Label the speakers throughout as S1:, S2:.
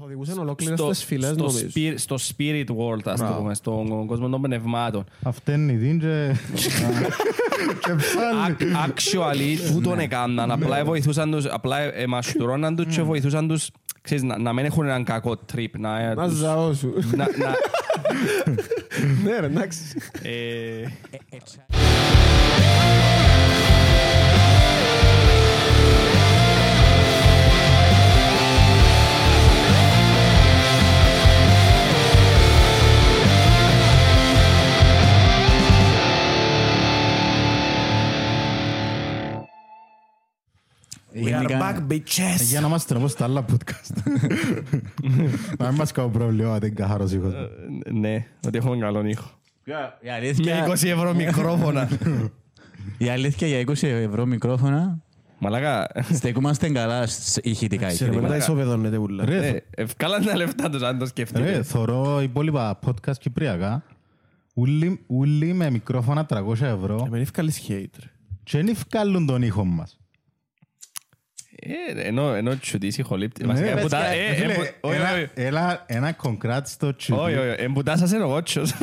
S1: Καθοδηγούσαν ολόκληρες
S2: στο,
S1: τις φυλές
S2: στο,
S1: νομίζω.
S2: spirit, στο spirit world, ας το
S1: Μπράβο.
S2: πούμε, στον κόσμο των πνευμάτων.
S3: Αυτήν την και... και ψάλλει.
S2: Ac- Actually, τούτον έκαναν. Απλά βοηθούσαν τους, απλά εμαστουρώναν τους και βοηθούσαν τους, ξέρεις, να, να μην έχουν έναν κακό trip. Να,
S1: Να
S2: τους-
S1: ζαώ σου.
S2: να, να,
S1: Ναι ρε, εντάξει.
S2: Ε,
S1: We are back, bitches.
S3: Για να είμαστε όπως τα άλλα podcast. Να μην μας κάνω πρόβλημα, δεν καθαρός ήχος.
S2: ναι, ότι έχουμε καλόν ήχο.
S4: Η
S2: Με
S4: αλήθεια,
S2: 20 ευρώ μικρόφωνα.
S4: η αλήθεια για 20 ευρώ μικρόφωνα
S2: Μαλάκα,
S4: στεκούμαστε καλά σ- ηχητικά.
S1: Ξέρουμε,
S4: ηχητικά.
S1: τα ισοπεδώνετε ούλα.
S3: Ρε,
S2: ε, ευκάλαν τα λεφτά τους αν το
S3: Ρε,
S2: σκεφτείτε.
S3: θωρώ υπόλοιπα podcast κυπριακά. Ούλοι- Ούλοι με μικρόφωνα 300 ευρώ
S1: Εμένα ευκάλεις hate ρε.
S3: και δεν ευκάλλουν τον ήχο μας.
S2: Ε, Ενώ ενώ τσουτής ηχολήπτη.
S3: Ναι,
S2: Βασικά,
S3: ρε,
S2: εμπουτά-
S3: ε,
S2: ε,
S3: φίλε,
S2: εμπου- όχι,
S3: ένα-
S2: όχι.
S3: Ένα ένα κονκράτ στο τσούτι.
S2: Όχι, όχι, εμπουτάσας είναι ο κότσος.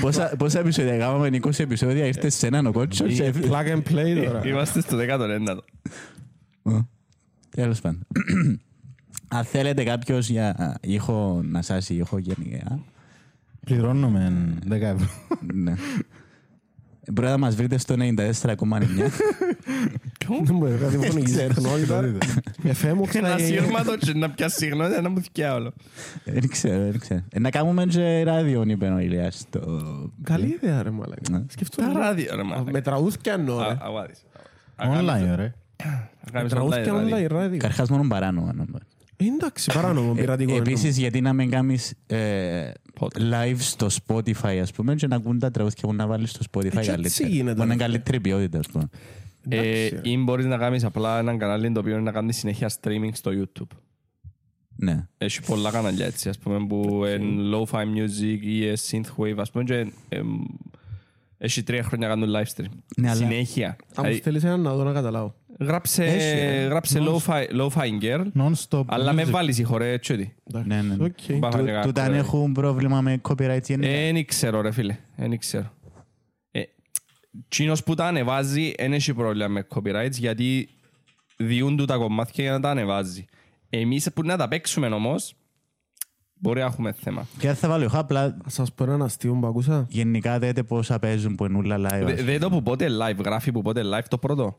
S4: Πόσα- Πόσα επεισόδια κάναμε, 20 επεισόδια, ήρθες σε έναν ο κότσος. και-
S1: Plug and play τώρα.
S2: Είμαστε στο 19ο.
S4: Τέλος πάντων. Αν θέλετε κάποιος για α, ήχο να σας ήχο γενικά,
S3: Πληρώνουμε 10 ευρώ.
S4: Ναι. Μπορείτε να μας βρείτε στο 94,9.
S1: Δεν μπορεί να διαφωνήσει η συχνότητα. FM μου
S2: Ένα
S1: ξανά-
S2: σύρματο και να πιάσει συχνότητα να μου θυκιά όλο.
S4: Δεν ξέρω, δεν ξέρω. Ε, Να κάνουμε και ράδιο, είπε ο Ηλίας. στο-
S1: Καλή ιδέα ρε μαλάκα.
S4: Ναι.
S2: Τα
S1: Σκεφτούμε.
S2: ράδιο ρε μάλακα.
S1: Με τραγούδια εννοώ ρε.
S2: Α, αγάδεις.
S3: Online, ρε.
S2: Να κάνεις
S1: Τραγούδια
S2: online
S1: online
S2: ράδιο.
S1: ράδιο.
S4: Καρχάς μόνο παράνομα. Νομίζω.
S1: Ε, Εντάξει, παράνομο, πειρατικό.
S4: Επίσης, γιατί να μην κάνεις ε,
S2: Podcast.
S4: live στο Spotify, ας πούμε, και να ακούν τα τραγούδια που να βάλεις στο Spotify
S1: έτσι
S4: καλύτερα.
S1: γίνεται,
S4: Που είναι
S1: ρε.
S4: καλύτερη ποιότητα, ας πούμε.
S2: Ε,
S1: Εντάξει, ρε.
S2: Ή μπορείς να κάνεις απλά έναν κανάλι το οποίο είναι να κάνεις συνέχεια streaming στο YouTube.
S4: Ναι.
S2: Έχει πολλά κανάλια έτσι, ας πούμε, που είναι lo-fi music ή ε, synthwave, ας πούμε, και εμ, έχει τρία χρόνια να κάνουν live stream.
S4: Ναι, αλλά-
S2: Συνέχεια.
S1: Αν μου
S2: Δηλαδή,
S1: στέλνεις έναν να δω να καταλάβω.
S2: Γράψε,
S1: Έχει, ε.
S2: γράψε lo-fi, lo-fi girl,
S3: Non-stop.
S2: αλλά με
S3: music.
S2: βάλεις ήχο ρε, έτσι ότι.
S1: Εντάξει,
S4: Ναι, ναι, ναι.
S1: οκ.
S2: Μπα,
S4: Του-
S2: φανικά,
S4: Τούτα αν
S2: ρε.
S4: έχουν πρόβλημα με copyright γενικά.
S2: Δεν ξέρω ρε φίλε, δεν ξέρω. Ε, Τσίνος που τα ανεβάζει δεν έχει πρόβλημα με copyrights γιατί διούν του τα κομμάτια για να τα ανεβάζει. Εμείς που να τα παίξουμε όμως, μπορεί να έχουμε θέμα.
S4: Και δεν θα βάλω εγώ απλά
S1: Να σας πω έναν αστείο που ακούσα.
S4: γενικά δείτε πόσα παίζουν που είναι ούλα live.
S2: Δε-
S4: ας
S2: Δεν το που πότε live, γράφει που πότε live το πρώτο.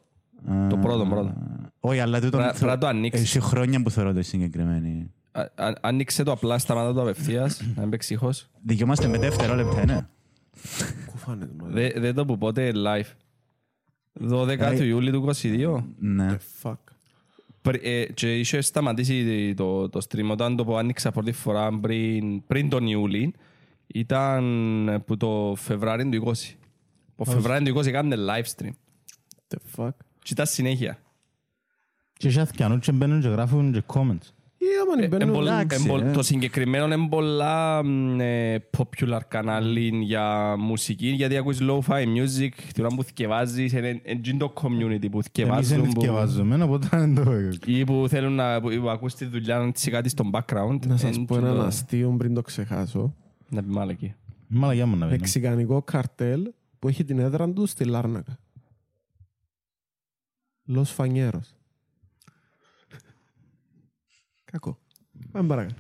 S2: Το πρώτο πρώτο.
S4: Όχι, αλλά τούτο...
S2: Πρά- πρέπει να το ανοίξεις.
S4: Έχει χρόνια που θεωρώ το συγκεκριμένη.
S2: Α- α- Άνοιξε το απλά, σταματά το απευθείας, να μην παίξεις ήχος.
S4: Δικαιούμαστε με δευτερόλεπτα, ναι.
S1: Κουφάνες, μάλλον.
S2: Δε- Δεν το που πότε live. 12 του Ιούλη του 22.
S4: Ναι.
S1: Fuck.
S2: Πρι- ε, Και είχε σταματήσει το, το stream όταν το που άνοιξα πρώτη φορά πριν, πριν τον Ιούλη ήταν που το Φεβράριο του 20. Το Φεβράριο του 20 έκανε live stream.
S1: The fuck.
S2: Και ήταν συνέχεια.
S3: Και είχε αθκιανούν και μπαίνουν και γράφουν και comments.
S1: Ή άμα
S2: Ε,
S1: μπαίνουν,
S2: εν πολλά-
S1: εντάξει,
S2: εν πο-
S1: ε.
S2: Το συγκεκριμένο είναι πολλά μ, ε, popular κανάλι για μουσική γιατί ακούεις lo-fi music την ώρα που θκευάζεις είναι είναι το community που
S3: Εμείς
S2: θκευάζουν
S3: δεν
S2: που-
S3: θκευάζουμε, οπότε δεν το...
S2: ή που θέλουν να που που ακούς τη δουλειά να τσι κάτι στο background.
S1: Να σας
S2: Εν
S1: πω
S2: τζιν
S1: έναν
S2: το-
S1: αστείο πριν το ξεχάσω.
S2: Να πει μάλακη.
S3: Μαλαγιά μου να βγαίνει.
S1: Μεξικανικό καρτέλ που έχει την έδρα του στη Λάρνακα. Λος Φανιέρος. Κακό. Πάμε παρακάτω.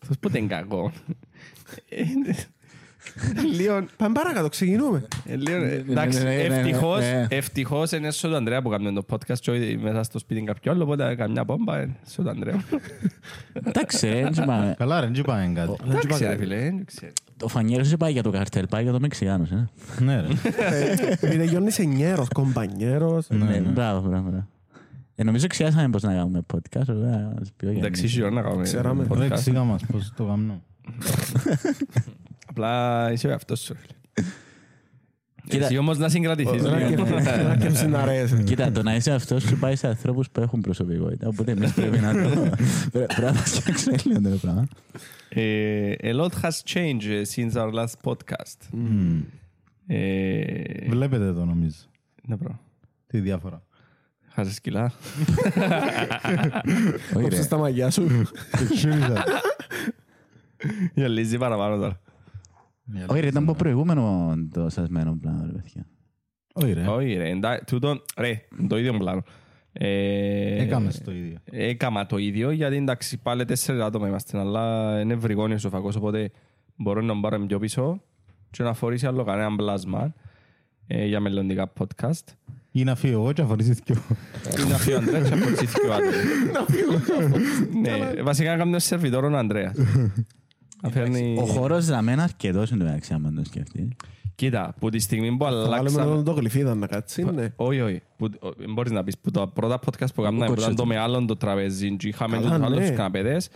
S2: Αυτός ποτέ είναι κακό. Λίγο...
S1: Πάμε παρακάτω, ξεκινούμε.
S2: ε, λίγο-
S4: ναι,
S2: Εντάξει,
S4: ναι, ναι, ναι,
S2: ευτυχώς,
S4: ναι.
S2: ευτυχώς είναι στο του Ανδρέα που κάνουμε το podcast και όχι μέσα στο σπίτι κάποιο άλλο, οπότε καμιά πόμπα είναι στο του Ανδρέα.
S4: Εντάξει, ρε, έτσι πάμε.
S3: Καλά ρε, δεν πάμε κάτι.
S2: Εντάξει ρε φίλε, δεν ξέρω.
S4: Το φανιέρος δεν πάει για το καρτέλ, πάει για το Μεξικάνος, ε.
S3: Ναι ρε.
S1: Επειδή γιώνεις ενιέρος, κομπανιέρος.
S4: Ναι, μπράβο, μπράβο. Μπράβο. Ε, νομίζω ξεχάσαμε πώς να κάνουμε podcast. βέβαια, να σας πει ο
S2: Εντάξει,
S4: Γιάννης.
S2: είσαι ώρα να κάνουμε
S1: Ξέραμε.
S2: podcast.
S3: Ρε, εξήγα μας πώς το κάνουμε.
S2: Απλά είσαι αυτός σου. φίλε.
S4: Κοίτα-
S2: Εσύ όμως να συγκρατηθείς.
S1: Ένα
S2: λίγο.
S1: και- ένα και ψιναρές.
S4: Κοίτα, το να είσαι αυτός σου πάει σε ανθρώπους που έχουν προσωπικότητα. Οπότε εμείς πρέπει να το... Πρέπει να μας φτιάξουμε λίγο το πράγμα.
S2: Ε, A lot has changed eh, since our last podcast. Ε,
S3: Βλέπετε το νομίζω.
S2: Ναι, bro.
S3: Τι διαφορά.
S2: Χάσες κιλά.
S4: Όχι, ρε.
S1: Κόψες τα μαλλιά σου.
S2: Γυαλίζει παραπάνω τώρα.
S4: Όχι, ρε, ήταν από προηγούμενο το σασμένο πλάνο, ρε παιδιά.
S3: Όχι ρε,
S2: Όχι ρε, εντά- τούτο, ρε, το ίδιο πλάνο. Ε,
S3: έκαμες το ίδιο.
S2: Έκαμα το ίδιο γιατί εντάξει πάλι τέσσερις άτομα είμαστε αλλά είναι βρυγόνιος ο φακός οπότε μπορώ να πάρω πιο πίσω και να φορήσει άλλο κανένα πλάσμα ε, για μελλοντικά podcast.
S3: Ή να φύγω εγώ και να φορήσεις δυο.
S2: Ή να φύγει ο Ανδρέας και να φορήσει και ο Άντρες. Ναι, βασικά να κάνουμε σερβιτόρο ο Ανδρέας. Να φέρνει...
S4: Ο χώρος για μένα αρκετός είναι το μεταξύ, άμα το σκεφτείς.
S2: Κοίτα, που τη στιγμή που
S1: Θα βάλουμε
S2: αλλάξαμε...
S1: τον το γλυφίδα να κάτσει, ναι.
S2: Όχι, όχι. Που- ο- Μπορείς να πεις που τα πρώτα podcast που κάναμε που ήταν
S1: κόψε
S2: το
S1: το.
S2: με άλλον το τραπέζι και είχαμε
S1: Καλά,
S2: τους άλλους
S1: ναι.
S2: τους καναπέδες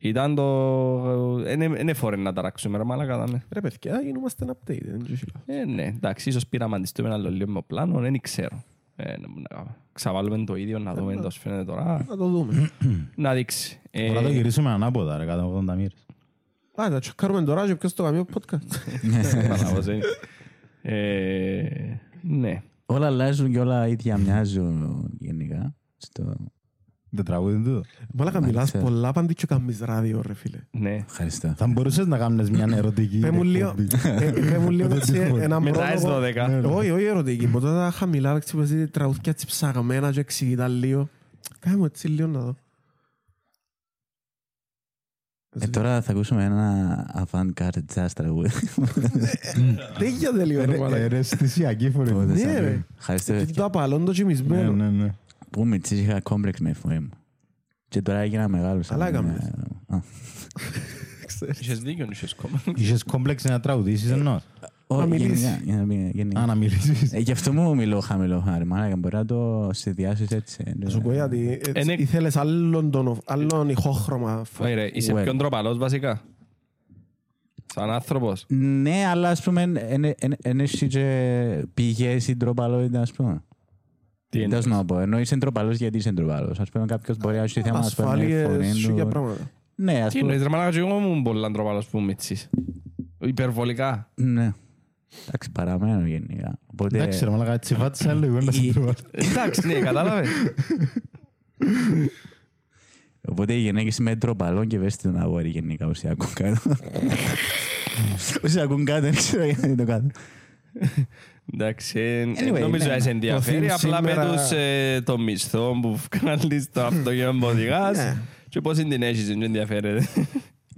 S2: ήταν το... Είναι φορέ να ταράξουμε ρε μάλακα ήταν.
S1: Ρε παιδιά, γινόμαστε update. δεν ξέρω.
S2: Ε, ναι, εντάξει, ίσως πήραμε αντιστούμε άλλο λίγο με πλάνο, δεν ξέρω. Ε, να- να ξαβάλουμε το ίδιο, να δούμε πώς φαίνεται τώρα.
S1: Να το δούμε.
S2: Να δείξει. Ε,
S3: Μπορούμε να το γυρίσουμε ανάποδα ρε, 180 μοίρες.
S1: Α, θα τσεκάρουμε τώρα και ποιος το κάνει podcast.
S2: Παραλάβως, ε. Ε, Ναι.
S4: Όλα αλλάζουν και όλα ίδια μοιάζουν γενικά. Στο...
S3: Το τραγούδι του.
S1: Μάλακα μιλάς
S4: ξέρω.
S1: πολλά πάντη και κάνεις ράδιο ρε φίλε.
S2: Ναι.
S4: Ευχαριστώ.
S3: Θα μπορούσες να κάνεις μια ερωτική
S1: Πέ μου λίγο,
S3: εκπομπή.
S1: ε, πέ μου λίγο έτσι έναν
S2: Μετά τις
S1: πρόλογο.
S2: 12.
S1: Όχι, όχι ερωτική. Ποτέ τα χαμηλά έτσι που έτσι τραγούδια έτσι ψαγμένα και εξηγητά λίγο. Κάνε μου έτσι λίγο να δω.
S4: Ε, τώρα θα ακούσουμε ένα avant-garde jazz τραγούδι.
S1: Τέγιατε λίγο ρε
S3: Ε,
S1: μάλακα.
S3: ρε, αισθησιακή φορή.
S4: Οπότε
S1: Ναι,
S4: σαν-
S1: ρε.
S4: Ευχαριστώ.
S1: Και
S4: παιδιά.
S1: το απαλόν το
S3: Ναι,
S1: τσιμισμένο.
S3: ναι, ναι.
S4: Που μητσής είχα κόμπλεξ με φοέ μου. Και τώρα έγινα μεγάλος.
S1: Καλά
S4: αλλά,
S1: έκαμες.
S4: ε, α.
S1: Ξέρεις.
S2: Είχες δίκιο, είχες κόμμα.
S3: Είχες κόμπλεξ να τραγουδήσεις εννοώ.
S4: Όχι,
S1: μιλήσεις.
S4: γενικά, για να μην- γενικά.
S3: Α, να μιλήσεις.
S4: Ε, Γι' αυτό μου μιλώ χαμηλό χάρη. Μάλακα μπορεί να το συνδυάσεις έτσι. ε,
S1: Θα σου πω γιατί έτσι,
S2: Είναι-
S1: ήθελες άλλον τον- άλλον ηχόχρωμα.
S2: Όχι ρε, είσαι
S4: Well.
S2: πιο ντροπαλός βασικά. Σαν άνθρωπος.
S4: Ναι, αλλά ας πούμε δεν έχει και πηγές η ντροπαλότητα ας πούμε.
S2: Τι
S4: Δεν
S2: εννοείς;
S4: να πω, ενώ είσαι ντροπαλός γιατί είσαι ντροπαλός. Ας πούμε κάποιος μπορεί να έχει θέμα ας πούμε με
S1: Ασφάλειες
S4: φωνή
S1: σου
S4: του.
S1: για πράγματα.
S4: Ναι, ας
S2: Τι
S4: πούμε.
S2: εννοείς ρε μαλάκα και εγώ ήμουν πολλά ντροπαλός που μίτσις. Υπερβολικά.
S4: Ναι. Εντάξει, παραμένω γενικά. Οπότε,
S3: Εντάξει ρε μαλάκα, έτσι φάτησα λίγο να σε
S4: Η-
S3: τραβάω.
S2: Εντάξει, ναι, κατάλαβες.
S4: οπότε οι γυναίκες είμαι ντροπαλών και βέστε τον αγόρι γενικά όσοι ακούν κάτω. όσοι ακούν κάτω, δεν ξέρω γιατί το κάτω.
S2: Εντάξει, ε,
S4: Anyway,
S2: νομίζω
S4: ναι,
S2: να σε
S4: ναι.
S2: ενδιαφέρει.
S1: Το theme
S2: Απλά με
S1: σήμερα-
S2: τους ε, το μισθό που βγάλεις στο αυτοκίνητο που οδηγάς
S1: Ναι.
S2: και πώς είναι την έχεις, δεν ενδιαφέρεται.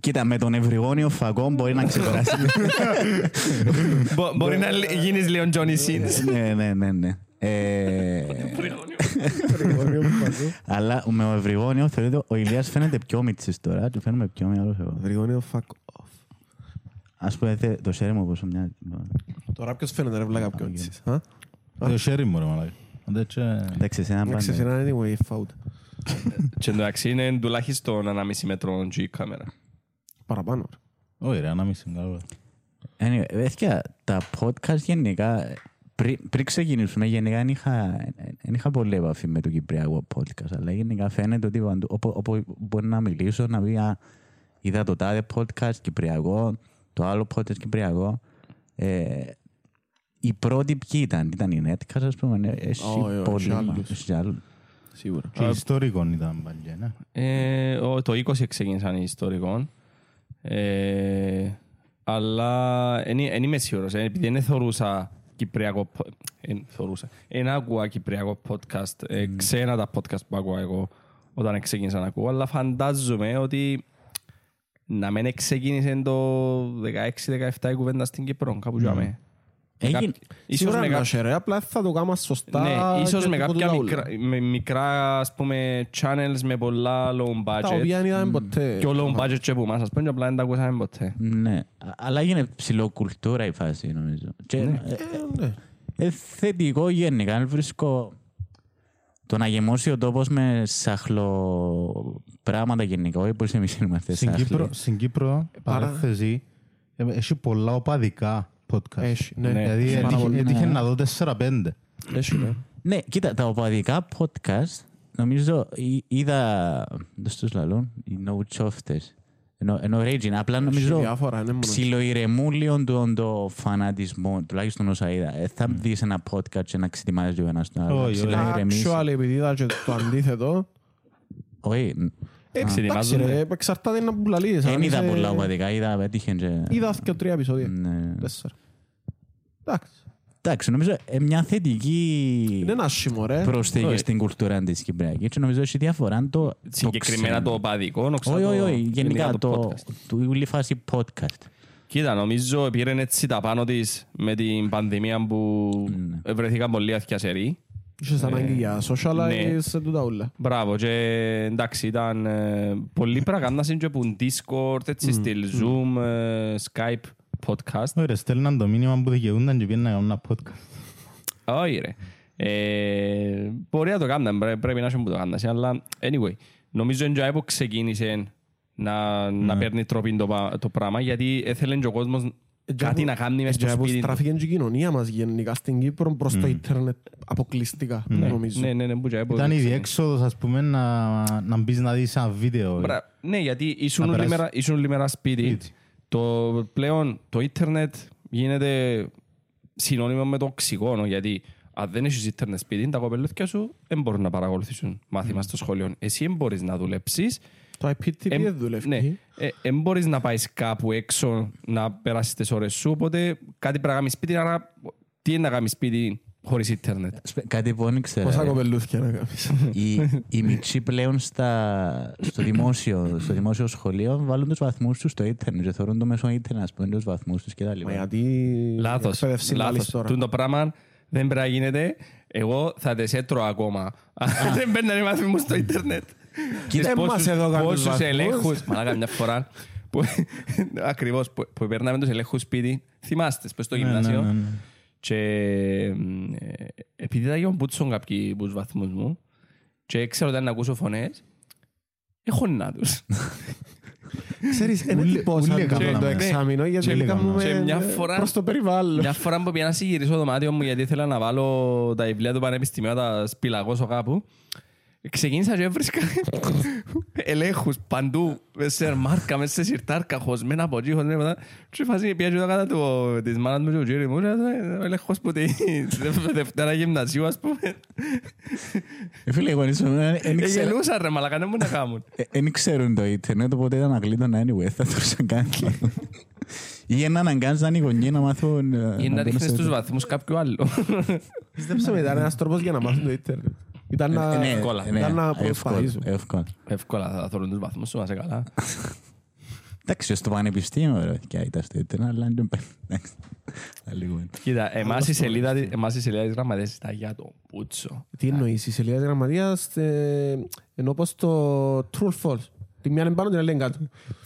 S4: Κοίτα, με τον ευρυγόνιο φακό μπορεί να ξεπεράσει.
S2: Μπο- Μπορεί να λ- γίνεις λίγο Johnny Sins.
S4: ναι, ναι, ναι, ναι. Ε, αλλά με ο ευρυγόνιο θεωρείται ο Ηλίας φαίνεται πιο μίτσης τώρα. Του φαίνομαι πιο μεγάλος εγώ.
S1: Βρυγόνιο fuck off.
S4: Ας πούμε θε- το σέρι μου πόσο μοιάζει.
S1: Τώρα ποιος φαίνεται ρε βλάκα ποιον είσαι. α;
S3: Το χέρι μου ρε μαλάκα. Αντέτσι,
S4: Εντάξει, εσένα
S1: Εντάξει,
S4: πάντα.
S1: εσένα είναι wave out.
S2: Και εντάξει είναι τουλάχιστον ένα μισή μέτρο G η κάμερα.
S1: Παραπάνω. ρε.
S3: Όχι ρε, ανάμιση καλό.
S4: Anyway, παιδιά, τα podcast γενικά, πριν, πριν ξεκινήσουμε, γενικά δεν είχα, δεν είχα πολύ επαφή με το Κυπριακό podcast, αλλά γενικά φαίνεται ότι παντού- όπου, όπου μπορεί να μιλήσω, να πει, «Α, είδα το τάδε podcast Κυπριακό, το άλλο podcast Κυπριακό. Ε, η πρώτη ποιοι ήταν, ήταν η Netcast, ας πούμε, ε, έχει
S1: Όχι, όχι,
S4: πολύ,
S1: έχει άλλους.
S4: έχει άλλους.
S1: Σίγουρα.
S3: Και ιστορικό ήταν παλιά, ναι.
S2: Ε, ο- το 20 ξεκίνησαν οι ιστορικών. Ε, αλλά δεν είμαι σίγουρος. ε, επειδή δεν θεωρούσα κυπριακό... πο- εν θεωρούσα. Εν άκουα κυπριακό podcast. Ε, ξένα τα podcast που άκουα εγώ όταν ξεκίνησα να ακούω. Αλλά φαντάζομαι ότι να μην ξεκίνησε το 16-17 η κουβέντα στην Κύπρο. Κάπου mm.
S4: Έγινε-
S2: Ίσως
S1: Σίγουρα
S2: με
S1: να
S2: κάποιο-
S1: σε ρε, απλά θα το κάνουμε σωστά.
S2: ναι, ίσως
S1: και
S2: με
S1: τίποτα
S2: κάποια
S1: άλλο.
S2: μικρά, με μικρά ας πούμε, channels με πολλά low
S1: Τα
S2: budget.
S1: οποία δεν είδαμε ποτέ.
S2: Και ο low budget και που μας, ας πούμε, και απλά δεν τα ακούσαμε ποτέ.
S4: Ναι, Α- αλλά έγινε ψηλοκουλτούρα η φάση, νομίζω. Και, ε,
S1: Ε, ναι.
S4: Ε, θετικό γενικά. Αν βρίσκω το να γεμώσει ο τόπος με σαχλο πράγματα γενικά, όχι πως εμείς είμαστε
S3: Στην
S4: σάχλοι.
S3: Κύπρο, στην Κύπρο
S1: Παρά-
S3: παρένθεση, ε, έχει πολλά οπαδικά podcast.
S1: Έχει, ναι.
S2: Ναι.
S3: Δηλαδή
S1: Έχει πάρα
S3: έτυχε-
S1: πολύ.
S3: έτυχε
S4: Ναι.
S3: να δω 4-5.
S1: Έχει, ναι.
S4: Ναι, κοίτα, τα οπαδικά podcast, νομίζω εί- είδα, δεν στους λαλών, οι no τσόφτες. Ενώ, ενώ rage είναι. Απλά
S1: Έχει
S4: νομίζω
S1: διάφορα, είναι μόνος.
S4: ψιλοειρεμούν λίγο τον το φανατισμό, τουλάχιστον όσα είδα. Ε, θα δεις ένα podcast και να ξετοιμάζεις ο ένας τον άλλο.
S3: Όχι, όχι.
S4: ψιλοειρεμείς.
S1: Actually, επειδή είδα και το αντίθετο,
S4: Όχι,
S1: ε, εντάξει
S2: Ξετοιμάζονται.
S1: ρε, εξαρτάται να πουλαλείς.
S4: δεν
S1: Αν
S4: είδα
S1: είσαι-
S4: πολλά οπαδικά, είδα πέτυχε και...
S1: Είδα και τρία επεισόδια.
S4: Ναι.
S1: Τέσσερα. Εντάξει.
S4: Εντάξει, νομίζω ε, μια θετική
S1: Είναι ένα άσχημο, ρε.
S4: προσθήκη
S2: Όχι.
S4: στην κουλτούρα της Κυπριακής και νομίζω έχει διαφορά το...
S2: Συγκεκριμένα
S4: ξένο.
S2: το οπαδικό, νομίζω
S4: Όχι, όχι,
S2: το-
S4: όχι. Γενικά το,
S2: podcast.
S4: το, η όλη φάση podcast.
S2: Κοίτα, νομίζω πήρε έτσι τα πάνω της με την πανδημία που
S4: Ναι.
S2: βρεθήκαν πολλοί αθιασεροί.
S1: Είχες ανάγκη για socialize
S2: ναι.
S1: σε τούτα ούλα.
S2: Μπράβο και εντάξει ήταν ε, πολλοί πράγματα είναι και που Discord, έτσι στυλ Zoom, ε, Skype, podcast.
S3: Ωραία, στέλναν το μήνυμα που δικαιούνταν και πήγαιναν να κάνουν ένα podcast.
S2: Όχι ρε. Ε, μπορεί να το κάνουν, πρέ- πρέπει να έχουν που το κάνουν. Αλλά anyway, νομίζω είναι και που ξεκίνησε να, να παίρνει τρόπιν το, πα- το πράγμα γιατί έθελε και ο κόσμος κάτι να κάνει μες στο
S1: Και που
S2: σπίτι του.
S1: στράφηκε και η κοινωνία μας γενικά στην Κύπρο προς το ίντερνετ αποκλειστικά, νομίζω.
S2: Ναι, ναι, ναι, που και που
S3: Ήταν η
S2: ξεκίνησε.
S3: διέξοδος, ας πούμε, να, να μπεις να δεις ένα βίντεο.
S2: Μπρα- Ναι, γιατί ήσουν
S3: Να
S2: όλη
S3: περάσεις.
S2: μέρα- ήσουν όλη μέρα σπίτι.
S3: Σπίτι.
S2: Το, πλέον το ίντερνετ γίνεται συνώνυμο με το οξυγόνο, γιατί αν δεν έχεις ίντερνετ σπίτι, τα κοπελούθια σου δεν μπορούν να παρακολουθήσουν μάθημα στο σχολείο. Εσύ δεν μπορείς να δουλέψεις.
S1: Το IPTV
S2: Εμ-
S1: δεν δουλεύει.
S2: Ναι, δεν μπορείς να πάεις κάπου έξω να περάσεις τις ώρες σου, οπότε κάτι πρέπει να κάνεις σπίτι, άρα τι είναι να κάνεις σπίτι; Χωρίς ίντερνετ.
S4: Σπε- Κάτι που δεν ήξερα.
S1: Πόσα
S4: ρε.
S1: κοπελούθια να κάνεις.
S4: οι, οι μητσοί πλέον στα, στο, δημόσιο, στο δημόσιο σχολείο βάλουν τους βαθμούς τους στο ίντερνετ και θεωρούν το μέσο ίντερνετ, ας πούμε, τους βαθμούς τους κτλ.
S1: Μα γιατί...
S2: Λάθος,
S1: εκπαίδευση
S2: λάθος.
S1: βάλεις τώρα.
S2: Τούν το πράγμα δεν πρέπει να γίνεται. Εγώ θα τις έτρωω ακόμα. Δεν μπαίνουν οι μάθημοι μου στο ίντερνετ.
S1: Κοίτα,
S2: Ξέρεις
S1: εμάς εδώ κάνουν
S2: πόσους
S1: βαθμούς.
S2: ελέγχους, μαλάκα μια φορά, που, ακριβώς, που, που παίρναμε τους ελέγχους σπίτι, θυμάστε, πες στο
S3: Ναι, ναι,
S2: γυμνάσιο.
S3: Ναι, ναι.
S2: Και μ, ε, επειδή ήταν γιον πούτσον κάποιοι τους βαθμούς μου και έξερα ότι αν ακούσω φωνές, έχω να τους.
S1: Ξέρεις, είναι
S3: Ούλοι-
S1: τυπώσα
S3: ούλοι
S1: το
S3: έκαναμε.
S1: το
S2: Ναι.
S1: εξάμεινο γιατί
S3: Και
S1: κάνουμε
S2: Και μια φορά-
S1: προς το περιβάλλον.
S2: Μια φορά που πήγα να συγυρίσω το δωμάτιο μου γιατί ήθελα να βάλω τα βιβλία του πανεπιστημίου, τα σπηλαγώσω κάπου. Ξεκίνησα και έβρισκα ελέγχους παντού, μέσα σε μάρκα, μέσα σε σιρτάρκα, χωσμένα από εκεί, χωσμένα από εδώ. Και φάση πήγα και το κάτω του- της μάνας μου και του κύριου μου, και, ε, ο ελέγχος που τη Δευτέρα γυμνασίου, ας πούμε.
S4: Ε, Φίλε, οι γονείς μου δεν
S2: Ε,
S4: ήξεραν-
S2: Γελούσαν ρε μαλακά, δεν μου να κάνουν.
S4: ε, δεν ξέρουν το ίντερνετ, οπότε ήταν ακλείτον anyway, θα το ξανακάνουν. Ή να αναγκάζαν οι γονείς να μάθουν... ε,
S2: Ή να
S4: μπαίνουν
S2: ρίχνεις
S4: στο
S2: τους βαθμούς κάποιου άλλου.
S1: Πίστεψε με, ήταν ένας τρόπος για να μάθουν το ίντερνετ. Ήταν να...
S4: Ε, ναι,
S2: εύκολα.
S4: ναι,
S1: Ήταν να
S4: εύκολα,
S1: προσπαθήσουν.
S4: εύκολα.
S2: Εύκολα θα θωρούν τους βαθμούς σου, να είσαι καλά.
S4: Εντάξει, στο πανεπιστήμιο ρε, και ήταν στο ίντερνετ, αλλά δεν εντάξει. Άλλη κουβέντα.
S2: Κοίτα, εμάς η σελίδα, της- εμάς η σελίδα της γραμματείας ήταν για το πούτσο.
S1: Τι εννοείς, η σελίδα της γραμματείας ε, ενώ πως το true or false. Τη μια είναι πάνω, την άλλη είναι κάτω.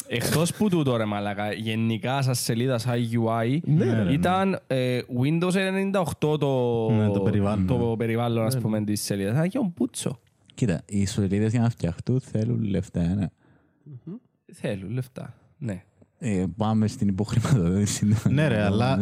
S2: Εκτός που τούτο ρε μαλάκα, γενικά σαν σελίδα, σαν UI,
S3: ρε,
S2: ήταν ε, Windows 98 το,
S3: Ναι, το περιβάλλον.
S2: το περιβάλλον ας πούμε της σελίδας. Ήταν για τον πούτσο.
S4: Κοίτα, οι σελίδες για να φτιαχτούν θέλουν λεφτά, ναι.
S2: Θέλουν λεφτά. Ναι.
S4: Ε, πάμε στην υποχρηματοδότηση.
S3: Ναι ρε, αλλά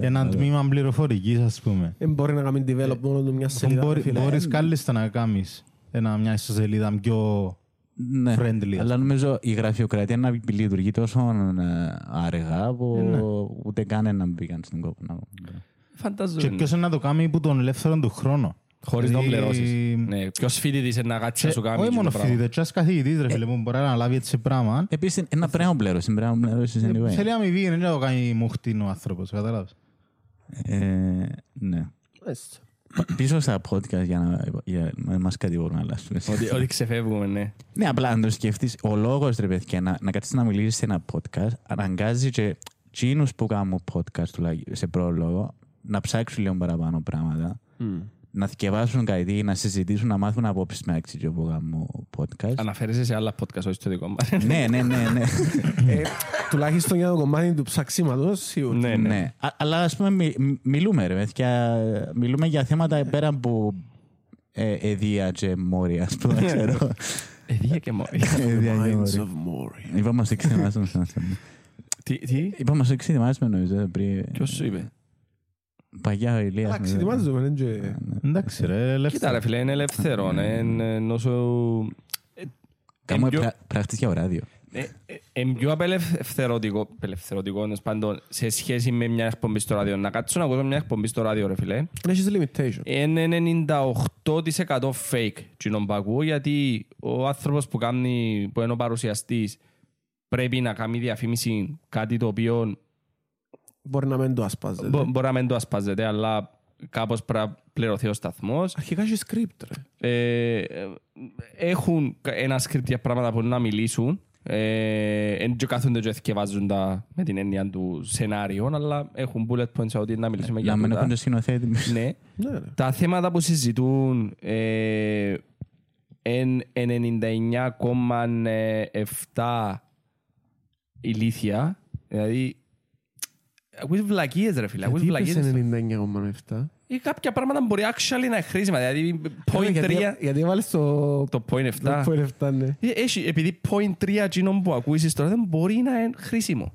S3: ένα τμήμα πληροφορικής, ας πούμε.
S1: Δεν μπορεί να κάνει develop μόνο του μια σελίδα.
S3: Μπορεί-
S1: φίλε.
S3: Μπορείς κάλλιστα να κάνεις ένα- μια ιστοσελίδα πιο
S4: ναι.
S3: friendly, ας
S4: Αλλά νομίζω η γραφειοκρατία να λειτουργεί τόσο ε, αργά που
S3: ναι.
S4: ούτε καν να μπήκαν στην κόπο. να-
S3: Και
S2: Φανταζόμαι.
S3: ποιος είναι να το κάνει που τον ελεύθερο του χρόνο;
S2: Χωρίς να τον
S3: Δηλαδή,
S2: πληρώσεις. Ναι. Ποιος φοιτητής είναι να κάτσει να σου κάνει
S3: Όχι
S2: το
S3: μόνο
S2: πράγμα.
S3: φοιτητές, και ένας καθηγητής ρε φίλε που μπορεί να λάβει έτσι πράγμα.
S4: Επίσης, ένα πρέπει να πληρώσεις, πρέπει να πληρώσεις anyway.
S3: Θέλει αμοιβή, δεν είναι να το κάνει μουχτήν ο άνθρωπος, κατάλαβες.
S4: Ε, ναι.
S1: Μάλιστα.
S4: Πίσω στα podcast για να, για να μας κατηγορούν, αλλά σου λες.
S2: Ότι, ότι ξεφεύγουμε, ναι.
S4: Ναι, απλά αν το σκεφτείς, ο λόγος ρε παιδιά να, να κάτσεις να μιλήσεις σε ένα podcast αναγκάζει και τσίνους που κάνουν podcast τουλάχιστον σε πρόλογο να ψάξουν λίγο παραπάνω πράγματα, να θυκευάσουν κάτι, να συζητήσουν, να μάθουν απόψεις με αξίτιο που κάνουν podcast.
S2: Αναφέρεσαι σε άλλα podcast, όχι στο δικό μας.
S4: ναι, ναι, ναι, ναι.
S1: Ε, Τουλάχιστον για το κομμάτι του ψαξίματος, σίγουρα.
S2: ναι, ναι.
S4: ναι. Α- αλλά ας πούμε μι- μι- μιλούμε ρε παιδιά, μιλούμε για θέματα πέρα από ε, εδία και μόρια, ας πούμε, ξέρω.
S2: Εδία και μόνο.
S4: Εδία και
S1: Minds
S4: μόρια.
S1: of Moria.
S4: Είπαμε ως εξετοιμάσουμε στον άνθρωπο.
S2: Τι, τι,
S4: Είπαμε ως εξετοιμάσουμε νομίζω πριν.
S2: ποιος σου είπε;
S4: Παγιά ο Ηλίας.
S1: Αλλά
S4: νομίζω.
S1: ξετοιμάζομαι, είναι και...
S3: Εντάξει ρε,
S2: Κοίτα
S3: ελεύθερο.
S2: ρε φίλε, είναι ελεύθερο, ναι, είναι ενώ σου...
S4: Κάμω
S2: πιο-
S4: πρακτική για ράδιο.
S2: Ε, ε, είναι πιο απελευθερωτικό, απελευθερωτικό τέλος πάντων, σε σχέση με μια εκπομπή στο ράδιο. Να κάτσω να ακούσω μια εκπομπή στο ράδιο, ρε φίλε.
S1: Έχεις limitation.
S2: Είναι 98% fake κοινων που ακούω, γιατί ο άνθρωπος που, κάνει, που είναι ο παρουσιαστής πρέπει να κάνει διαφήμιση κάτι το οποίο
S1: Μπορεί να μην το ασπάζεται.
S2: μπο- μπορεί να μην το ασπάζεται, αλλά κάπως πρέπει να πληρωθεί ο σταθμός.
S1: Αρχικά έχει script, ρε.
S2: Ε, έχουν κα- ένα script για πράγματα που μπορούν να μιλήσουν. Ε, Εν και κάθονται και θυκευάζουν τα με την έννοια του σενάριου, αλλά έχουν bullet points ότι να μιλήσουμε για
S4: Να μην έχουν
S2: τούτα.
S4: το σκηνοθέτη.
S2: Ναι.
S1: Ναι, ρε.
S2: Τα θέματα που συζητούν ε, εν 99,7 ηλίθια. Δηλαδή, ακούεις βλακίες ρε φίλε, ακούεις
S1: Γιατί
S2: βλακίες.
S1: είπες 99,7.
S2: Ή κάποια πράγματα μπορεί actually να είναι χρήσιμα. Δηλαδή, point
S1: Γιατί-
S2: 3,
S1: Γιατί έβαλες το...
S2: το point 7.
S1: Το point 7, ναι.
S2: Ε, Έχει, επειδή point 3 εκείνο που ακούσεις τώρα δεν μπορεί να είναι χρήσιμο.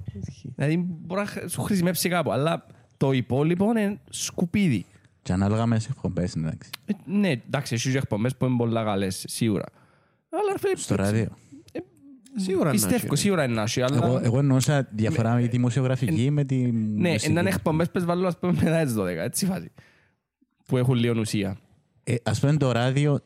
S2: Δηλαδή μπορεί να χρ- σου χρησιμεύσει κάπου, αλλά το υπόλοιπο είναι σκουπίδι.
S4: Και ανάλογα με τις εκπομπές, εντάξει.
S2: Ε, ναι, εντάξει, έχει εκπομπές που είναι πολλά καλές, σίγουρα. Αλλά ρε φίλε,
S4: Στο ράδιο.
S1: Σίγουρα να
S2: πιστεύω,
S1: έχει.
S2: σίγουρα είναι να έχει, αλλά...
S4: Εγώ, εγώ εννοούσα διαφορά με τη δημοσιογραφική με τη
S2: ναι,
S4: μουσική.
S2: είναι εκπομπές που βάλω, ας πούμε, μετά τις 12, έτσι φάση. Που έχουν λίγο ουσία.
S4: Ε, ας πούμε το ράδιο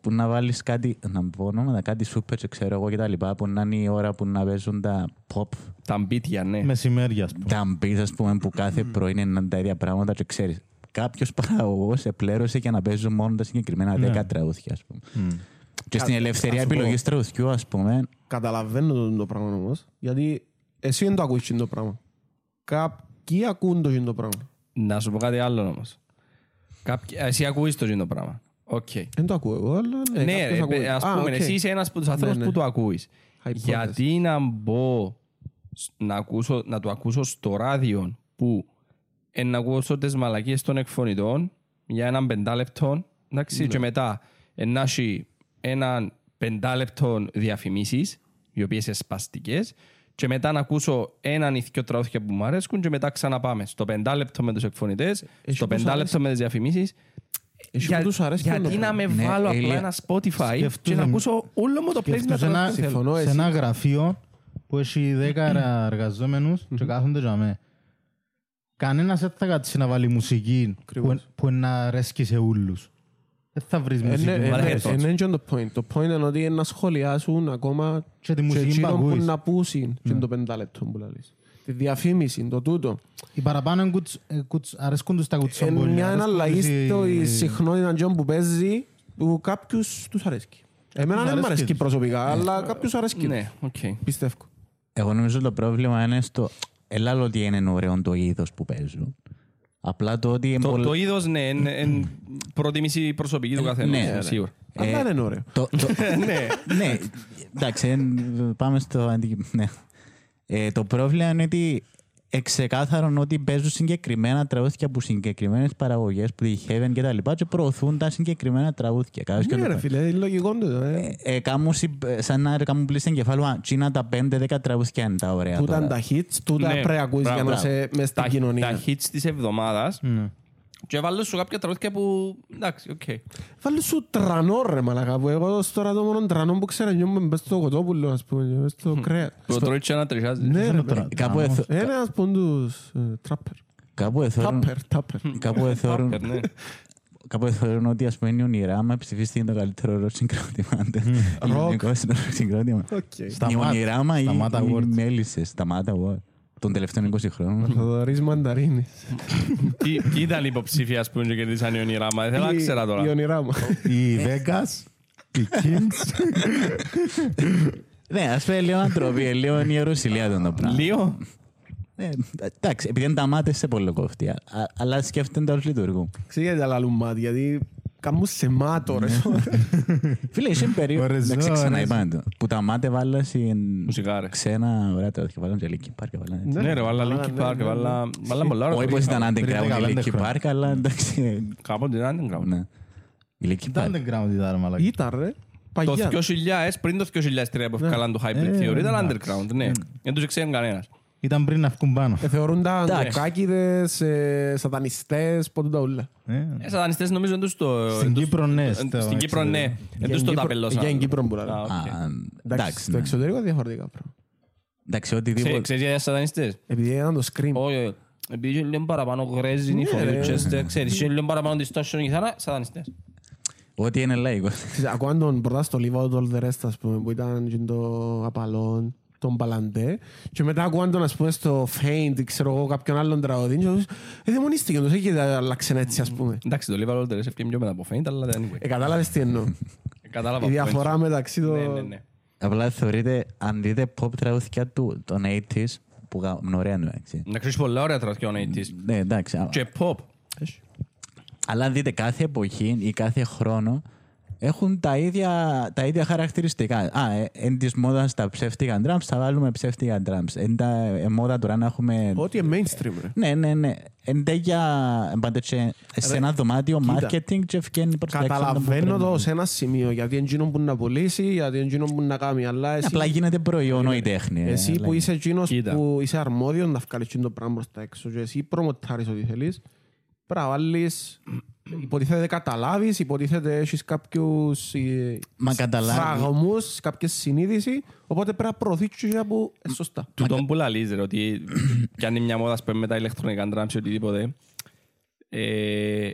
S4: που να βάλεις κάτι, να πω ονόματα, κάτι σούπερ και ξέρω εγώ και τα λοιπά, που να είναι η ώρα που να παίζουν τα pop,
S2: Τα μπίτια, ναι.
S3: Μεσημέρια, ας πούμε.
S4: τα beats, ας πούμε, που κάθε πρωί είναι τα ίδια πράγματα και ξέρεις. Κάποιος παραγωγός επλέρωσε για να παίζουν μόνο τα συγκεκριμένα
S3: Ναι.
S4: 10 τραγούδια, ας πούμε.
S3: Μμ.
S4: Και στην
S1: Κα-
S4: ελευθερία
S1: ας πω.
S4: επιλογής τραγουδιού, ας πούμε,
S1: Καταλαβαίνω το, το πράγμα όμως. Γιατί εσύ δεν το ακούεις το πράγμα. Κάποιοι ακούν το το πράγμα.
S2: Να σου πω κάτι άλλο όμως. Κάποιοι, εσύ ακούεις το τζείνο πράγμα. Οκ.
S1: Δεν το ακούω εγώ, αλλά ναι,
S2: Ναι,
S1: κάποιος
S2: ε,
S1: ακούει.
S2: ε, ας
S1: Α,
S2: πούμε,
S1: οκ.
S2: εσύ είσαι ένας από τους ανθρώπους
S1: ναι.
S2: που το ακούεις.
S1: Υπόθεσε.
S2: Γιατί να μπω σ- να, ακούσω, να το ακούσω στο ράδιο που ε, να ακούσω τις μαλακίες των εκφωνητών για έναν πεντάλεπτο εντάξει,
S1: Ναι.
S2: και μετά ε, να έχει έναν πεντάλεπτο διαφημίσεις οι οποίες είναι σπαστικές και μετά να ακούσω έναν ή δυο τραγούδια που μου αρέσκουν και μετά ξαναπάμε στο πεντάλεπτο με τους εκφωνητές,
S1: Έχει
S2: στο
S1: που τους
S2: πεντάλεπτο με τις διαφημίσεις
S1: Έχει που τους αρέσει
S2: γιατί
S1: το
S2: να με
S4: Ναι,
S2: βάλω απλά
S4: Ηλία.
S2: ένα Spotify και
S3: Σκέφτομαι-
S2: να ακούσω όλο μου το playlist με
S3: Σκέφτομαι σε ένα,
S2: τραγούδια.
S1: Συμφωνώ,
S3: σε
S1: εσύ.
S3: ένα γραφείο που έχει 10 εργαζόμενους και κάθονται για μέ. Κανένας δεν θα κάτσει να βάλει μουσική που,
S1: Ακριβώς.
S3: που να αρέσκει σε όλους. Δεν θα βρεις
S1: Είναι-
S3: μουσική.
S1: είναι-
S3: που να
S2: Βάλε
S3: αρέσει.
S2: headphones.
S1: Είναι και το point. Το point είναι ότι είναι να σχολιάσουν ακόμα
S3: Και τη
S1: και
S3: μουσική που
S1: εκείνον που
S3: ακούεις.
S1: να πούσουν και το πεντάλεπτο που λαλείς. Τη διαφήμιση, το τούτο.
S3: Οι παραπάνω είναι κουτς- ε, κουτς- αρέσκουν τους τα
S1: Είναι
S3: κουτσομπολιά.
S1: μια
S3: αρέσκουν
S1: αναλλαγή
S3: τους οι-
S1: στο συχνότητα τζον που παίζει που κάποιους τους αρέσκει. Εμένα δεν μ'
S3: αρέσκει
S1: αρέσκει
S3: τους.
S1: προσωπικά, αλλά κάποιους αρέσκει.
S2: Ναι, οκ.
S1: Πιστεύω.
S4: εγώ νομίζω το πρόβλημα είναι στο... Ελά ότι είναι ωραίο το είδος που παίζουν. Απλά το ότι... είναι
S2: Το,
S4: πολύ-
S2: το είδος, ναι, είναι είναι προτίμηση προσωπική του καθενός,
S4: ναι, ρε.
S2: σίγουρα.
S1: Αλλά δεν είναι ωραίο.
S4: Το, το, ναι, εντάξει, εν- πάμε στο αντι... ναι. Ε, το πρόβλημα είναι ότι εξεκάθαρον ότι παίζουν συγκεκριμένα τραγούδια από συγκεκριμένες παραγωγές που διχεύουν και τα λοιπά και προωθούν τα συγκεκριμένα τραγούδια. Κάπως και
S1: Ναι
S4: το-
S1: ρε φίλε, είναι λογικό το. ε.
S4: Ε, ε, κάμουν συ- σαν να κάνουν πλύση εγκεφάλου, α, τζείνα τα 5-10 τραγούδια είναι τα ωραία
S1: Που
S4: τώρα.
S1: ήταν τα hits, τούτα
S2: Ναι,
S1: πρέπει να ακούεις για
S2: μπράβο.
S1: να είσαι μες στην
S2: Τα,
S1: κοινωνία.
S2: τα hits της εβδομάδας
S3: Ναι.
S2: Και βάλω σου κάποια τραγούδια που, εντάξει, οκ.
S1: Βάλε σου τρανό ρε μαλακά που εγώ τώρα το μόνο τρανό που ξέρω νιώμαι μες στο κοτόπουλο ας πούμε, μες στο κρέας.
S2: Που το τρώει και να τριχάζει.
S1: Ναι ρε
S3: το
S1: παιδί.
S3: τρα-
S4: Κάπου, εθ,
S1: Είναι ένας από τους ε, τράπερ.
S4: κάπου, εθώρουν,
S1: Τάπερ, τάπερ.
S4: κάπου, εθώρουν,
S2: Τάπερ, ναι.
S4: κάπου εθώρουν ότι ας πούμε η Ονειράμα ψηφίστηκε το καλύτερο ροκ συγκρότημα. Ελληνικό ροκ συγκρότημα.
S1: Οκ.
S4: Η
S3: Σταμάτα-
S4: Ονειράμα ή
S3: Σταμάτα
S4: οι
S3: Awards.
S4: Μέλισσες, σταμάτα Award των τελευταίων 20 χρόνων.
S1: Θοδωρής Μανταρίνης.
S2: Ποιοι ποιοι ήταν οι υποψήφοι, ας πούμε, και κερδίσαν οι ονειράμα. Δεν θέλω να
S1: Η-
S2: ξέρα
S1: Η
S2: τώρα.
S1: όνειρά μου.
S3: Οι Vegas, οι Kings.
S4: Ναι, ας πούμε λίγο αντροπή, λίγο η Ιερουσαλία τον το πράγμα.
S2: Λίγο;
S4: Ε, Εντάξει, επειδή είναι τα μάτια σε πολύ κοφτή, α- αλλά σκέφτονται τα όλους λειτουργούν.
S1: Ξέρετε γιατί άλλα μάτι, γιατί κάνουν σε μάτω ρε.
S4: Φίλε, είσαι περίοδο.
S3: Ωρες,
S4: Εντάξει,
S3: ώρες.
S4: ξαναείπαν το. Που τα μάτια βάλα σε
S2: Μουσικάρες.
S4: ξένα ωραία τα και βάλαν και Linkin Park. βάλαν έτσι.
S2: Ναι ρε, βάλα
S1: Βάλα,
S2: Linkin
S1: ναι,
S2: Park,
S1: ναι,
S2: βάλα βάλα πολλά ωραία
S4: Όχι πως
S2: τραγούδια.
S4: ήταν
S3: πριν
S4: underground η
S3: 15
S4: Linkin
S3: χρόνια.
S4: Park, αλλά εντάξει.
S2: Κάποτε ήταν underground.
S4: ναι. Η Linkin
S3: Ήταν
S4: Park.
S3: underground ήταν ρε μαλακά.
S1: Ήταν ρε.
S2: Το
S1: Παγιά.
S2: 2000, πριν το 2003 που έφυγαν το Hybrid
S3: Ε,
S2: Theory, ήταν
S3: εντάξει.
S2: underground, ναι. Δεν τους ξέρει κανένας.
S3: Ήταν πριν να βγουν πάνω.
S1: Ε, Θεωρούνταν
S4: Εντάξει.
S1: κοκάκιδες, ε, σατανιστές, ποτέ τα ούλα.
S3: Ε,
S2: Ε, σατανιστές νομίζω είναι τους το...
S3: Στην
S2: εν τους-
S3: Κύπρο, ναι,
S2: εν-
S3: στο-
S2: Στην Κύπρο,
S3: έτσι,
S2: ναι.
S1: Για
S2: Εν τους
S1: την
S2: το
S1: Κύπρο-
S2: ταπελώσαν.
S1: Για την Κύπρο που
S2: Α,
S1: λέμε.
S2: οκ.
S4: Α,
S1: Εντάξει,
S4: Εντάξει,
S1: στο
S4: ναι.
S1: εξωτερικό διαφορετικά πράγματα.
S4: Εντάξει,
S2: Ξέ-
S4: οτιδήποτε.
S2: Ξέρεις γιατί σατανιστές;
S1: Επειδή ήταν το scream.
S2: Όχι, όχι. Επειδή είναι λίγο παραπάνω γρέζινη
S1: Ναι,
S2: φωνή
S1: ρε.
S2: του Chester, ξέρεις, είναι λίγο παραπάνω distortion η κιθάρα, σατανιστές.
S4: Ό,τι είναι λαϊκό.
S1: Ξέρεις, Ακούαν τον πρώτα στο Leave Out All The Rest, ας πούμε, που ήταν και το απαλόν, τον Παλαντέ. Και μετά ακούαν τον, ας πούμε, στο Faint, ξέρω εγώ, κάποιον άλλον τραγούδι. Και τους, ε, δαιμονίστηκε, τους έχει αλλάξει έτσι, ας πούμε.
S2: Εντάξει, το Live Out There έφυγε πιο μετά από Faint, αλλά anyway.
S1: Ε, κατάλαβες τι εννοώ.
S2: Ε, Κατάλαβα.
S1: Η
S2: που πέντε.
S1: διαφορά μεταξύ
S2: Ναι, ναι,
S1: των...
S2: ναι.
S4: Απλά θεωρείτε, αν δείτε pop τραγούδια του των 80s, που είναι ωραία εντάξει.
S2: Να ξέρεις πολλά ωραία τραγούδια των 80s.
S4: Ναι, εντάξει. α-
S2: Και pop.
S4: Αλλά αν δείτε κάθε εποχή ή κάθε χρόνο, έχουν τα ίδια, τα ίδια χαρακτηριστικά. Α, ε, εν της μόδας τα ψεύτικα drums, θα βάλουμε ψεύτικα drums. Εν τα ε, μόδα τώρα να έχουμε...
S1: Ό,τι είναι mainstream, ρε.
S4: Ναι, ναι, ναι. Εν τέτοια, πάντε και σε ένα δωμάτιο
S1: κοίτα.
S4: marketing και ευκαινεί προς τα έξω να το
S1: Καταλαβαίνω
S4: πρέπει.
S1: το σε ένα σημείο, γιατί είναι εκείνο που να πουλήσει, γιατί είναι εκείνο που να κάνει, αλλά εσύ...
S4: Απλά γίνεται προϊόν η τέχνη. ε,
S1: Εσύ που
S4: αλλά-
S1: είσαι εκείνος
S2: Κοίτα.
S1: που είσαι αρμόδιος να βγάλεις εκείνο το πράγμα προς τα έξω και εσύ προμοτάρεις ό,τι θέλεις, πρέπει να βάλεις, υποτίθεται καταλάβεις, υποτίθεται έχεις κάποιους ε,
S4: Μα καταλάβεις.
S1: φραγμούς, κάποια συνείδηση, οπότε πρέπει να προωθήσεις και εκείνα που είναι σωστά.
S2: Του τον που λαλείς ρε, ότι πιάνει μια μόδα σπέν με τα ηλεκτρονικά drums ή οτιδήποτε. Ε,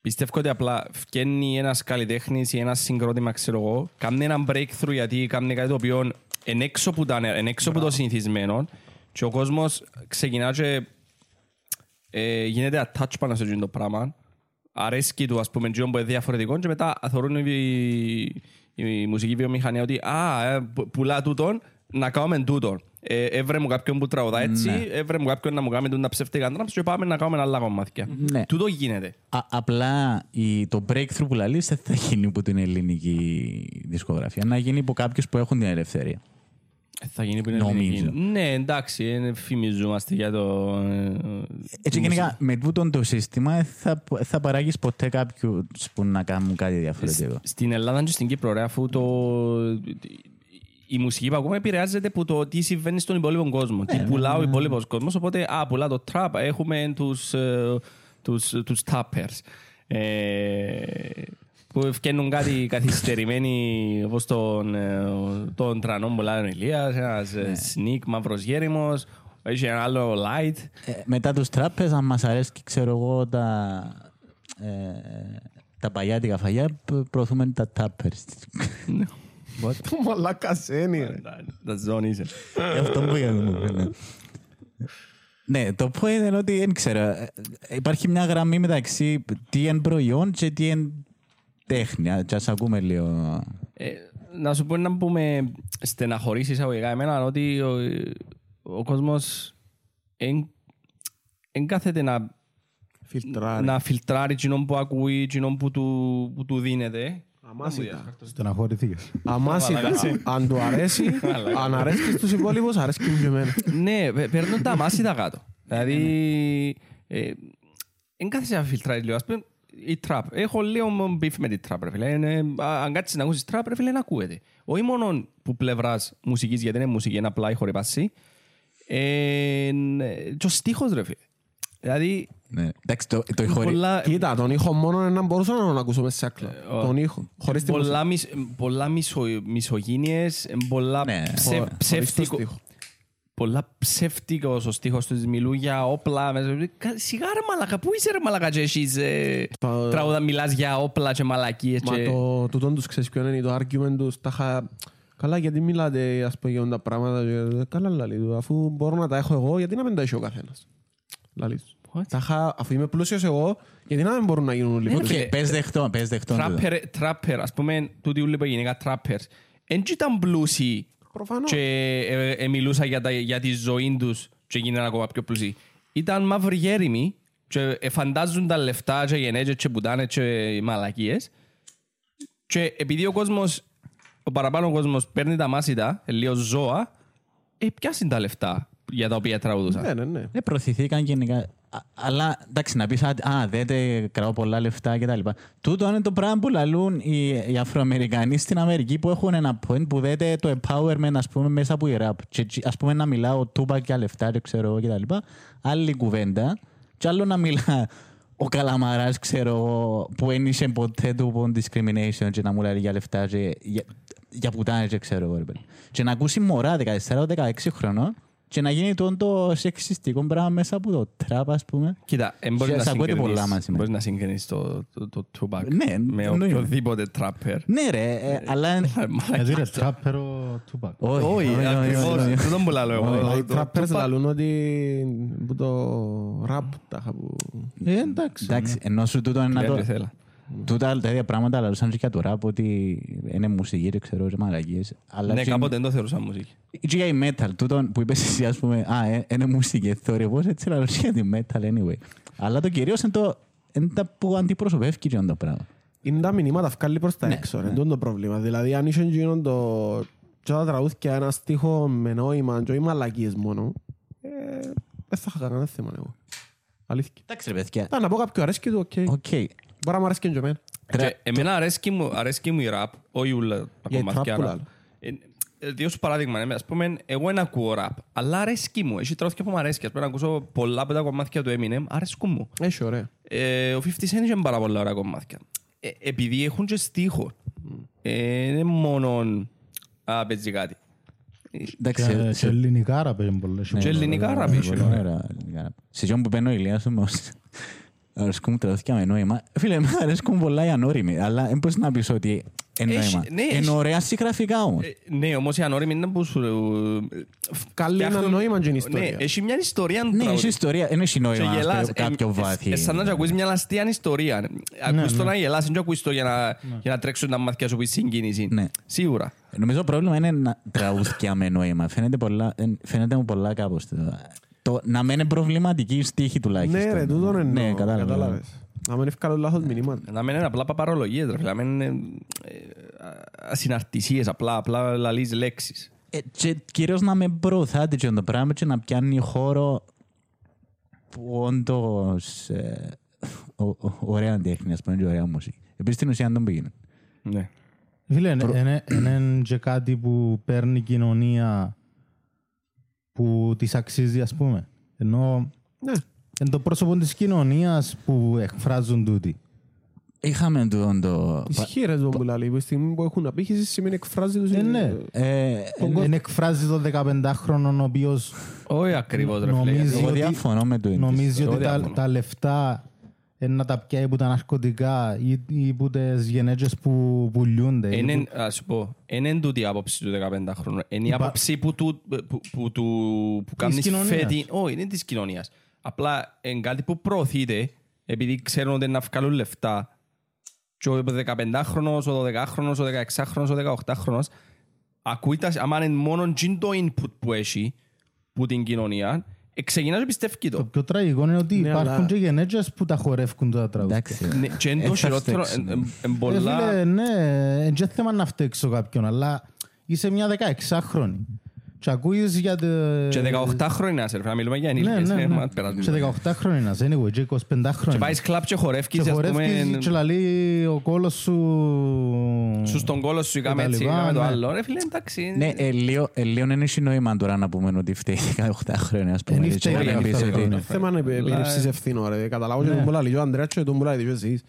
S2: πιστεύω ότι απλά φκένει ένας καλλιτέχνης ή ένας συγκρότημα, ξέρω εγώ, κάνει έναν breakthrough γιατί κάνει κάτι το οποίο εν έξω που, τα, εν έξω που το συνηθισμένο και ο κόσμος ξεκινά και ε, γίνεται attach πάνω σε αυτό το πράγμα. Αρέσκει του, ας πούμε, τζιόν που είναι διαφορετικό και μετά θεωρούν η, η μουσική βιομηχανία ότι «Α, ε, που- πουλά τούτον, να κάνουμε τούτον». Ε, έβρε μου κάποιον που τραγουδά έτσι, έβρε μου κάποιον να μου κάνει τα ψεύτικα drums και πάμε να κάνουμε άλλα κομμάτια.
S4: Ναι.
S2: Τούτο γίνεται.
S4: Α, απλά η, το breakthrough που λαλείς δεν θα γίνει από την ελληνική δισκογραφία. Να γίνει από κάποιους που έχουν την ελευθερία.
S2: Ε, Θα γίνει που είναι
S4: Νομίζω.
S2: ελληνική. Ναι, εντάξει, ε, φημιζόμαστε για το... ε,
S4: Έτσι γενικά με τούτο το σύστημα ε, θα, θα παράγεις ποτέ κάποιους που να κάνουν κάτι διαφορετικό.
S2: Στην Ελλάδα και στην Κύπρο, ρε, αφού το... η μουσική που ακούμε επηρεάζεται από το τι συμβαίνει στον υπόλοιπο κόσμο. τι πουλά ο υπόλοιπο κόσμο. Οπότε, α, πουλά το trap. Έχουμε του τους, τους tappers. Ε, που ευκαινούν κάτι καθυστερημένοι όπως τον, ε, τον τρανό που λέει ο Ηλίας, ένας ε, sneak μαύρος γέριμος, έχει ένα άλλο light.
S4: Ε, μετά τους τράπες, αν μας αρέσει και ξέρω εγώ τα, ε, τα παλιάτικα φαγιά, π- προωθούμε τα τάπερς.
S1: Το μαλάκας είναι, ρε.
S2: Τα ζώνησε.
S4: Ε, Αυτό που είχα μου πει, ναι. Ναι, το point είναι ότι δεν ξέρω. ε, Υπάρχει μια γραμμή μεταξύ τι είναι προϊόν και τι είναι τέχνη. Α, Και ας ακούμε λίγο.
S2: Ε, να σου πω να πούμε στεναχωρήσει εισαγωγικά εμένα ότι ο, ο κόσμος δεν κάθεται να,
S1: Φιλτράρει.
S2: να φιλτράρει εκείνον που ακούει, εκείνον που του, που του δίνεται.
S1: Αμάσιτα.
S3: Στεναχωρηθήκες.
S1: Αμάσιτα. Αν του αρέσει, αν αρέσει και στους υπόλοιπους, αρέσει και και εμένα.
S2: ναι, παι- παίρνουν τα μάσιτα κάτω. δηλαδή, δεν κάθεσαι να φιλτράρεις λίγο. Ας πούμε, η τραπ. Έχω λίγο beef με την τραπ, ρε φίλε. Είναι, α, αν κάτσεις να ακούσεις τραπ, ρε φίλε, να ακούεται. Όχι μόνο που πλευράς μουσικής, γιατί είναι μουσική, είναι απλά η χορεπάση. Ε, και ο στίχος, ρε φίλε. Δηλαδή,
S4: Ναι. Εντάξει, το, το ηχορεί.
S2: πολλά,
S1: Κοίτα, τον ήχο μόνο να μπορούσα να τον ακούσω μέσα σε άκλα. Τον ήχο. Χωρίς τη μουσική.
S2: πολλά, μισ, πολλά μισο, μισογίνειες, πολλά
S4: Ναι.
S2: ψε,
S1: Χω- χωρίς το
S2: ψεύτικο.
S1: Στίχο.
S2: πολλά ψεύτικος ο στίχος τους, μιλούν για όπλα. με- Κα- Σιγά ρε μαλακα, πού είσαι ρε μαλακα και εσείς ε,
S1: Το-
S2: τραγούδα, μιλάς για όπλα και μαλακίες
S1: Μα
S2: και...
S1: το τούτον τους ξέρεις ποιο είναι το argument τους. Τα είχα... Καλά, γιατί μιλάτε ας πούμε για τα πράγματα. και- Καλά, λαλεί του. Αφού μπορώ να τα έχω εγώ, γιατί να μην τα έχει ο καθένας; Λαλεί τους.
S2: What?
S1: Τα είχα, αφού είμαι πλούσιος εγώ, γιατί να μην μπορούν να γίνουν όλοι.
S2: Ναι,
S1: πλούσιοι;
S2: ρε.
S4: Οκ, Πες δεχτώ, πες δεχτώ. τούτο.
S2: Trapper, trapper, ας πούμε, τούτοι ούλοι που γενικά trappers, εν και ήταν πλούσιοι
S1: Προφανώς.
S2: και ε, ε, μιλούσαν για, τα- για τη ζωή τους και γίνανε ακόμα πιο πλούσιοι. Ήταν μαύροι γέριμοι και ε, φαντάζουν τα λεφτά και γενέτσες και πουτάνες και μαλακίες και επειδή ο κόσμος, ο παραπάνω κόσμος παίρνει τα μάσιτα, ε, λίγο ζώα, ε, πιάσουν τα λεφτά για τα οποία τραγουδούσαν.
S1: Ναι, ναι, ναι.
S4: Ναι, προωθηθήκαν γενικά. Α, Αλλά εντάξει, να πεις, Α, δεν τε κρατώ πολλά λεφτά κτλ. Τούτο είναι το πράγμα που λαλούν οι, οι Αφροαμερικανοί στην Αμερική που έχουν ένα point που δέτε το empowerment ας πούμε, μέσα από η rap. Και ας πούμε να μιλάω τούπα για λεφτά, δεν ξέρω εγώ κτλ. Άλλη κουβέντα. Και άλλο να μιλά ο Καλαμαράς, ξέρω εγώ, που δεν είσαι ποτέ του από discrimination και να μου λέει για λεφτά. Και, για, για πουτάνες και ξέρω εγώ ρε παιδί. Και να ακούσει μωρά 14-16 χρονών και να γίνει τον το σεξιστικό πράγμα μέσα από το τραπ ας πούμε.
S2: Κοίτα, ε, μπορείς
S4: Σε-
S2: να
S4: σε ακούτε πολλά
S2: συγκρίνεις-
S4: μαζί με.
S2: μπορείς να συγκρίνεις το, το, το Tupac
S4: Ναι,
S2: με
S4: εννοείται.
S2: οποιοδήποτε trapper.
S4: Ναι ρε, ε, αλλά...
S3: Γιατί ρε, τράπερ ο Tupac.
S4: Όχι,
S2: Όχι,
S4: όχι, όχι,
S2: ακριβώς.
S4: όχι.
S2: Δεν τον πουλάω εγώ.
S1: Οι
S2: Το- το
S1: trappers
S2: Tupac-
S1: λαλούν ότι που το ραπ τα είχα που...
S3: Ε, εντάξει.
S4: Εντάξει, ενώ σου τούτο είναι να
S2: Δεν
S4: το...
S2: θέλω.
S4: Τούτα τα ίδια πράγματα λαλούσαν και για το ραπ ότι είναι μουσική και ξέρω και μαλακίες. Αλλά
S2: Ναι,
S4: και-
S2: κάποτε δεν το θεωρούσα μουσική.
S4: και για η metal, τούτο που είπες εσύ ας πούμε, α, ε, είναι μουσική, θορυβός έτσι λαλούς για τη metal anyway. Αλλά το κυρίως είναι το είναι τα που αντιπροσωπεύει και το πράγμα.
S1: Είναι τα μηνύματα βγάλει προς τα έξω, είναι τούτο το πρόβλημα. Δηλαδή αν είσαι γίνον το... και τα τραγούδια ένας στίχο με νόημα και όχι μαλακίες μόνο, ε, δεν θα είχα κανένα θέμα εγώ. Αλήθεια.
S4: Εντάξει ρε παιδιά,
S1: Θα να πω κάποιο αρέσκει του, οκ.
S4: οκ.
S1: Μπορεί να μου αρέσκει και εμένα.
S2: Και Εμένα αρέσκει μου, αρέσκει μου η ραπ, όχι ούλα τα
S1: Για η
S2: κομμάτια
S1: trap που
S2: rap.
S1: λαλώ.
S2: Ε, ε, Δύο σου παράδειγμα, ναι, ας πούμε, εγώ δεν ακούω ραπ, αλλά αρέσκει μου. Έχει τραγούδια που μου αρέσκει. Ας πούμε, να ακούσω πολλά από τα κομμάτια του Eminem, αρέσκουν μου.
S1: Έχει ωραία.
S2: Ε, ο 50 Cent είχε πάρα πολλά ωραία κομμάτια. Ε, επειδή έχουν και στίχο. Ε, είναι μόνο α, παίζει κάτι.
S4: Εντάξει,
S3: Και-
S4: σε-
S3: Και
S4: σε-
S3: ελληνικά ραπ είναι πολλά.
S2: Και ελληνικά ραπ είχε.
S4: Πολύ ωραία, ελληνικά ραπ. Σε ποιον που παίρνω ο Ηλίας όμως, αρέσκουν μου τραγούδια με νόημα. Φίλε, εμένα αρέσκουν πολλά οι ανώριμοι, αλλά δεν μπορείς να πεις ότι είναι
S2: Έχει-
S4: νόημα.
S2: ναι, έχει-
S4: Είναι ωραία συγγραφικά όμως.
S2: Ε, ναι, όμως οι ανώριμοι είναι που σου... ε,
S1: Καλή ένα
S2: φτιάχνουν-
S1: νόημα και είναι η
S2: Ναι,
S1: ιστορία.
S2: έχει μια ιστορία
S4: Ναι,
S2: τραγούδι.
S4: έχει ιστορία, δεν έχει
S2: Και
S4: νόημα
S2: γελάς.
S4: στο κάποιο
S2: Ε,
S4: βάθη.
S2: ε, Σαν να ακούεις μια αστεία ιστορία. Ακούς το
S3: ναι.
S2: να γελάς, δεν το ακούς το για να- για να τρέξουν τα μάτια σου που είσαι συγκίνηση.
S4: Ναι.
S2: Σίγουρα.
S4: Νομίζω το πρόβλημα είναι να τραγούδια με νόημα. Φαίνεται, πολλά, ε, φαίνεται μου πολλά κάπως. Το, το να μένει προβληματική η στίχη τουλάχιστον.
S1: Ναι ρε, τούτον εννοώ.
S4: Ναι, κατάλαβα.
S1: Κατάλαβες. Να μην ευκάλω λάθος μηνύματα.
S2: Να μην είναι απλά παπαρολογίες, ρε φίλε. Να μην είναι ε, ασυναρτησίες, απλά, απλά λαλείς λέξεις.
S4: Ε, και κυρίως να με προωθάτε και το πράγμα και να πιάνει χώρο που όντως ε, ο- ο- ωραία τέχνη, ας πούμε, και ωραία μουσική. Επίσης στην ουσία δεν πήγαινε.
S2: Ναι.
S3: Φίλε, είναι- είναι είναι και κάτι που παίρνει η κοινωνία που της αξίζει, ας πούμε. Ενώ
S1: Ναι.
S3: είναι το πρόσωπο της κοινωνίας που εκφράζουν τούτοι.
S4: Είχαμε το... το
S1: Ισχύει ρε το που λέει. Που στιγμή που έχουν απήχηση σημαίνει εκφράζει τους...
S3: Ε, ναι.
S4: ε,
S3: Δεν εκφράζει το 15χρονο ο οποίος
S2: Όχι ακριβώς, ρε
S3: Νομίζει
S2: φίλε.
S4: εγώ
S3: ότι-
S4: διαφωνώ με το
S3: νομίζει
S2: Εγώ
S3: ότι τα,
S2: διαφωνώ.
S3: τα λεφτά είναι να τα πιάει από τα ναρκωτικά ή, ή από τις γενέτες που πουλιούνται. ή
S2: Είναι,
S3: που-
S2: ας σου πω, είναι εν τούτη η άποψη του 15χρονου. Είναι η άποψη που, του, που, που, του, που κάνεις
S3: κοινωνίας.
S2: φέτη. Όχι, είναι της κοινωνίας. Απλά είναι κάτι που προωθείται επειδή ξέρουν ότι είναι να βγάλουν λεφτά και ο 15χρονος, ο 12χρονος, ο 16χρονος, ο 18χρονος ακούει τα, άμα είναι μόνο τζιν το input που έχει που την κοινωνία, ε, ξεκινά και πιστεύει
S3: Το
S2: το.
S3: πιο τραγικό είναι ότι
S1: Ναι,
S3: υπάρχουν
S1: αλλά-
S3: και γενέτες που τα χορεύκουν τα τραγούδια.
S4: Εντάξει.
S2: Ναι, και είναι
S4: Ε,
S2: το
S4: θα
S2: χειρότερο,
S4: στέξουμε.
S2: εν- εν- εν
S3: Ε,
S2: πολλά...
S3: φίλε, ναι, είναι και θέμα να φταίξω κάποιον, αλλά είσαι μια 16χρονη. Και ακούεις για... τε-
S2: Και 18χρονοι να σε, να μιλούμε για
S3: Ναι,
S2: ενήλικες.
S3: ναι,
S2: ε,
S3: ναι.
S2: μα περάσουμε.
S3: Και 18χρονη να είσαι, anyway, και 25χρονη.
S2: Και πάεις κλαπ και χορεύκεις,
S3: Και
S2: ας
S3: χορεύκεις
S2: πούμε,
S3: και λαλεί ο κόλος σου...
S2: σου στον κόλο σου
S3: Και
S2: είχαμε
S3: τα
S2: έτσι,
S3: λοιπά,
S2: είχαμε το
S3: ναι.
S2: άλλο. Ρε φίλε, εντάξει.
S4: Ναι, ε, λίγο, ε, λίγο δεν έχει νόημα τώρα να πούμε ότι φταίει 18 χρόνια, ας πούμε.
S3: Εν
S4: έτσι,
S3: φταίει
S4: να
S3: τα
S4: πεις
S3: 18
S4: ότι-
S3: χρόνια.
S1: Θέμα είναι επίληψης ευθύνων ρε. Καταλάβω και
S3: Ναι.
S1: τον που λέει ο Ανδρέας και τον που λέει και εσείς.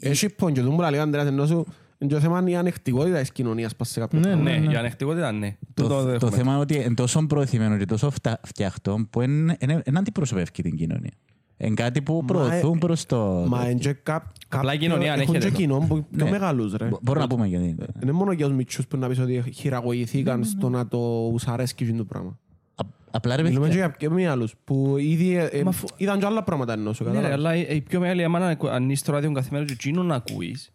S1: Έχει πόν και τον που λέει ο Ανδρέας ενώ σου είναι και θέμα η ανεκτικότητα της κοινωνίας πας σε κάποιο
S3: Ναι,
S1: πράγμα.
S2: Ναι,
S3: ναι.
S2: η ανεκτικότητα ναι.
S4: Το,
S2: Τούτο
S4: το
S2: δέχομαι.
S4: θέμα είναι ότι είναι τόσο προωθημένο και τόσο φτα- φτιαχτό που είναι, είναι, είναι αντιπροσωπεύει την κοινωνία. Είναι κάτι που
S1: Μα,
S4: προωθούν
S1: ε,
S4: προς το...
S1: Μα είναι και κά-
S2: Απλά η κοινωνία
S1: κάποιοι
S2: ανέχεται
S1: έχουν και
S2: το.
S1: κοινό που πιο
S4: Ναι.
S1: μεγάλους ρε.
S4: Μπο- Μπορώ να πούμε γιατί.
S1: Είναι μόνο για τους μητσούς που να πεις ότι χειραγωγηθήκαν στο να το αρέσκει το πράγμα.
S4: Α- Απλά ρε
S1: Μιλούμε και
S4: παιδιά,
S1: για πιο άλλους που ήδη ε, ε,
S2: Μα αφού-
S1: είδαν και άλλα πράγματα ενώ σου
S2: Ναι, ρε,
S1: κατάλαβες.
S2: αλλά η η πιο μεγάλη άμα να ανοίσεις το ράδιο καθημερινά και εκείνο να ακούεις.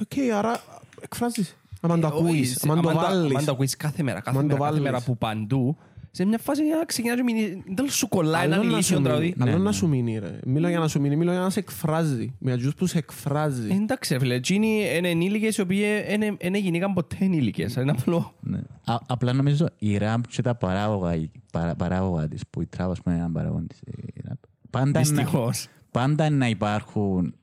S1: Οκ, άρα εκφράζεις. Αν το
S2: Ε, όχι,
S1: ακούεις,
S2: σε-
S1: αν το
S2: άμα το- άμα
S1: βάλεις.
S2: το ακούεις κάθε μέρα, κάθε
S1: Άμα το
S2: μέρα, κάθε
S1: βάλεις.
S2: μέρα που παντού, σε μια φάση να ξεκινάς και μην... Δεν σου κολλάει ένα
S1: Άλλο να σου
S2: ηλίσιο
S1: μείνει,
S2: τραγούδι.
S1: άλλο
S4: Ναι,
S1: να
S4: ναι.
S1: σου μείνει ρε. Μιλώ για να σου μείνει, μιλώ για να σε εκφράζει. Με αυτούς που σε εκφράζει.
S2: Ε, Εντάξει, ρε φίλε, εκείνοι είναι ενήλικες οι οποίοι δεν γίνηκαν ποτέ ενήλικες. Είναι απλό.
S4: ναι. Α- απλά νομίζω η ραμπ και τα παράγωγα, η παρα- παράγωγα της, που η τράβα ας πούμε είναι έναν παράγον της, η ραμπ, πάντα, είναι-
S2: Δυστυχώς.
S4: πάντα είναι να υπάρχουν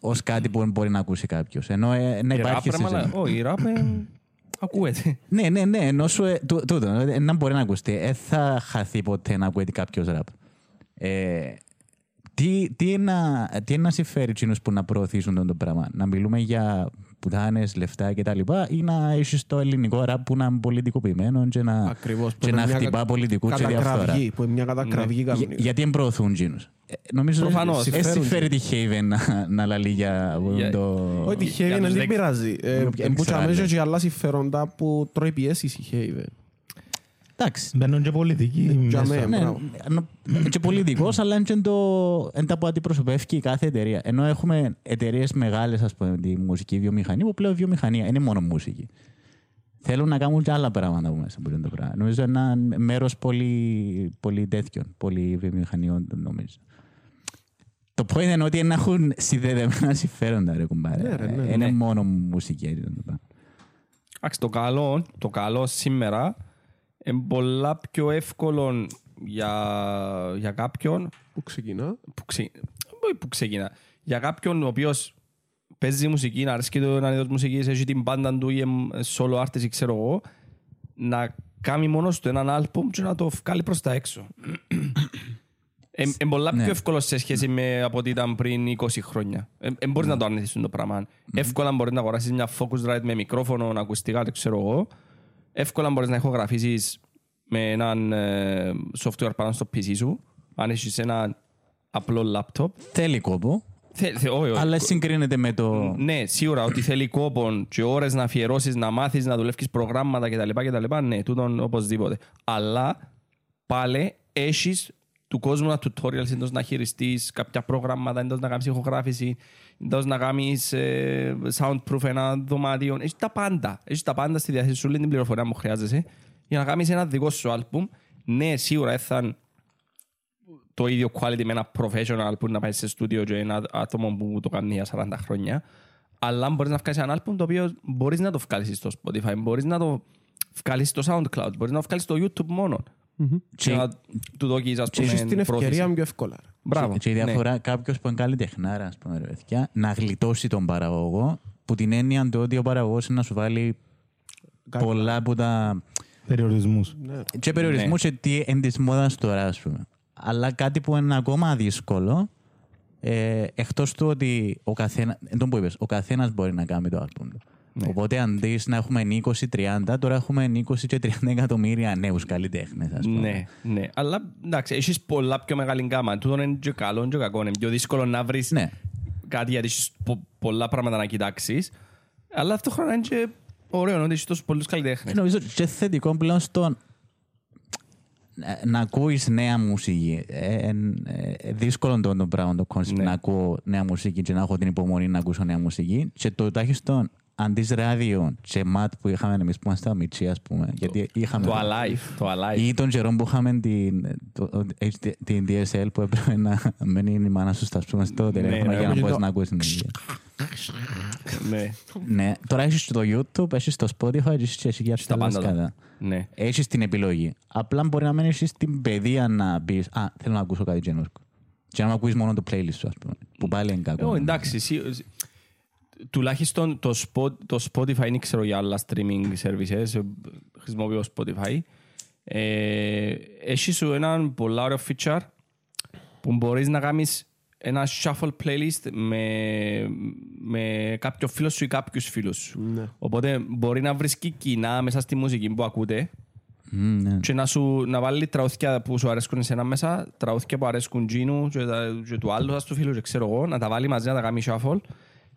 S4: ως κάτι που μπορεί να ακούσει κάποιος. Ενώ ε, να
S2: Η
S4: υπάρχει...
S2: ράπ, ρε,
S4: σε-
S2: μαλα- Όχι, η ράπ ε, ακούεται.
S4: Ναι, ναι, ναι, ενώ σου, ε, τού- τούτο, ε, να μπορεί να ακουστεί. Δεν θα χαθεί ποτέ να ακούει κάποιος ραπ. Ε, Τι, τι, να, τι να συμφέρει εκείνους που να προωθήσουν τον το πράγμα; Να μιλούμε για πουτάνες, λεφτά κτλ. ή να είσαι το ελληνικό ραπ που να είναι πολιτικοποιημένο και να,
S1: Ακριβώς. που
S4: και
S1: είναι
S4: να
S1: μια
S4: χτυπά
S1: κα-
S4: πολιτικούς και διαφθορά;
S1: Κατακραυγή, που είναι μια κατακραυγή
S4: Για-
S1: κανονικά.
S4: γιατί δεν προωθούν εκείνους; Ε, Νομίζω
S2: Προφανώς.
S4: ότι
S1: Συμφέρουν
S4: συμφέρει τη Haven να, να λαλεί για
S2: Για-
S4: το...
S1: Όχι, τη
S2: Για
S1: Haven
S2: τους
S1: δεν την
S2: δεκ-
S1: πειράζει. Ε,
S4: Δεν
S1: Που
S4: ξέρω,
S1: τσαμέζω
S4: ναι.
S1: και άλλα συμφέροντα που τρώει πιέσεις η Haven.
S4: Εντάξει.
S3: Μπαίνουν και πολιτικοί
S1: για
S3: μέσα.
S1: μένα.
S4: Ναι,
S1: μπράβο.
S4: ενώ- και πολιτικός, αλλά είναι και το είναι τα που αντιπροσωπεύει η κάθε εταιρεία. Ενώ έχουμε εταιρείες μεγάλες, ας πούμε, τη μουσική βιομηχανία, που πλέον βιομηχανία είναι μόνο μουσική. Θέλουν να κάνουν και άλλα πράγματα από μέσα που είναι το πράγμα. Νομίζω ένα μέρος πολύ, πολύ τέτοιων, πολύ βιομηχανιών, νομίζω. Το point είναι ότι να έχουν συνδεδεμένα συμφέροντα, ρε κουμπάρε.
S1: Ναι, ρε, ναι,
S4: Είναι
S2: ναι.
S4: μόνο μουσική. έτσι, το πράγμα.
S2: Εντάξει, το καλό, το καλό σήμερα είναι πολλά πιο εύκολο για, για κάποιον
S1: Πού ξεκινά;
S2: που, ξε... όχι που ξεκινά. Για κάποιον ο οποίος παίζει μουσική, να αρέσει το ένα είδος μουσικής, έχει την πάντα του ή είναι solo artist ή ξέρω εγώ, να κάνει μόνος του έναν άλμπουμ και να το βγάλει προς τα έξω. Είναι πολλά
S4: Ναι.
S2: πιο εύκολο σε σχέση με από ό,τι ήταν πριν 20 χρόνια. Δεν μπορείς να το αρνηθείς το πράγμα. Εύκολα μπορείς να αγοράσεις μια Focusrite με μικρόφωνο, ακουστικά, δεν ξέρω εγώ. Εύκολα μπορείς να ηχογραφήσεις με έναν ε, software πάνω στο PC σου. Αν έχεις ένα απλό laptop.
S4: Θέλει κόπο,
S2: Θε, θε, όχι, όχι.
S4: αλλά συγκρίνεται με το.
S2: Ναι, σίγουρα ότι θέλει κόπο και ώρες να αφιερώσεις, να μάθεις, να δουλεύεις προγράμματα κτλ. κτλ. Ναι, τούτον οπωσδήποτε. Αλλά πάλι έχεις του κόσμου ένα tutorials εντός να χειριστείς κάποια προγράμματα, εντός να κάνεις ηχογράφηση, εντός να κάνεις ε, soundproof ένα δωμάτιο. Έχεις τα πάντα. Έχεις τα πάντα στη διάθεση σου, όλη την πληροφορία που χρειάζεσαι για να κάνεις ένα δικό σου άλμπουμ. Ναι, σίγουρα δεν θα είναι το ίδιο quality με ένα professional που να πάει σε στούντιο και ένα άτομο που το κάνει για 40 χρόνια. Αλλά μπορείς να βγάλεις ένα album το οποίο μπορείς να το βγάλεις στο Spotify, μπορείς να το βγάλεις στο SoundCloud, μπορείς να το βγάλεις στο YouTube μόνο. Και να του δώσεις ας
S1: Και έχεις την
S2: πούμε πρόθεση.
S1: ευκαιρία πιο εύκολα. ρε.
S2: Μπράβο.
S4: Και η
S2: ναι.
S4: διαφορά κάποιος που είναι καλλιτεχνάρας, ας πούμε, ρε παιδιά, να γλιτώσει τον παραγωγό που την έννοια του ότι ο παραγωγός είναι να σου βάλει
S1: Κάτι.
S4: πολλά από τα.
S3: Περιορισμούς.
S4: και περιορισμούς και τι εν της μόδας τώρα, ας πούμε. Αλλά κάτι που είναι ακόμα δύσκολο, ε, εκτός του ότι ο καθένα. Εν τω που είπες, ο καθένας μπορεί να κάνει το άλμπουμ του. Οπότε αντί να έχουμε 20-30, τώρα έχουμε 20 και 30 εκατομμύρια νέους καλλιτέχνες, ας πούμε.
S2: Ναι, ναι. Αλλά εντάξει, έχεις πολλά πιο μεγάλη γκάμα. Τούτο είναι και καλό και κακό. Είναι πιο δύσκολο να βρεις
S4: Ναι.
S2: κάτι γιατί έχεις πο- πολλά πράγματα να κοιτάξεις. Αλλά αυτόχρονα είναι και ωραίο ότι έχεις τόσους πολλούς καλλιτέχνες.
S4: Νομίζω και θετικό πλέον στο να- να ακούεις νέα μουσική. Ε, ε, ε, δύσκολο το, το πράγμα το concept
S2: Ναι.
S4: να ακούω νέα μουσική και να έχω την υπομονή να ακούσω νέα μουσική. Και το τάχιστον αντί ράδιο και ματ που είχαμε εμείς που είμαστε μητσί, ας πούμε. Γιατί είχαμε...
S2: Το Alive, το Alive.
S4: Ή τον καιρό που είχαμε την, το, HD την DSL που έπρεπε να μένει η μάνα σου στα πούμε, στο τηλέφωνο
S2: ναι,
S4: για να
S1: ναι.
S4: μπορείς να ακούσεις την μουσική.
S2: Ναι,
S4: ναι, τώρα έχεις το YouTube, έχεις το Spotify, έχεις και εσύ για
S2: τα
S4: αυτά τα
S2: πάντα.
S4: σκάτα.
S2: ναι.
S4: Έχεις την επιλογή. Απλά μπορεί να μένεις στην παιδεία να πεις Α, θέλω να ακούσω κάτι καινούργιο. Και να μου ακούει μόνο το playlist σου, ας πούμε. Που πάλι είναι κακό.
S2: Ε, εντάξει, εσύ, τουλάχιστον το, Spot, το Spotify δεν ξέρω για άλλα streaming services, ε, χρησιμοποιώ Spotify. Ε, έχει σου έναν πολύ ωραίο feature που μπορείς να κάνεις ένα shuffle playlist με, με κάποιο φίλο σου ή κάποιους φίλους σου.
S1: Ναι.
S2: Οπότε μπορεί να βρίσκει κοινά μέσα στη μουσική που ακούτε
S4: Μμ, ναι.
S2: και να, σου, να βάλει τραγούδια που σου αρέσκουν εσένα μέσα, τραγούδια που αρέσκουν Τζίνου και, τα- και του άλλου, ας του φίλου, και ξέρω εγώ, να τα βάλει μαζί, να τα κάνει shuffle.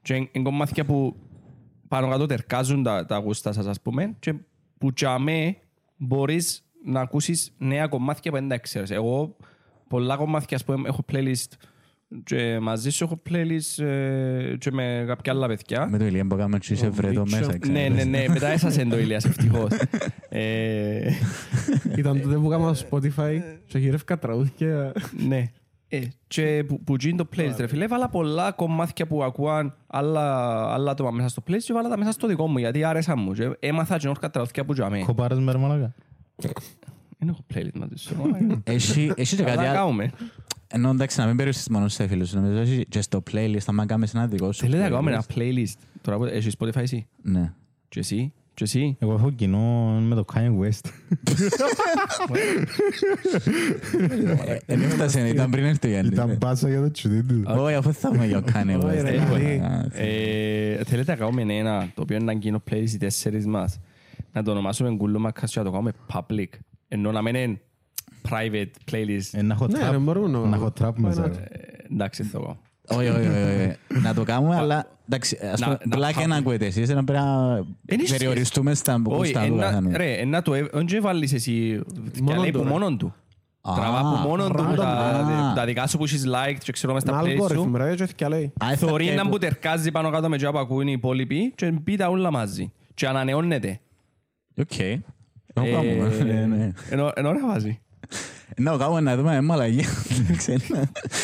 S2: Και είναι κομμάτια που πάνω κάτω τερκάζουν τα, τα γούστα σας, ας πούμε, και που τσαμέ μπορείς να ακούσεις νέα κομμάτια που δεν τα ξέρεις. Εγώ πολλά κομμάτια, ας πούμε, έχω playlist και μαζί σου έχω playlist ε, και με κάποια άλλα παιδιά.
S4: Με το ηλία που κάνουμε και είσαι
S1: Ο
S4: βρέτο
S1: Μίτσο.
S4: μέσα.
S2: Ναι,
S4: ξέρεις.
S2: ναι, ναι, μετά έσασε το Ηλίας, ευτυχώς. Ε,
S1: Ήταν τότε που έκανα στο Spotify και γυρεύκα τραγούδια.
S2: Ναι. Ε, και που, που γίνει το playlist, ρε φίλε, έβαλα πολλά κομμάτια που ακούαν άλλα, άλλα άτομα μέσα στο playlist και βάλα τα μέσα στο δικό μου, γιατί άρεσαν μου. Και έμαθα και όρκα τραγούδια που τζαμέ.
S3: Κοπάρες με ρε μαλάκα.
S2: Δεν έχω playlist μαζί σου. μαλάκα.
S4: Έχει έχει και κάτι
S2: Καλά
S4: άλλο.
S2: κάνουμε.
S4: Ενώ εντάξει, να μην περιοριστείς μόνο σε φίλους σου. Νομίζω έχει και στο playlist, άμα κάνεις ένα δικό σου.
S2: Θέλετε να κάνουμε ένα
S4: playlist.
S2: playlist. Τώρα που έχεις Spotify εσύ;
S4: Ναι.
S2: Και εσύ; Και εσύ;
S3: Εγώ έχω κοινό με το Kanye West.
S4: Δεν έφτασε, ήταν πριν έρθει ο Γιάννης.
S3: Ήταν πάσα για το τσουδί του.
S4: Όχι, αφού θα είμαι για ο Kanye
S1: Όχι,
S4: West.
S1: ρε,
S4: Ε,
S1: Γιάννη.
S4: α,
S2: Ε, Θέλετε να κάνουμε ένα, το οποίο είναι κοινό playlist οι τέσσερις μας. Να το ονομάσουμε Γκούλουμα Κας και να το κάνουμε public. Ενώ να μην είναι private playlist.
S3: Ε, Να έχω
S1: Ναι,
S3: trap-
S1: ρε, μπορούμε να-
S3: να έχω trap μέσα.
S1: Why not?
S3: ρε.
S2: Ε, Εντάξει, θα το κάνω.
S4: Όχι, όχι, όχι, όχι. Να το κάνουμε, αλλά εντάξει, ας
S2: Να-
S4: πούμε,
S2: να
S4: πλάκα
S2: πάμε.
S4: να ακούετε εσείς, να πρέπει να
S2: Εν έχει
S4: περιοριστούμε στα
S2: Όχι,
S4: γούστα του
S2: ένα-
S4: καθενός.
S2: ρε, ένα το, δεν και βάλεις εσύ, και
S1: Μόνον
S2: λέει
S1: του,
S2: που
S1: ρε.
S2: μόνον του.
S4: Α,
S2: Τραβά που μόνον του,
S4: random.
S2: τα-
S4: Α.
S2: τα δικά σου που έχεις like και ξέρω μες
S1: Ένα
S2: στα playlist σου.
S1: αλγόριθμο, ρε, και και λέει.
S4: Α, θα
S2: Θωρεί
S4: πιάει
S2: να
S4: που-
S2: που τερκάζει πάνω κάτω με τζάπα που ακούνε οι υπόλοιποι και μπει τα όλα μαζί. Και ανανεώνεται.
S4: Οκ. Το κάνουμε,
S2: Ε,
S4: ναι, ναι.
S2: Ενώ ενώ ωραία βάζει.
S4: Να το κάνουμε να δούμε, ε, μαλακία. Δεν ξέρω.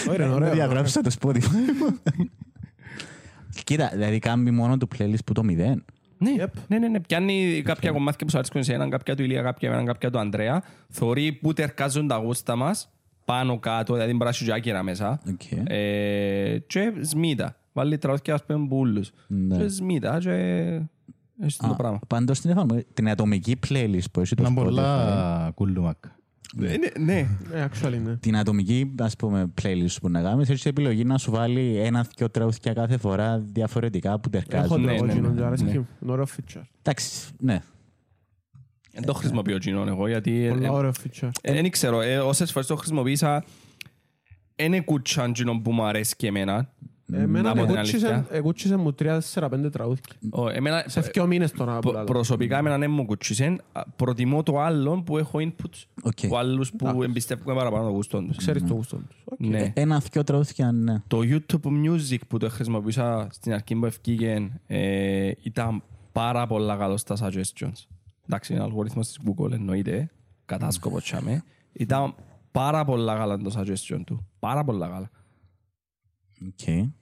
S1: Ωραία,
S4: Να
S1: ωραία.
S4: διαγράψω το Spotify. Κοίτα, δηλαδή κάνει μόνο το playlist που το μηδέν.
S2: Ναι,
S1: Yep.
S2: ναι, ναι, ναι. Πιάνει κάποια κομμάτια που σου αρέσκουν σε έναν, κάποια του Ηλία, κάποια εμένα, κάποια του Ανδρέα. Θωρεί που ταιρκάζουν τα γούστα μας, πάνω κάτω, δηλαδή μπορεί να σου και άκυρα μέσα.
S4: Οκ.
S2: Ε, Και σμίτα. Βάλει τραγούδια ας πούμε μπούλους.
S4: Ναι.
S2: Και σμίτα και έχεις το
S4: Α,
S2: πράγμα.
S4: Πάντως την εφαρμογή, την ατομική playlist που έχει το
S3: Να
S4: Spotify.
S3: πολλά κουλούμακα.
S2: Ναι, ναι.
S1: Ε, actually, ναι.
S4: Την ατομική ας πούμε, playlist που να κάνεις, έχεις επιλογή να σου βάλει ένα-δυο τραγούδια κάθε φορά διαφορετικά που
S1: Έχω
S4: τερκάζουν.
S2: ναι,
S1: το εγώ
S2: ναι,
S1: κοινό
S2: ναι.
S1: και αρέσκει
S2: Ναι.
S1: μου. Είναι ωραίο feature.
S4: Εντάξει, ναι.
S2: Δεν το χρησιμοποιώ κοινών εγώ γιατί ε,
S1: Πολύ
S2: ε,
S1: ωραίο feature.
S2: ε, δεν ξέρω, ε, όσες φορές το χρησιμοποίησα είναι κουτσάν κοινών που μου αρέσει και εμένα.
S1: Εμένα
S2: πω την
S1: εκούτσισε-
S2: αλήθεια.
S1: εκούτσισε μου τρία, τέσσερα, πέντε τραγούδια.
S2: Ο, εμένα,
S1: Σε δύο μήνες τώρα που
S2: προ-
S1: λαλώ.
S2: προσωπικά εμένα δεν μου κουτσίσεν. Α, Προτιμώ το άλλο που έχω inputs
S4: Οκ.
S2: που άλλους που εμπιστεύομαι παραπάνω το γούστο τους.
S1: Ξέρεις το γούστο τους. Οκ.
S2: Ναι.
S4: Ένα-δυο τραγούδια, ναι.
S2: Το YouTube Music που το χρησιμοποιούσα στην αρχή που εφκήκε ε, ήταν πάρα πολλά καλό στα suggestions. Εντάξει, είναι αλγοριθμός της Google εννοείται, κατάσκοπος τσάμε. Ήταν πάρα πολλά καλά το suggestion του. Πάρα πολλά καλά.
S4: Οκ.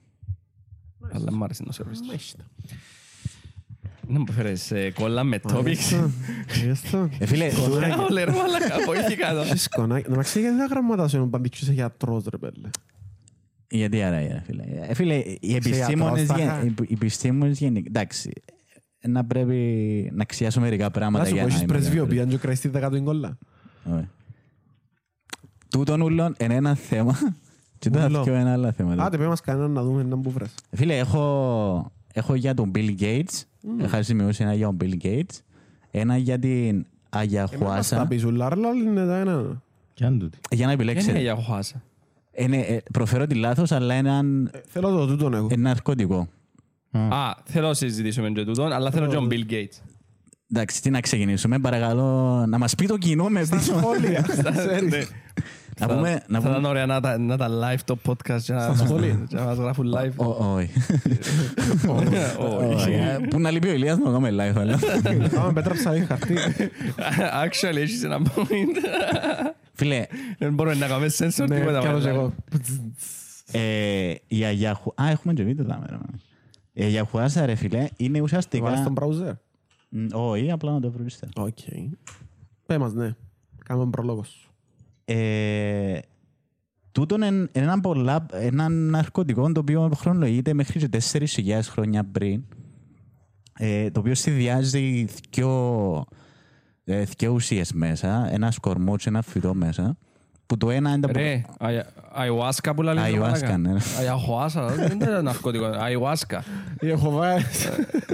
S2: Αλλά μου άρεσε το service.
S1: Μάλιστα.
S2: Να μου φέρεις ε, κόλλα με topics.
S1: Είδες
S4: Ε, φίλε,
S2: Ωραία, ρε μαλακά, βοήθηκα εδώ.
S1: Σκονάκι. Να ξέρεις γιατί δεν γραμματάσαι να παντήξεις σε γιατρός ρε πέλε.
S4: Γιατί άρα, ρε, φίλε. Ε, φίλε, οι επιστήμονες,
S1: γιατρός,
S4: γεν-
S1: τάχα.
S4: οι οι επιστήμονες γενικά, εντάξει, να πρέπει να ξιάσω μερικά
S1: Να
S4: πράγματα
S1: σου
S4: για
S1: πω,
S4: να
S1: έχεις
S4: είμαι
S1: πρεσβειοποίηση αν και κρατήσεις τη δεκάτου κόλλα.
S4: καλύτερος. Τούτον ούλον είναι ένα θέμα και το
S1: Ούλο.
S4: αυτό είναι ένα άλλο θέμα.
S1: Άντε πέ μας κανέναν να δούμε έναν που βρες.
S4: Φίλε, έχω, έχω για τον Bill Gates, είχα σημειώσει ένα για τον Bill Gates, ένα για την
S1: Εμένα στα
S4: Αγιαχουάσα,
S1: πισουλά ρε λάλη είναι τα ένα.
S3: Κι αν τούτη.
S4: για να
S2: Είναι
S4: επιλέξετε.
S2: για χουάσα.
S4: Είναι, ε, προφέρω τη λάθος, αλλά είναι ένα
S1: Ε, Θέλω το τούτον εγώ.
S4: ένα ναρκωτικό.
S2: Α, θέλω να συζητήσουμε και τούτον, αλλά θέλω και τον Bill Gates.
S4: Εντάξει, τι να ξεκινήσουμε, παρακαλώ να μας πει το κοινό με τι.
S1: Σχόλια.
S2: Ναι.
S4: Να πούμε, να
S2: Θα ήταν
S4: πούμε,
S2: ωραία να τα- να τα live το podcast και να
S1: σχόλια.
S2: και να μας γράφουν live.
S4: Ω, όχι.
S2: Όχι.
S4: Όχι, ε, Πού να λείπει ο Ηλίας να το κάνουμε live, αλλά.
S1: Πάμε πέτρα ψαρί χαρτί.
S2: Actually, έχεις ένα point.
S4: Φίλε,
S2: Δεν μπορούμε να κάνουμε sensor
S1: Ναι,
S2: τίποτα.
S1: κι άλλος
S2: live.
S1: εγώ.
S4: ε, η Αγιαχου... Α, έχουμε και βίντεο δάμε, ρε. Η Αγιαχουάσα, ρε φίλε, είναι
S1: Βάλεις
S4: ουσιαστικά...
S1: στον browser;
S4: Μ, Όχι, απλά να το βρω ύστερα.
S1: Οκ. Πέ μας, ναι. Κάμε πρόλογό σου.
S4: Ε, τούτον είναι ένα, πολλά, ένα ναρκωτικό το οποίο χρονολογείται μέχρι και 4.000 χρόνια πριν ε, το οποίο συνδυάζει δυο, ε, δυο ουσίες μέσα, έναν κορμό και ένα φυτό μέσα που το ένα είναι τα
S2: Ρε, αια- ayahuasca που λέει.
S4: Ayahuasca, ναι.
S2: Ayahuasca, δεν είναι ναρκωτικό. Ayahuasca.
S1: Η Εχωβά.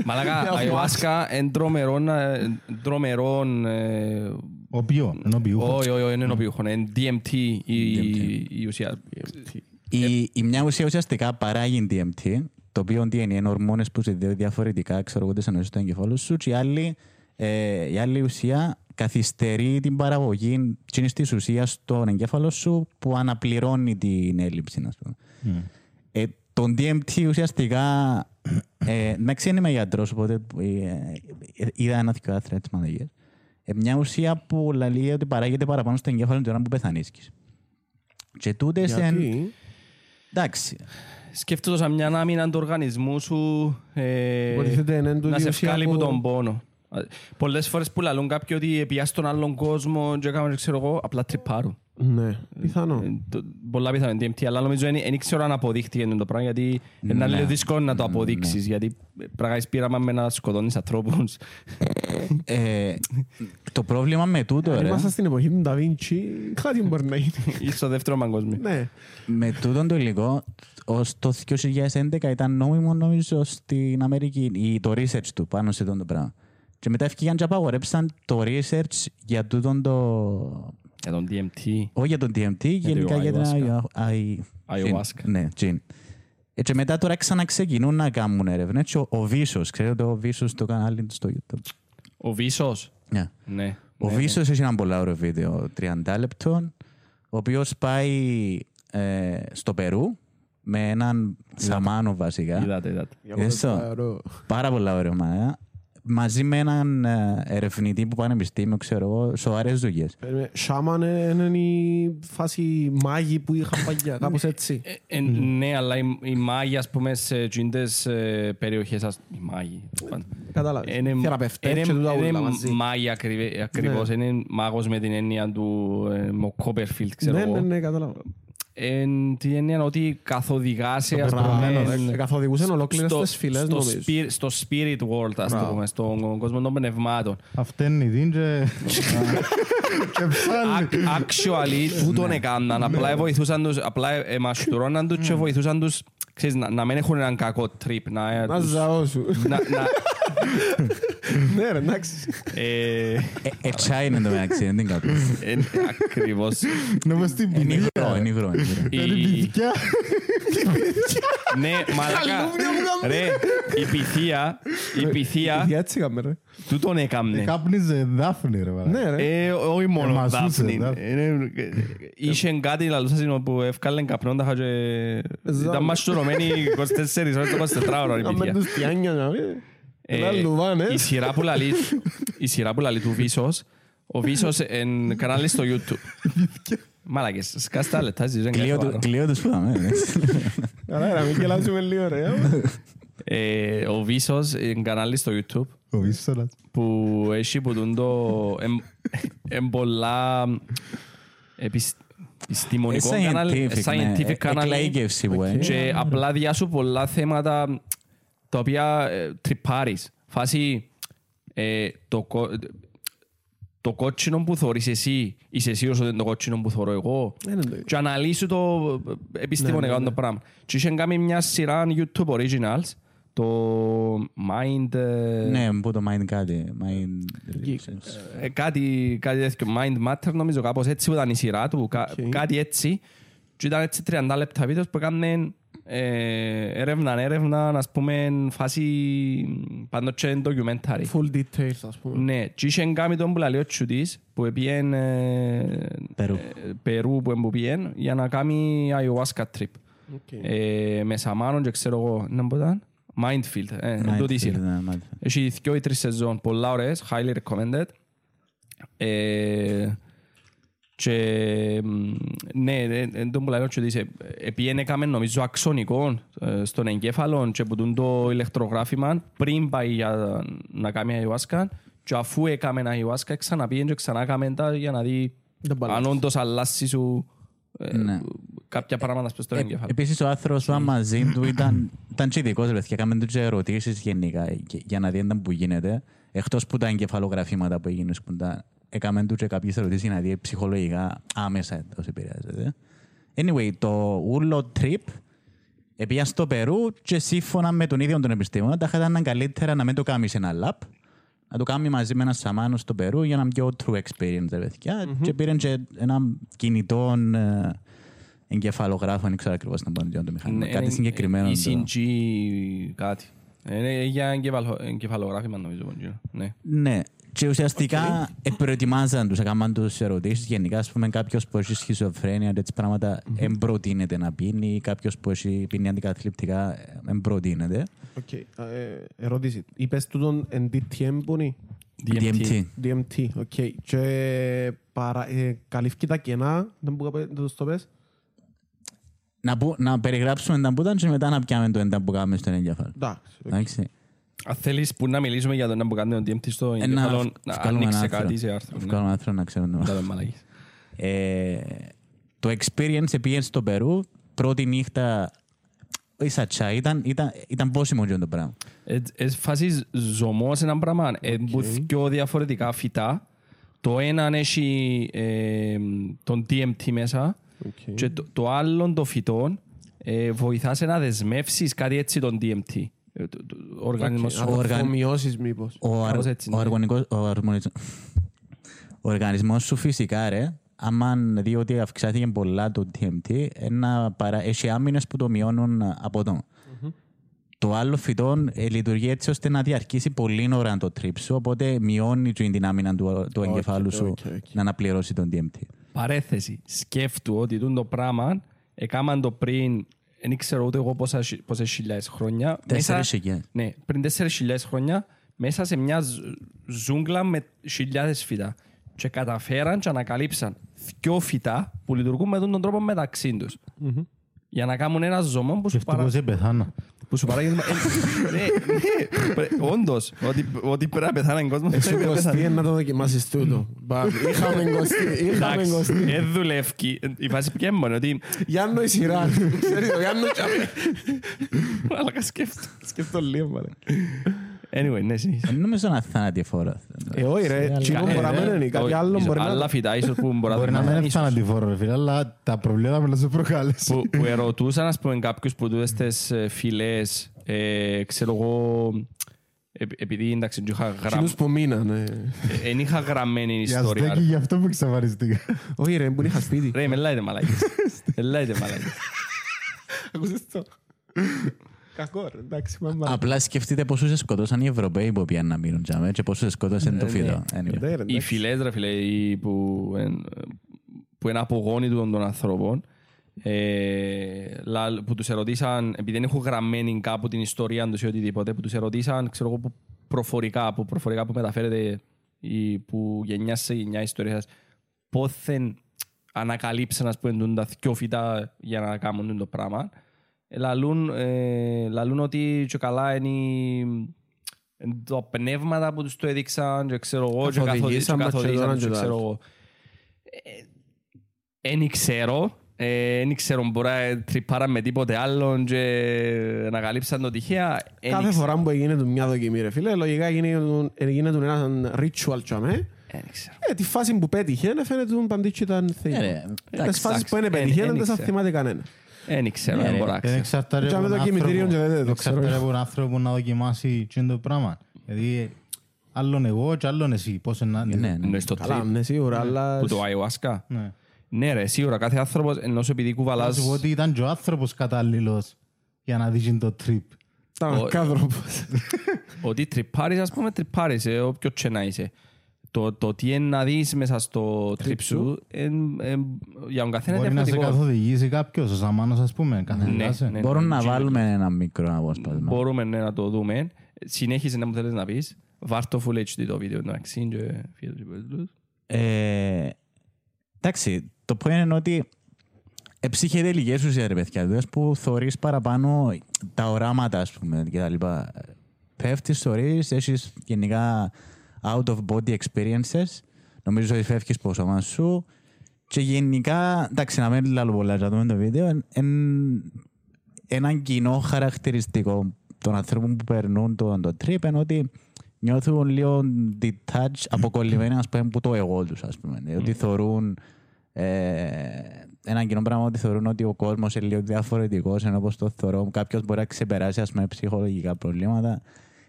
S2: Μαλάκα, ayahuasca είναι τρομερόν, ε, τρομερόν, ε,
S3: Οπιό, ενώ πιούχο.
S2: όχι, όχι, όχι, είναι νοπιούχο, είναι DMT η- η ουσία.
S4: Η, η μια ουσία ουσιαστικά παράγει DMT, το οποίο τι είναι, είναι ορμόνες που συνδέουν διαφορετικά, ξέρω εγώ, τις εννοήσεις του εγκεφάλου σου και η άλλη, ε, η άλλη ουσία καθυστερεί την παραγωγή τσίνης της ουσίας στον εγκέφαλο σου που αναπληρώνει την έλλειψη, ας πούμε. Ε, το DMT ουσιαστικά, ε, εντάξει δεν είμαι γιατρός, οπότε ε, ε, είδα ένα δυο άθρα της μαναγίας. Ε, μια ουσία που λέει ότι παράγεται παραπάνω στο εγκέφαλο την ώρα που πεθανίσκεις. Και τούτες εν...
S1: Γιατί;
S4: Εντάξει.
S2: Σκέφτομαι σαν μια άμυνα του οργανισμού σου ε,
S1: Υποτίθεται είναι το
S2: να σε
S1: ουσία
S2: βγάλει
S1: που-
S2: από τον πόνο. Πολλές φορές που λαλούν κάποιοι ότι πια στον άλλον κόσμο και έκαναν, ξέρω εγώ, απλά τρυπάρουν.
S1: Ναι, πιθανό.
S2: Ε, το- Πολλά πιθανό είναι DMT, αλλά νομίζω δεν δεν ξέρω αν αποδείχτηκε το πράγμα, γιατί είναι
S4: Ναι.
S2: λίγο δύσκολο να το αποδείξεις, γιατί πράγματι πείραμα με να σκοτώνεις ανθρώπους.
S4: Ε, το πρόβλημα με τούτο,
S1: Αν
S4: ρε,
S1: είμαστε στην εποχή του Νταβίντσι, κάτι μπορεί να γίνει.
S2: Ή στο δεύτερος παγκόσμιος.
S1: Ναι.
S4: με τούτο το υλικό, ως το 2011 ήταν νόμιμο νομίζω στην Αμερική ή το research του πάνω σε αυτό το πράγμα. Και μετά έφυγαν και απαγορέψαν το research για τούτον το...
S2: Για τον DMT.
S4: Όχι για τον DMT, γενικά για την
S2: ayahuasca.
S4: αι-
S2: Ayahuasca.
S4: Ναι, gin. Ε, και μετά τώρα ξαναξεκινούν να κάνουν έρευνες και ο, ο Βίσος, ξέρετε ο Βίσος το κανάλι του στο YouTube.
S2: Ο Βίσος.
S4: Ναι.
S2: Ναι.
S4: Ο
S2: ναι,
S4: Βίσος έχει ένα πολύ ωραίο βίντεο, 30 λεπτών, ο οποίος πάει ε, στο Περού με έναν σαμάνο βασικά.
S2: ναι. Είδατε, είδατε.
S4: Είδες το; Πάρα πολύ ωραίο μάνα. Μαζί με έναν ε, ερευνητή που πανεπιστήμιο, ξέρω εγώ, σοβαρές δουλειές.
S1: Σάμαν είναι η φάση μάγη που είχαν παλιά, κάπως έτσι.
S2: Ε, ε, Ναι, αλλά οι, οι μάγοι, ας πούμε, σε εκείνες ε, περιοχές, ας, οι μάγοι,
S1: Κατάλαβες.
S2: είναι,
S1: Θεραπευτές
S2: είναι,
S1: και τούτα όλα
S2: είναι
S1: μαζί.
S2: μάγοι ακριβ- ακριβώς, είναι μάγος με την έννοια του ε, με ο Κόπερφιλτ, ξέρω
S1: Ναι, ναι,
S2: εγώ.
S1: ναι, κατάλαβα.
S2: Εν την έννοια ότι καθοδηγάσαι, ας
S1: Μπράβο,
S2: πούμε,
S1: ναι. Καθοδηγούσαν ολόκληρες
S2: στο-
S1: τις φυλές,
S2: στο
S1: νομίζω.
S2: spir- στο spirit world, ας το
S1: Μπράβο.
S2: πούμε, στον κόσμο των πνευμάτων.
S3: Αυτήν την και... και ψάλλει.
S2: Ac- Actually, τούτον έκαναν. Απλά βοηθούσαν τους, απλά εμαστουρώναν τους και βοηθούσαν τους, ξέρεις, να, να μην έχουν έναν κακό trip. Να,
S1: Να
S2: τους-
S1: ζαώ σου.
S2: να, να,
S1: Ναι ρε, εντάξει.
S2: ε,
S4: Ε, Ετσά είναι το μεταξύ, δεν την κάπου.
S2: ε, ακριβώς.
S3: Να μες στην
S4: Είναι
S3: ποινία.
S4: υγρό, είναι υγρό. είναι υγρό.
S2: Η-
S3: Είναι πιδιά.
S2: Ναι, μαλακά. Ρε, η πυθία, η πυθία,
S1: Για έτσι έκαμε ρε.
S2: Τούτον έκαμνε.
S3: Κάπνιζε δάφνη ρε μαλάκα.
S1: Ναι ρε.
S2: Ε, όχι μόνο
S3: Εμασούσε,
S2: δάφνη.
S3: δάφνη.
S2: Είναι- Είχε κάτι λαλούσαν που ευκάλεν καπνόν τα χάτσε... Ήταν μαστουρωμένοι 24 ώρες το 24ωρο η
S1: Κάμε
S2: πυθία.
S1: τους τιάνια να πει.
S2: Ε,
S1: Ένα λουβάν, ε.
S2: η σειρά που λαλεί, η σειρά που λαλεί του Βίσος, ο Βίσος εν κανάλι στο YouTube. Μάλακες, σκάς τα λεπτά, ζεις, δεν
S4: Κλείω
S2: κάτι
S4: του-
S2: άλλο.
S4: Κλείω τους που δάμε.
S1: Καλά, να μην γελάσουμε λίγο ρε.
S2: Ε, Ο Βίσος εν κανάλι στο YouTube,
S3: Ο Βίσσορας.
S2: που έχει που τούν το εν- εν πολλά επισ- επιστημονικό
S4: Ε,
S2: κανάλι,
S4: scientific, ναι.
S2: scientific
S4: Ε,
S2: κανάλι
S4: εκλαίγευση που είναι.
S2: και απλά διάσου πολλά θέματα τα οποία ε, τρυπάρεις. Φάση ε, το, κο- το κότσινο που θωρείς εσύ, είσαι σίγουρος ότι είναι το κότσινο που θωρώ εγώ;
S1: Είναι το ίδιο.
S2: και αναλύσου το επιστημονικά
S1: Ναι, ναι,
S2: το πράγμα. Και είχαν κάνει μια σειρά YouTube Originals, το Mind... ε,
S4: Ναι, που το mind κάτι. Mind...
S2: ε, κάτι, κάτι τέτοιο, Mind Matter νομίζω, κάπως έτσι που ήταν η σειρά του, κα,
S1: Οκ.
S2: κάτι έτσι. Και ήταν έτσι 30 λεπτά videos που έκαναν ε, έρευνα, έρευνα, ας πούμε, φάση πάντως και documentary.
S1: Full details ας πούμε.
S2: Ναι, και είχαν κάνει τον που λέει ο Τσουτής, που πήγαινε
S4: Περού.
S2: Περού που πήγαινε, για να κάνει ayahuasca trip.
S1: Ok.
S2: Ε, με σαμάνων και ξέρω εγώ, να πω ήταν, Mindfield, ε,
S4: Mindfield,
S2: τούτη η σειρά.
S4: ναι, Mindfield.
S2: Έχει δυο ή τρεις σεζόν, πολλά ωραίες, highly recommended. Ε, και μ, ναι, ε, εν τω που λέω ότι είσαι, επειδή έκαμε νομίζω αξονικό ε, στον εγκέφαλο και που τούν το ηλεκτρογράφημα πριν πάει για να κάνει ayahuasca και αφού έκαμε ayahuasca ξαναπήγαινε και ξανά έκαμε τα για να δει
S1: Δεν πάει.
S2: αν όντως αλλάσει σου ε,
S4: Ναι.
S2: κάποια πράγματα στον
S4: Ε,
S2: εγκέφαλο.
S4: Επίσης ο άνθρωπος που ήταν μαζί του ήταν, ήταν και ειδικός, ρε παιδιά. Κάμε του και ερωτήσεις γενικά και- για να δει ήταν που γίνεται. Εκτός που τα εγκεφαλογραφήματα που έγινε, που τα έκαμε του και κάποιες ερωτήσεις για να δει ψυχολογικά άμεσα πώς επηρεάζεται. Anyway, το ούλο trip Επία στο Περού και σύμφωνα με τον ίδιο τον επιστήμονα, τα ήταν καλύτερα να μην το κάνεις σε ένα lab, να το κάνει μαζί με ένα σαμάνο στο Περού για να πιο true experience, ρε παιδιά. Και πήραν και ένα κινητό ε, εγκεφαλογράφο, δεν ξέρω ακριβώς να πω το μηχάνημα.
S2: Ναι,
S4: Κάτι
S2: είναι
S4: συγκεκριμένο. το-
S2: ECG κάτι. Είναι για εγκεφαλο- εγκεφαλογράφημα νομίζω. ποντζίνο. Ναι.
S4: Ναι. Και ουσιαστικά okay. προετοιμάζαν τους, έκαναν τους ερωτήσεις. Γενικά, ας πούμε, κάποιος που έχει σχιζοφρένεια, τέτοια πράγματα, mm-hmm. εμπροτείνεται να πίνει. Κάποιος που έχει πίνει αντικαταθλιπτικά, εμπροτείνεται.
S1: Οκ. Ε, Ερώτηση. Είπες τούτον εν DTM που είναι.
S4: DMT.
S1: DMT, ok. Και παρα- ε, καλύφθηκε τα κενά, δεν μπορώ να το το πες.
S4: Να, που, να περιγράψουμε τα που ήταν και μετά να πιάμε το εντά που κάνουμε στον εγκέφαλο.
S1: Εντάξει. Οκ.
S4: Εντάξει.
S2: Αν θέλεις που να μιλήσουμε για το να μπουκάνε τον DMT στο
S4: Ε,
S2: εγκέφαλο,
S4: να
S2: να
S4: βγάλουμε
S2: ανοίξει
S4: ένα
S2: κάτι
S4: άρθρο.
S2: σε άρθρο. ναι.
S4: Βγάλουμε ένα άρθρο να ξέρουμε. το.
S2: Κάτω μαλακής.
S4: Ε, το experience πήγε στο Περού. Πρώτη νύχτα η σατσά ήταν, ήταν, ήταν πόσιμο και το πράγμα.
S2: Ε, ε, φάση ζωμός ένα πράγμα. Ε, που δυο διαφορετικά φυτά. Το ένα έχει ε, τον DMT μέσα
S1: Οκ.
S2: και το, το άλλο το φυτό ε, βοηθάς σε να δεσμεύσεις κάτι έτσι τον DMT. Ε, το- το- Ο οργανισμός σου.
S1: Να το
S4: οργαν-
S1: αφομοιώσεις μήπως.
S4: Ο, αρ,
S2: Κάπως έτσι,
S4: ο,
S2: ναι.
S4: αργονικός- ο, αρμονις- ο οργανισμός σου φυσικά ρε, άμα δει ότι αυξάθηκε πολλά το DMT, ένα παρα... έχει άμυνες που το μειώνουν από εδώ. Το άλλο φυτό ε, λειτουργεί έτσι ώστε να διαρκήσει πολύ ώρα το trip σου, οπότε μειώνει την άμυνα του, του εγκεφάλου σου
S1: ok, ok.
S4: να αναπληρώσει τον DMT.
S2: Παρέθεση. Σκέφτου ότι τούτο το πράγμα έκαναν το πριν, δεν ξέρω ούτε εγώ πόσα, χι- πόσες χιλιάδες χρόνια.
S4: Τέσσερις
S2: Μέσα-
S4: χιλιάδες.
S2: Ναι, πριν τέσσερις χιλιάδες χρόνια, μέσα σε μια ζ- ζούγκλα με χιλιάδες φυτά. Και καταφέραν και ανακαλύψαν δυο φυτά που λειτουργούν με τον τρόπο μεταξύ τους. Για να κάνουν ένα ζωμό που
S3: Και
S2: σου,
S3: αυτό
S2: παρά...
S3: πως έπεθάνα.
S2: Που σου παράγει... Ε, ναι, ναι, πρέ- όντως, ότι, ότι πρέπει να πεθάνει ο κόσμος.
S1: Εσύ
S2: πρέπει να
S1: Κωστή
S2: πεθάνει.
S1: να το δοκιμάσεις τούτο. Μπα, Είχαμε Κωστή, είχαμε
S2: Εντάξει,
S1: Κωστή.
S2: ε, δουλεύει. Η φάση ποια είναι ότι
S1: Γιάννο η σειρά. Ξέρεις το Γιάννο τσάμε.
S2: Αλλά σκέφτο. Σκέφτο λίγο, μάλλον. Anyway, ναι, συνήθως.
S4: Δεν νομίζω να θάνατη φορά.
S1: Ε, όχι ρε,
S3: αλλά-
S1: τσινό
S2: Ε,
S1: μπορεί να
S2: ε,
S1: μην είναι, κάτι
S2: όχι,
S1: άλλο
S2: ίσως
S1: μπορεί να...
S2: Άλλα φυτά, ίσως που μπορεί
S3: Μπορεί να μην
S2: ίσως.
S3: έφτανα τη φόρο, ρε φίλε, αλλά τα προβλήματα που να σου προκάλεσε.
S2: που, που ερωτούσαν, ας πούμε, κάποιους που τούτες τις ε, φυλές, ε, ξέρω εγώ, ε, επειδή εντάξει, δεν είχα, γραμ...
S1: Τσινούς που μείνανε.
S2: ε, εν είχα γραμμένη
S3: Η
S2: ιστορία.
S3: Αζτέκη γι' αυτό που εξαφανιστήκα.
S1: Όχι ρε, που είχα σπίτι.
S2: Ρε, με λέτε μαλάκες. Με λέτε μαλάκες.
S1: Ακούσες το. Κακό ρε, εντάξει, μαμά.
S4: Απλά σκεφτείτε πόσους σκοτώσαν οι Ευρωπαίοι που πήγαν να μείνουν τζάμε και πόσους σκότωσαν το φύλλο. Anyway.
S1: Ναι, ρε,
S2: Οι
S1: εντάξει.
S2: φυλές, ρε φίλε, οι που, εν- που είναι απογόνοι του των ανθρώπων, ε, λα- που τους ερωτήσαν, επειδή δεν έχουν γραμμένη κάπου την ιστορία τους ή οτιδήποτε, που τους ερωτήσαν, ξέρω εγώ, που προφορικά, που προφορικά που μεταφέρεται ή που γενιά σε γενιά ιστορία σας, πόθεν ανακαλύψαν, ας πούμε, τούν τα δυο φυτά για να κάνουν τούν το πράγμα. Ε, λαλούν, ε, λαλούν ότι και καλά είναι η- είναι τα πνεύματα που τους το έδειξαν και ξέρω εγώ και
S1: Καθοδηγήσαν
S2: καθοδίσαν
S1: μας και
S2: καθοδίσαν
S1: τώρα
S2: τους
S1: και
S2: και
S1: τα
S2: ξέρω
S1: άλλα.
S2: εγώ. Δεν ξέρω, δεν ξέρω μπορεί να τρυπάραν με τίποτε άλλο και να καλύψαν το τυχαία. Εν
S1: Κάθε
S2: ήξερα.
S1: φορά που έγινε του μια δοκιμή ρε φίλε, λογικά γίνεται ένα ritual τσάμε.
S2: Εν ήξερα.
S1: Ε, τη φάση που πέτυχε, φαίνεται ότι παντήτσι ήταν
S4: Ναι,
S1: θεϊκό.
S4: ρε,
S1: Τις
S2: εντάξει,
S1: φάσεις που δεν
S2: εντάξει,
S1: πέτυχε,
S2: εν- εν
S1: δεν θα
S2: ήξερα.
S1: θυμάται κανένα.
S2: Δεν ξέρω,
S4: Ναι,
S2: δεν
S4: ρε.
S2: μπορώ να
S3: Δεν
S2: ξέρω.
S3: εξαρτάται
S1: Και
S3: από
S1: με
S3: τον
S1: το κημητήριο
S3: άνθρωπο.
S1: και δεν το
S3: Δεν
S1: ξέρω.
S3: εξαρτάται από τον άνθρωπο να δοκιμάσει τι είναι το πράγμα. Δηλαδή, άλλον εγώ και άλλον εσύ. Πώς είναι να...
S4: ναι, ναι.
S2: Εννοείς το
S1: Καλά,
S2: trip
S1: ναι, σίγουρα, αλλά...
S2: που το ayahuasca.
S3: Ναι.
S2: Ναι ρε, σίγουρα κάθε άνθρωπος, ενώ σου επειδή
S3: Θα
S2: κουβαλάς...
S3: σου πω ότι ήταν και ο άνθρωπος κατάλληλος για να δεις το τρίπ.
S1: Ήταν
S2: Ο-
S1: αρκάδροπος.
S2: Ότι τρυπάρεις, ας πούμε, τρυπάρεις, ε, όποιος και να είσαι. Το, το τι είναι να δεις μέσα στο τρίπ σου, εν- εν- για τον καθένα είναι
S3: Μπορεί να σε
S2: διαφορετικό.
S3: καθοδηγήσει κάποιος, ο Σαμάνος ας πούμε. καθοδηγάσαι.
S2: ναι.
S4: Μπορούμε να
S2: ναι.
S4: βάλουμε ένα μικρό απόσπασμα.
S2: Μπορούμε ναι, να το δούμε. Συνέχισε να μου θέλεις να πεις. Βάρ' το Full HD το βίντεο, εντάξει, και φίλους και φίλους.
S4: Ε, εντάξει, το point είναι ότι ε, ψυχεδελικές ουσία ρε παιδιά δηλαδή, που θωρείς παραπάνω τα οράματα ας πούμε και τα λοιπά. Πέφτεις, θωρείς, έχεις γενικά out of body experiences νομίζω ότι φεύγεις από το σώμα σου και γενικά, εντάξει να μην λάλλω πολλά για να δούμε το βίντεο εν, εν- έναν κοινό χαρακτηριστικό των ανθρώπων που περνούν το, το trip είναι ότι νιώθουν λίγο detached, αποκολλημένοι ας πούμε, από το εγώ τους, ας πούμε. Δηλαδή, Ότι θεωρούν ε, έναν κοινό πράγμα ότι θεωρούν ότι ο κόσμος είναι λίγο διαφορετικός ενώ όπως το θεωρώ κάποιος μπορεί να ξεπεράσει ας πούμε, ψυχολογικά προβλήματα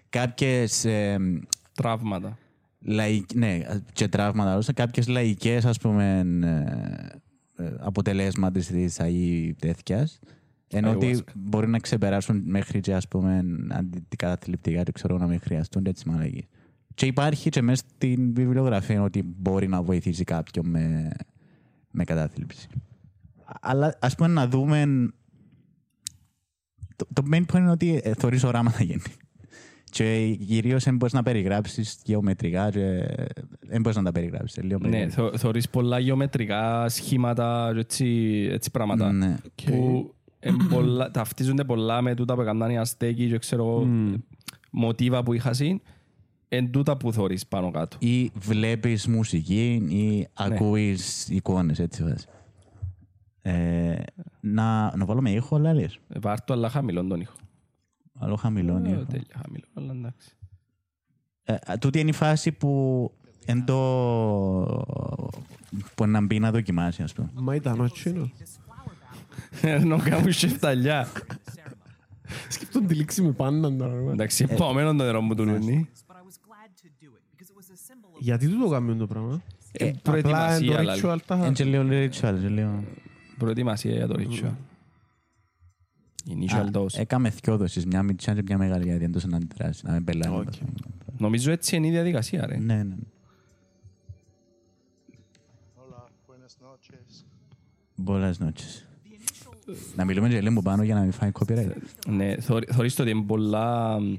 S4: κάποιες ε,
S2: Τραύματα.
S4: Λαϊκ, ναι, και τραύματα άλλωστε, κάποιες λαϊκές ας πούμε ε, ε, αποτελέσματα της ΑΗ τέτοιας ενώ ότι
S2: Ayahuasca.
S4: μπορεί να ξεπεράσουν μέχρι και ας πούμε αντικαταθλιπτικά και ξέρω να μην χρειαστούν έτσι μαλακίες. Και υπάρχει και μέσα στην βιβλιογραφία ότι μπορεί να βοηθήσει κάποιον με, με κατάθλιψη. Αλλά ας πούμε να δούμε το, το main point είναι ότι ε, θωρείς οράματα γίνει. Και κυρίω δεν μπορείς να περιγράψεις γεωμετρικά και δεν μπορείς να τα περιγράψεις.
S2: Ναι, θω- θωρείς πολλά γεωμετρικά σχήματα και έτσι, έτσι πράγματα.
S4: ναι.
S2: Που εν πολλά, ταυτίζονται πολλά με τούτα που έκαναν οι Αστέκοι και ξέρω εγώ, μοτίβα που είχα συν. Εν τούτα που θωρείς πάνω κάτω.
S4: Ή βλέπεις μουσική ή ακούεις εικόνες, έτσι βάζεις. Ε, να, να βάλω με ήχο, λάλες.
S2: Ε, Βάρ' το αλλά χαμηλόν τον ήχο.
S4: Άλλο χαμηλό
S2: Ε,
S4: ήχο.
S2: Τέλεια χαμηλό, αλλά εντάξει.
S4: Ε, α, τούτη είναι η φάση που εν το... που να μπει να δοκιμάσει, ας πούμε.
S1: Μα ήταν ο Τσίνο.
S2: Ενώ κάνουν σεφταλιά.
S1: Σκέφτον τη λήξη με πάντα τώρα. ρε.
S2: Εντάξει, επόμενο το νερό μου του Λουνί.
S5: but I was glad to do it because it was a symbol of
S1: Γιατί του το κάνουμε το πράγμα;
S2: Ε,
S1: Απλά
S2: Προετοιμασία,
S1: είναι το
S2: αλλά-
S1: ritual τα...
S4: Είναι και λίγο ritual, και λίγο...
S2: Προετοιμασία για το ritual. Initial dose.
S4: Έκαμε δυο δόσεις, μια μικρή και μια μεγάλη, γιατί δεν τόσο να αντιδράσει, να μην πελάει.
S2: Νομίζω έτσι είναι η διαδικασία, ρε.
S4: Ναι, ναι.
S6: Hola, buenas noches.
S4: Πολλές νότσες. Να μιλούμε και λίγο πάνω για να μην φάει copyright.
S2: Ναι, θωρ- θωρείς το ότι είναι πολλά μ,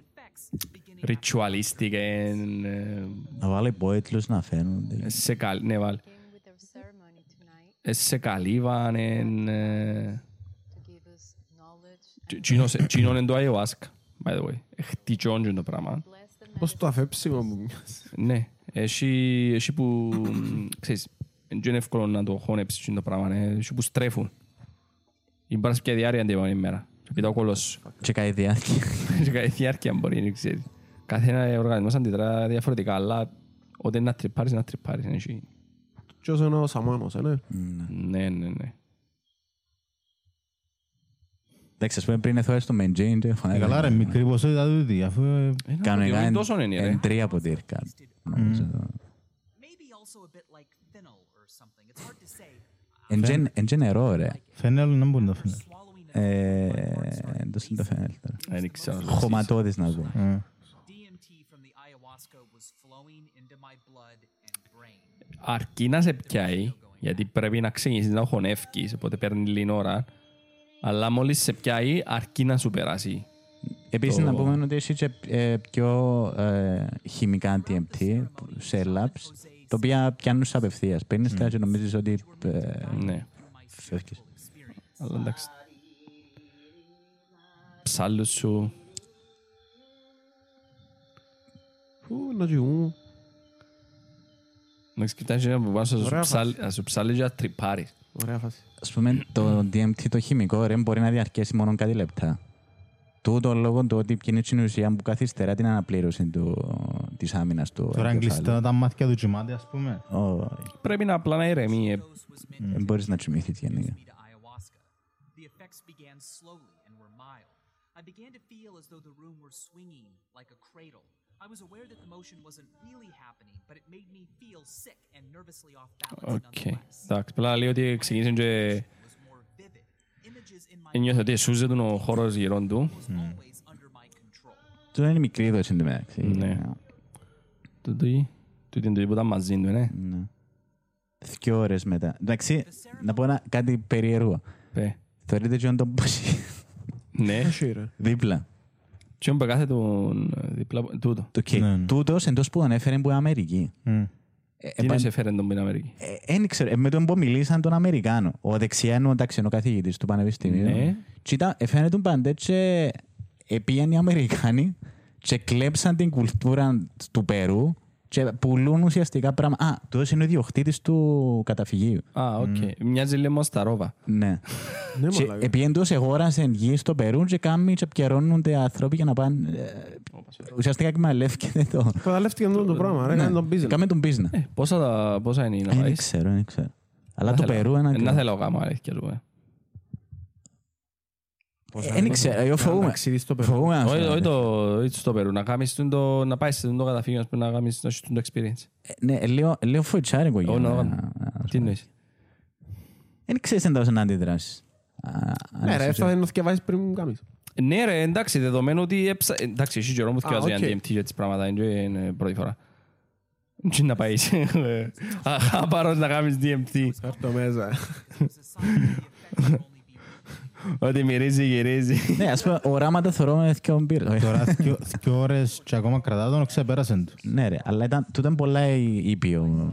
S2: ritualistic, εν, ε,
S4: Να βάλω υπόετλους να φαίνονται.
S2: σε καλ- ναι, βάλ.
S7: Begin with the ceremony tonight
S2: Ε, σε καλύβαν, εν, ε,
S7: to give us knowledge
S2: τσι- τσίνος- τσίνον είναι το ayahuasca, by the way. Ε, Χτυκιόν είναι το πράγμα.
S7: bless the
S1: Πώς το αφέψιμο μου μοιάζει.
S2: Ναι, έχει, έχει που, μ, ξέρεις, δεν είναι εύκολο να το χώνεψεις το πράγμα, ναι. έχει που στρέφουν. Η μπρασκιά διάρκεια την επόμενη μέρα. Και πει το κόλλος σου.
S4: Και κάτι διάρκεια.
S2: Και κάτι διάρκεια μπορεί, δεν ξέρεις. Κάθε ένα οργανισμός αντιδρά διαφορετικά, αλλά όταν να τρυπάρεις, να τρυπάρεις. είναι εσύ.
S1: Ποιος είναι ο Σαμάνος, ε, ναι.
S2: Ναι, ναι, ναι.
S4: Εντάξει, ας πούμε πριν εθώρες το Μεντζέιν και
S3: Ε,
S4: φωνάει.
S3: Καλά ρε, μικρή ποσότητα τούτη, αφού ε,
S4: Κανονικά
S2: είναι
S4: είναι
S2: τόσο είναι, ρε.
S4: είναι τρία ποτήρκα. νομίζω.
S5: maybe also a bit like fennel or something. It's hard to say.
S4: Εν τζεν- Εν τζεν νερό, ρε.
S3: φαίνεται να μπορεί να φαίνεται.
S5: Swallowing a
S4: Ε, Εν τόσο είναι το φαίνεται τώρα.
S2: Ε, Δεν ξέρω.
S4: Χωματώδης να δω.
S3: Ε.
S5: DMT from the ayahuasca was flowing into my blood and brain.
S2: Αρκεί να σε πιάει, γιατί πρέπει να ξεκινήσεις να χωνεύκεις, οπότε παίρνει λίγη ώρα. Αλλά μόλις σε πιάει, αρκεί να σου περάσει.
S4: Επίσης να πούμε ότι έχει και ε, πιο ε, χημικά DMT σε labs, τα οποία πιάνουν σε απευθείας. Παίρνεις τα και νομίζεις ότι ε,
S2: Ναι,
S4: φεύγεις.
S2: αλλά εντάξει. Ψάλλους σου.
S1: Ου, να κοιμούμαι.
S2: Εντάξει, κοιτάξτε να πας να σου
S1: Ωραία
S2: ψάλλει- να σου ψάλλει και να τρυπάρεις.
S1: Ωραία φάση.
S4: Ας πούμε, το DMT το χημικό ρε, μπορεί να διαρκέσει μόνο κάτι λεπτά. Τούτο λόγω του ότι είναι η ουσία που καθυστερά την αναπλήρωση του, της άμυνας του
S3: Τώρα είναι
S4: εγκεφάλου.
S3: κλειστά τα μάτια του κοιμάται, ας πούμε.
S4: Όχι,
S2: Πρέπει να απλά να ηρεμεί. ε.
S4: δεν μπορείς να τσιμηθείς γενικά.
S5: me to ayahuasca. The effects began slowly and were mild. I began to feel as though the room were swinging like a cradle. I was aware that the motion wasn't really happening, but it made me feel sick and nervously off balance
S2: Ok.
S5: nonetheless.
S2: Εντάξει, απλά λέει ότι ξεκίνησε και
S5: It was more vivid. Images in my
S2: ένιωθε ότι εσούζεται ο χώρος γύρω του.
S5: was always under my control.
S4: Τώρα είναι μικρή δόση εν τω μεταξύ.
S2: Ναι. Τούτη, τούτη είναι το που ήταν μαζί του, ναι.
S4: Δυο ώρες μετά. Εντάξει, να πω ένα, κάτι περίεργο.
S2: Πε.
S4: Θεωρείτε και τον πόσι
S2: Ναι.
S1: Έχει ρε.
S4: δίπλα.
S2: Και όμπε κάθε τον διπλά, τούτο.
S4: Το okay.
S3: Ναι, ναι.
S4: Τούτος εντός που τον έφερε που Αμερική.
S3: Μμ.
S4: Ε,
S2: Τι είναι
S4: επαν-
S2: σε φέρεν τον στην Αμερική;
S4: Ε, Δεν ξέρω, ε, με τον που μιλήσαν τον Αμερικάνο. Ο δεξιάς είναι ο ταξινό καθηγητής του Πανεπιστημίου.
S2: Ναι.
S4: Και ήταν, έφερε τον πάντε και επίαν οι Αμερικάνοι και κλέψαν την κουλτούρα του Περού και πουλούν ουσιαστικά πράγματα. Α, τούτος είναι ο ιδιοκτήτης του καταφυγίου.
S2: Α, οκ. Μοιάζει λίγο στα ρόβα.
S4: Ναι.
S1: Ναι,
S4: και
S1: μαλάκα.
S4: επειδή τους εγόρασαν γης στο Περού και κάμουν και πιερώνονται άνθρωποι για να πάνε... ε, Ουσιαστικά εκμεταλλεύτηκε το...
S1: Καταλεύτηκε αυτό το πράγμα, ρε. Έκανε τον business.
S4: Κάμε τον business.
S2: Ε, πόσα, τα- πόσα είναι να
S4: Ε, Δεν
S2: πάει.
S4: ξέρω, δεν ξέρω. Αλλά το Περού είναι...
S2: Να θέλω γάμο, αλήθεια του. Ε.
S4: Ε, Δεν ξέρω, εγώ
S1: Ένα
S4: φοβούμαι.
S1: ταξίδι στο Περού.
S4: Φοβούμαι να
S2: Όχι,
S4: σου
S2: όχι
S4: πω.
S2: το όχι στο Περού, να κάνεις τον το- να πάεις στο καταφύγιο ας πούμε, να κάνεις να έχεις το experience.
S4: Ε, Ναι, ε, λίγο- λίγο φοητσάρικο για
S2: Όχι, να
S4: να...
S2: κάνω.
S4: να-
S2: Τι εννοείς;
S4: Δεν ξέρεις εντός να αντιδράσεις. Α, αν
S1: Ναι ρε,
S4: είσαι-
S1: θα είναι να θυκευάσεις πριν μου κάνεις.
S2: Ναι ρε, εντάξει, δεδομένου ότι έψα... Εντάξει, εσύ καιρό μου
S1: Α,
S2: θυκευάζω για
S1: οκ.
S2: DMT και τις πράγματα, είναι και είναι πρώτη φορά. Τι να πάεις. Απάρως να κάνεις DMT.
S1: Φέρ' το μέσα.
S2: Ότι μεριζεί, μεριζεί.
S4: Ναι, ας πούμε ότι όραμα τα θορώνεις και
S3: ομπίρ. Τώρα, τι ώρες; και ακόμα κρατάτωνο και σε πέρασεντου.
S4: Ναι, ρε. Αλλά είταν τουτεν πολλά
S8: είπεο.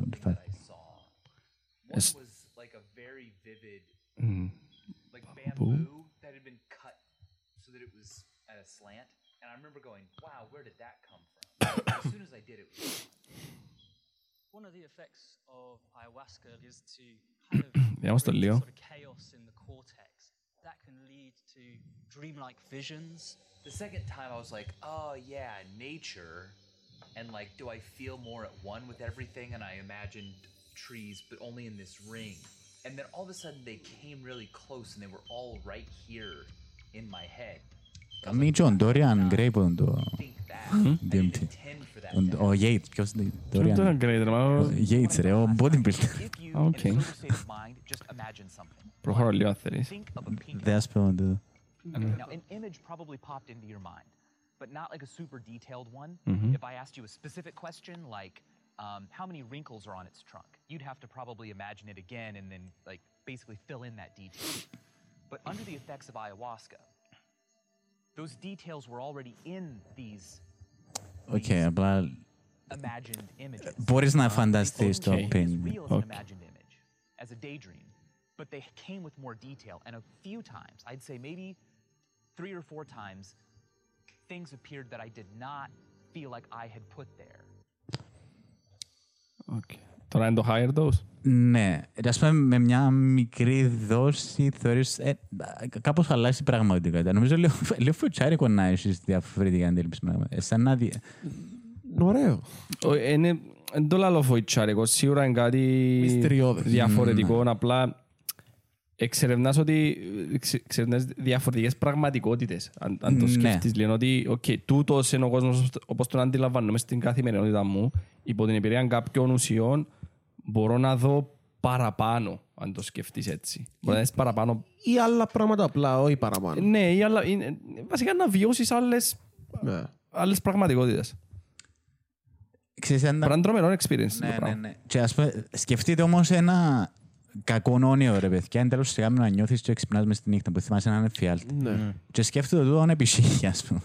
S8: Είμαστε λίο. dreamlike visions.
S9: The second time I was like, oh yeah, nature. And like, do I feel more at one with everything? And I imagined trees, but only in this ring. And then all of a sudden they came really close and they were all right here in my head.
S4: Καμί Τζον, Dorian Gray που είναι το
S9: Think that. I didn't
S4: DMT.
S9: intend for that.
S4: Ο- Ο Yates, ποιος είναι,
S2: Τι είναι το
S4: Dorian
S2: Great, ρε, μα,
S4: Ο Yates ρε, ο bodybuilder.
S9: If you,
S2: Okay.
S9: in a sober state of mind, just imagine something.
S2: Προχωρώ λίγο αν θέλεις.
S9: Think of a pink
S4: Δεν ας πούμε το...
S9: Okay, now an image probably popped into your mind, but not like a super detailed one. If I asked you a specific question like, um, how many wrinkles are on its trunk, you'd have to probably imagine it again and then like basically fill in that detail. But under the effects of ayahuasca, those details were already in these
S4: Οκ, απλά
S9: imagined images.
S4: μπορείς να φανταστείς το
S2: Okay.
S9: as
S4: pain.
S9: real as an
S2: Okay.
S9: imagined image, as a daydream, but they came with more detail. And a few times, I'd say maybe three or four times, things appeared that I did not feel like I had put there.
S2: Ok. Τώρα είναι το higher dose;
S4: Ναι, ας πούμε με μια μικρή δόση θεωρείς ε, κάπως αλλάζει η πραγματικότητα. Νομίζω λίγο, λίγο φουτσάρικο να έχεις διαφορετική αντίληψη. με- Σαν να δι...
S1: Ωραίο.
S2: Ο- Είναι εν το λαλώ φοητσάρικο. Σίγουρα είναι κάτι
S1: Μυστηριώδες.
S2: διαφορετικό. Απλά εξερευνάς ότι εξε- εξερευνάς διαφορετικές πραγματικότητες. Αν, αν το
S4: Ναι.
S2: σκεφτείς λένε ότι οκ, τούτος είναι ο κόσμος όπως τον αντιλαμβάνομαι στην καθημερινότητα μου υπό την εμπειρία κάποιων ουσιών μπορώ να δω παραπάνω αν το σκεφτείς έτσι. Μπορεί να δεις παραπάνω
S1: Ή άλλα πράγματα απλά, όχι παραπάνω.
S2: Ναι, ή άλλα, είναι, βασικά να βιώσεις άλλες,
S1: Ναι.
S2: άλλες πραγματικότητες.
S4: Ξέρεις, αν-
S2: Πρέπει να είναι τρομερό experience το
S4: Ναι, ναι,
S2: πράγμα.
S4: ναι. Και ας πούμε, σκεφτείτε όμως ένα κακό όνειρο, ρε παιδιά. Εν τέλος σιγά να νιώθεις και ξυπνάς μες τη νύχτα που θυμάσαι να είναι φιάλτη.
S1: Ναι.
S4: Και σκέφτεται το είναι επισύχια, ας πούμε.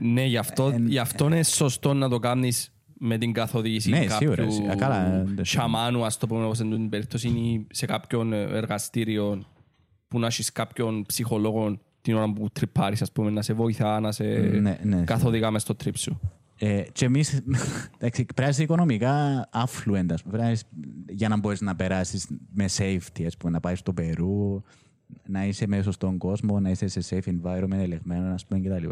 S2: Ναι, γι' αυτό,
S4: Εν-
S2: γι' αυτό είναι σωστό να το κάνεις με την καθοδήγηση
S4: Ναι,
S2: κάποιου
S4: σίγουρα, σίγουρα. Καλά, δεν-
S2: σαμάνου, ας το πούμε, όπως είναι την περίπτωση, ή σε κάποιον εργαστήριο που να έχεις κάποιον ψυχολόγο την ώρα που τρυπάρεις, ας πούμε, να σε βοηθά, να σε
S4: Ναι, ναι.
S2: καθοδηγά μες στο τρίπ σου.
S4: Ε, και εμείς, εντάξει, πρέπει να είσαι οικονομικά affluent, ας πούμε, Πρέπει να είσαι- για να μπορείς να περάσεις με safety, ας πούμε, να πάεις στο Περού, να είσαι μέσα στον κόσμο, να είσαι σε safe environment, ελεγμένο, ας πούμε, κτλ.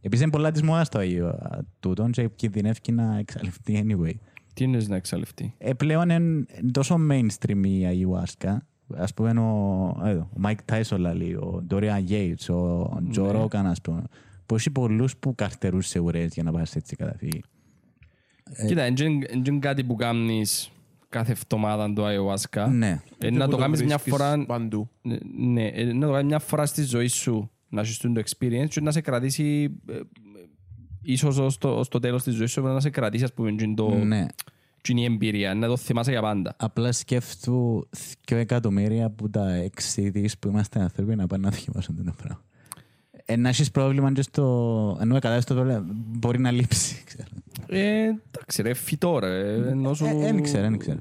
S4: Επίσης είναι πολλά της μόδας το Αγίο τούτον και κινδυνεύει να εξαλειφθεί anyway.
S2: Τι είναι να εξαλειφθεί;
S4: Ε, πλέον είναι τόσο mainstream η ayahuasca. Ας πούμε ο, εδώ, ο Mike Tyson λαλεί, ο Dorian Yates, ο Joe
S2: Ναι.
S4: Rogan, ας πούμε. Πως έχει πολλούς που καρτερούς σε ουρές για να πας έτσι καταφύγει;
S2: Κοίτα, είναι κάτι που κάνεις κάθε εβδομάδα το ayahuasca.
S4: Ναι.
S2: Ε, να
S1: Που
S2: το κάνεις μια
S1: βρίσκεις
S2: φορά
S1: Παντού.
S2: Ναι, ε, να το κάνεις μια φορά στη ζωή σου να έχεις το experience και να σε κρατήσει ε, ε, ίσως ως το, ως το τέλος της ζωής σου να σε κρατήσει ας πούμε και το,
S4: Ναι.
S2: και η εμπειρία, να το θυμάσαι για πάντα.
S4: Απλά σκέφτου δύο εκατομμύρια που τα έξι δις που είμαστε άνθρωποι να πάνε να δοκιμάσουν το πράγμα. Ε, να έχεις πρόβλημα και στο... Ενώ κατά στο πρόβλημα μπορεί να λείψει. ξέρω.
S2: Ε, εντάξει ρε, φυτό ρε, ενώ σου
S4: Ε, Δεν ξέρω, δεν ξέρω.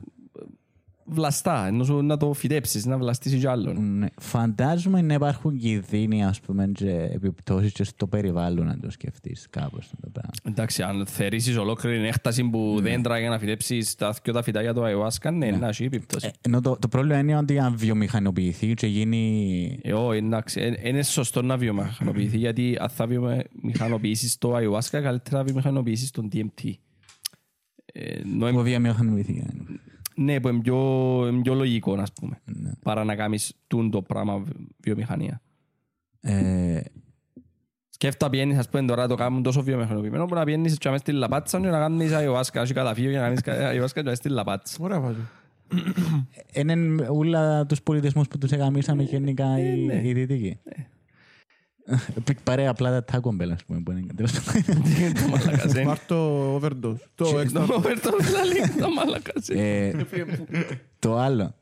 S2: Βλαστά, ενώ σου να το φυτέψεις, να βλαστήσεις κι άλλον.
S4: Ναι. Φαντάζομαι να υπάρχουν κινδύνοι ας πούμε, και επιπτώσεις και στο περιβάλλον να το σκεφτείς κάπως το πράγμα.
S2: Εντάξει, αν θερίσεις ολόκληρη έκταση που δέντρα για να φυτέψεις τα δυο τα φυτά για το ayahuasca, ναι, να έχει επίπτωση.
S4: Ε, ενώ το, το πρόβλημα είναι ότι αν βιομηχανοποιηθεί και γίνει...
S2: Ε, όχι, εντάξει, ε, είναι σωστό να βιομηχανοποιηθεί γιατί αν θα βιομηχανοποιήσεις το ayahuasca, καλύτερα να βιομηχανοποιήσεις τον DMT. Ε, ενώ
S4: που βιομηχανοποιηθεί.
S2: Ναι, που είναι πιο, είναι πιο λογικό, ας πούμε. Παρά να κάνεις τούν το πράγμα βι- βιομηχανία.
S4: Ε,
S2: Σκέφτα πιένεις, ας πούμε, τώρα το κάνουν τόσο βιομηχανοποιημένο που να πιένεις και να μες στη λαπάτσα και να κάνεις ayahuasca, έχει καταφύγιο και να κάνεις ayahuasca και να μες στη λαπάτσα.
S1: Ωραία βάζω.
S4: είναι όλα τους πολιτισμούς που τους εγαμίσαμε γενικά οι,
S2: ναι.
S4: οι δυτικοί. Πάρε απλά τα Taco Bell, ας πούμε, που είναι τέλος πάντων.
S2: Το μαλακάς, ε.
S1: Πάρ' το overdose. Το
S2: Το
S1: έξτρα.
S2: Ρόμπερτο λαλεί, το μαλακάς. ε.
S4: Ε, Το άλλο.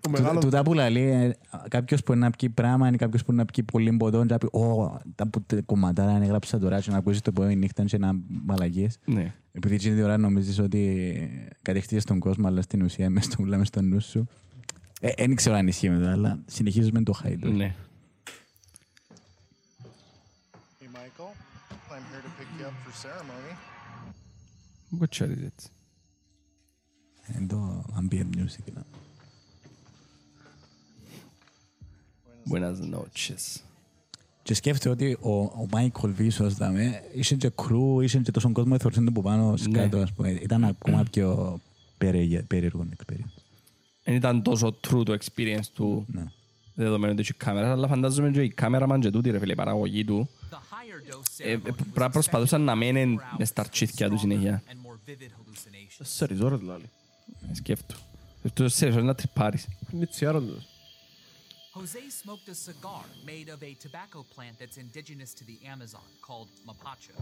S1: Το μεγάλο.
S4: Τούτα που λέει ε, κάποιος που να πιει πράγμα είναι κάποιος που να πιει πολύ ποτό και να πει «Ω, τα που τε- κομματάρα αν έγραψα τώρα και να ακούσεις το επόμενη νύχτα και να μαλαγίες».
S2: Ναι.
S4: Επειδή εκείνη την ώρα νομίζεις ότι κατέχτηκες τον κόσμο αλλά στην ουσία μες στο, μες στο νου σου. Ε, Δεν ξέρω αν ισχύει μετά, αλλά συνεχίζεις με το χάιντο.
S6: Here to pick you up for ceremony.
S2: Μου ξέρεις έτσι.
S4: Είναι το ambient music. ναι.
S2: Buenas noches.
S4: Και σκέφτεται ότι ο, ο Μάικολ Βίσος δάμε, είχε και κρού, είχε και τόσο κόσμο εθωρσίνο από πάνω σκάτω, ας πούμε. Ήταν ακόμα πιο περίεργο περίεργο experience.
S2: Δεν ήταν τόσο true το experience του
S4: Ναι.
S2: δεδομένου ότι είχε κάμερας, αλλά φαντάζομαι και η κάμερα μαν και τούτη ρε φίλε, η παραγωγή του,
S5: The higher dose
S2: ε, ε,
S5: ceremony
S2: πρέπει
S5: was
S2: να προσπαθούσαν να μένουν
S5: crowds
S2: μες στα αρτσίθκια του συνέχεια.
S5: and more vivid hallucinations.
S1: Σε ριζόρ δηλαδή.
S2: Ε, Σκέφτο. Το ξέρεις, είναι να τρυπάρεις.
S1: Είναι τσιάρον τους.
S5: Jose smoked a cigar made of a tobacco plant that's indigenous to the Amazon called mapacho.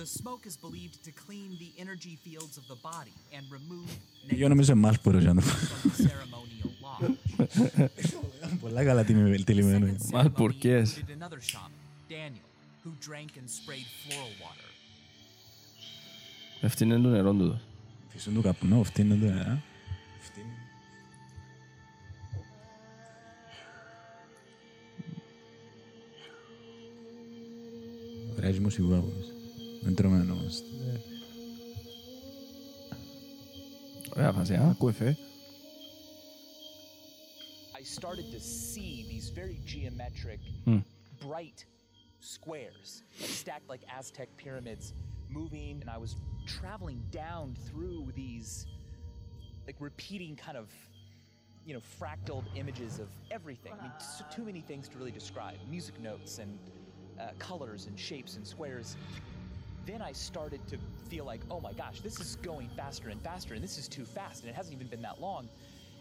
S5: The smoke is believed to clean the energy fields of the body and remove
S4: Εγώ
S5: negative
S4: νομίζω εμάς μπορούσε να το
S5: from the ceremonial lodge.
S4: Πολλά καλά τιμη-
S5: The
S4: τυλιγμένο.
S5: second Daniel, who drank and sprayed floral water.
S4: 15 and lunar on
S2: dudas. 15 duca,
S1: no, 15
S9: I started to see these very geometric, hmm. bright squares, stacked like Aztec pyramids, moving, and I was traveling down through these, like repeating kind of, you know, fractaled images of everything. I mean, s- too many things to really describe. Music notes and uh, colors and shapes and squares. Then I started to feel like, oh my gosh, this is going faster and faster, and this is too fast, and it hasn't even been that long.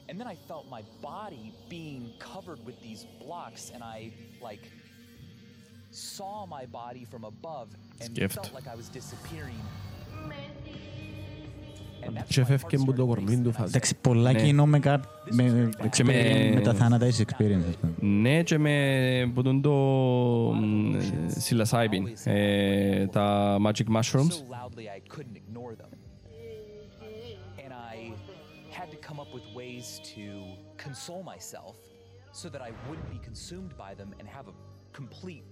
S9: And then I felt my body being covered with these blocks, and I like saw my body from above and
S2: Gift.
S9: felt like I was disappearing. And that's
S1: Και
S9: when my heart
S1: φεύγει μου το
S9: started
S1: κορμί
S9: racing,
S1: του
S9: and I
S1: φάση.
S4: Εντάξει, πολλά
S2: Ναι.
S4: κοινό με, κα... με,
S2: Και με-
S4: experience, με τα θανατάσεις experience, ας πούμε.
S2: Ναι, και με που τον το μ, ε, psilocybin, ε, τα magic mushrooms.
S9: so loudly I couldn't ignore them. And I had to come up with ways to console myself so that I wouldn't be consumed by them and have a complete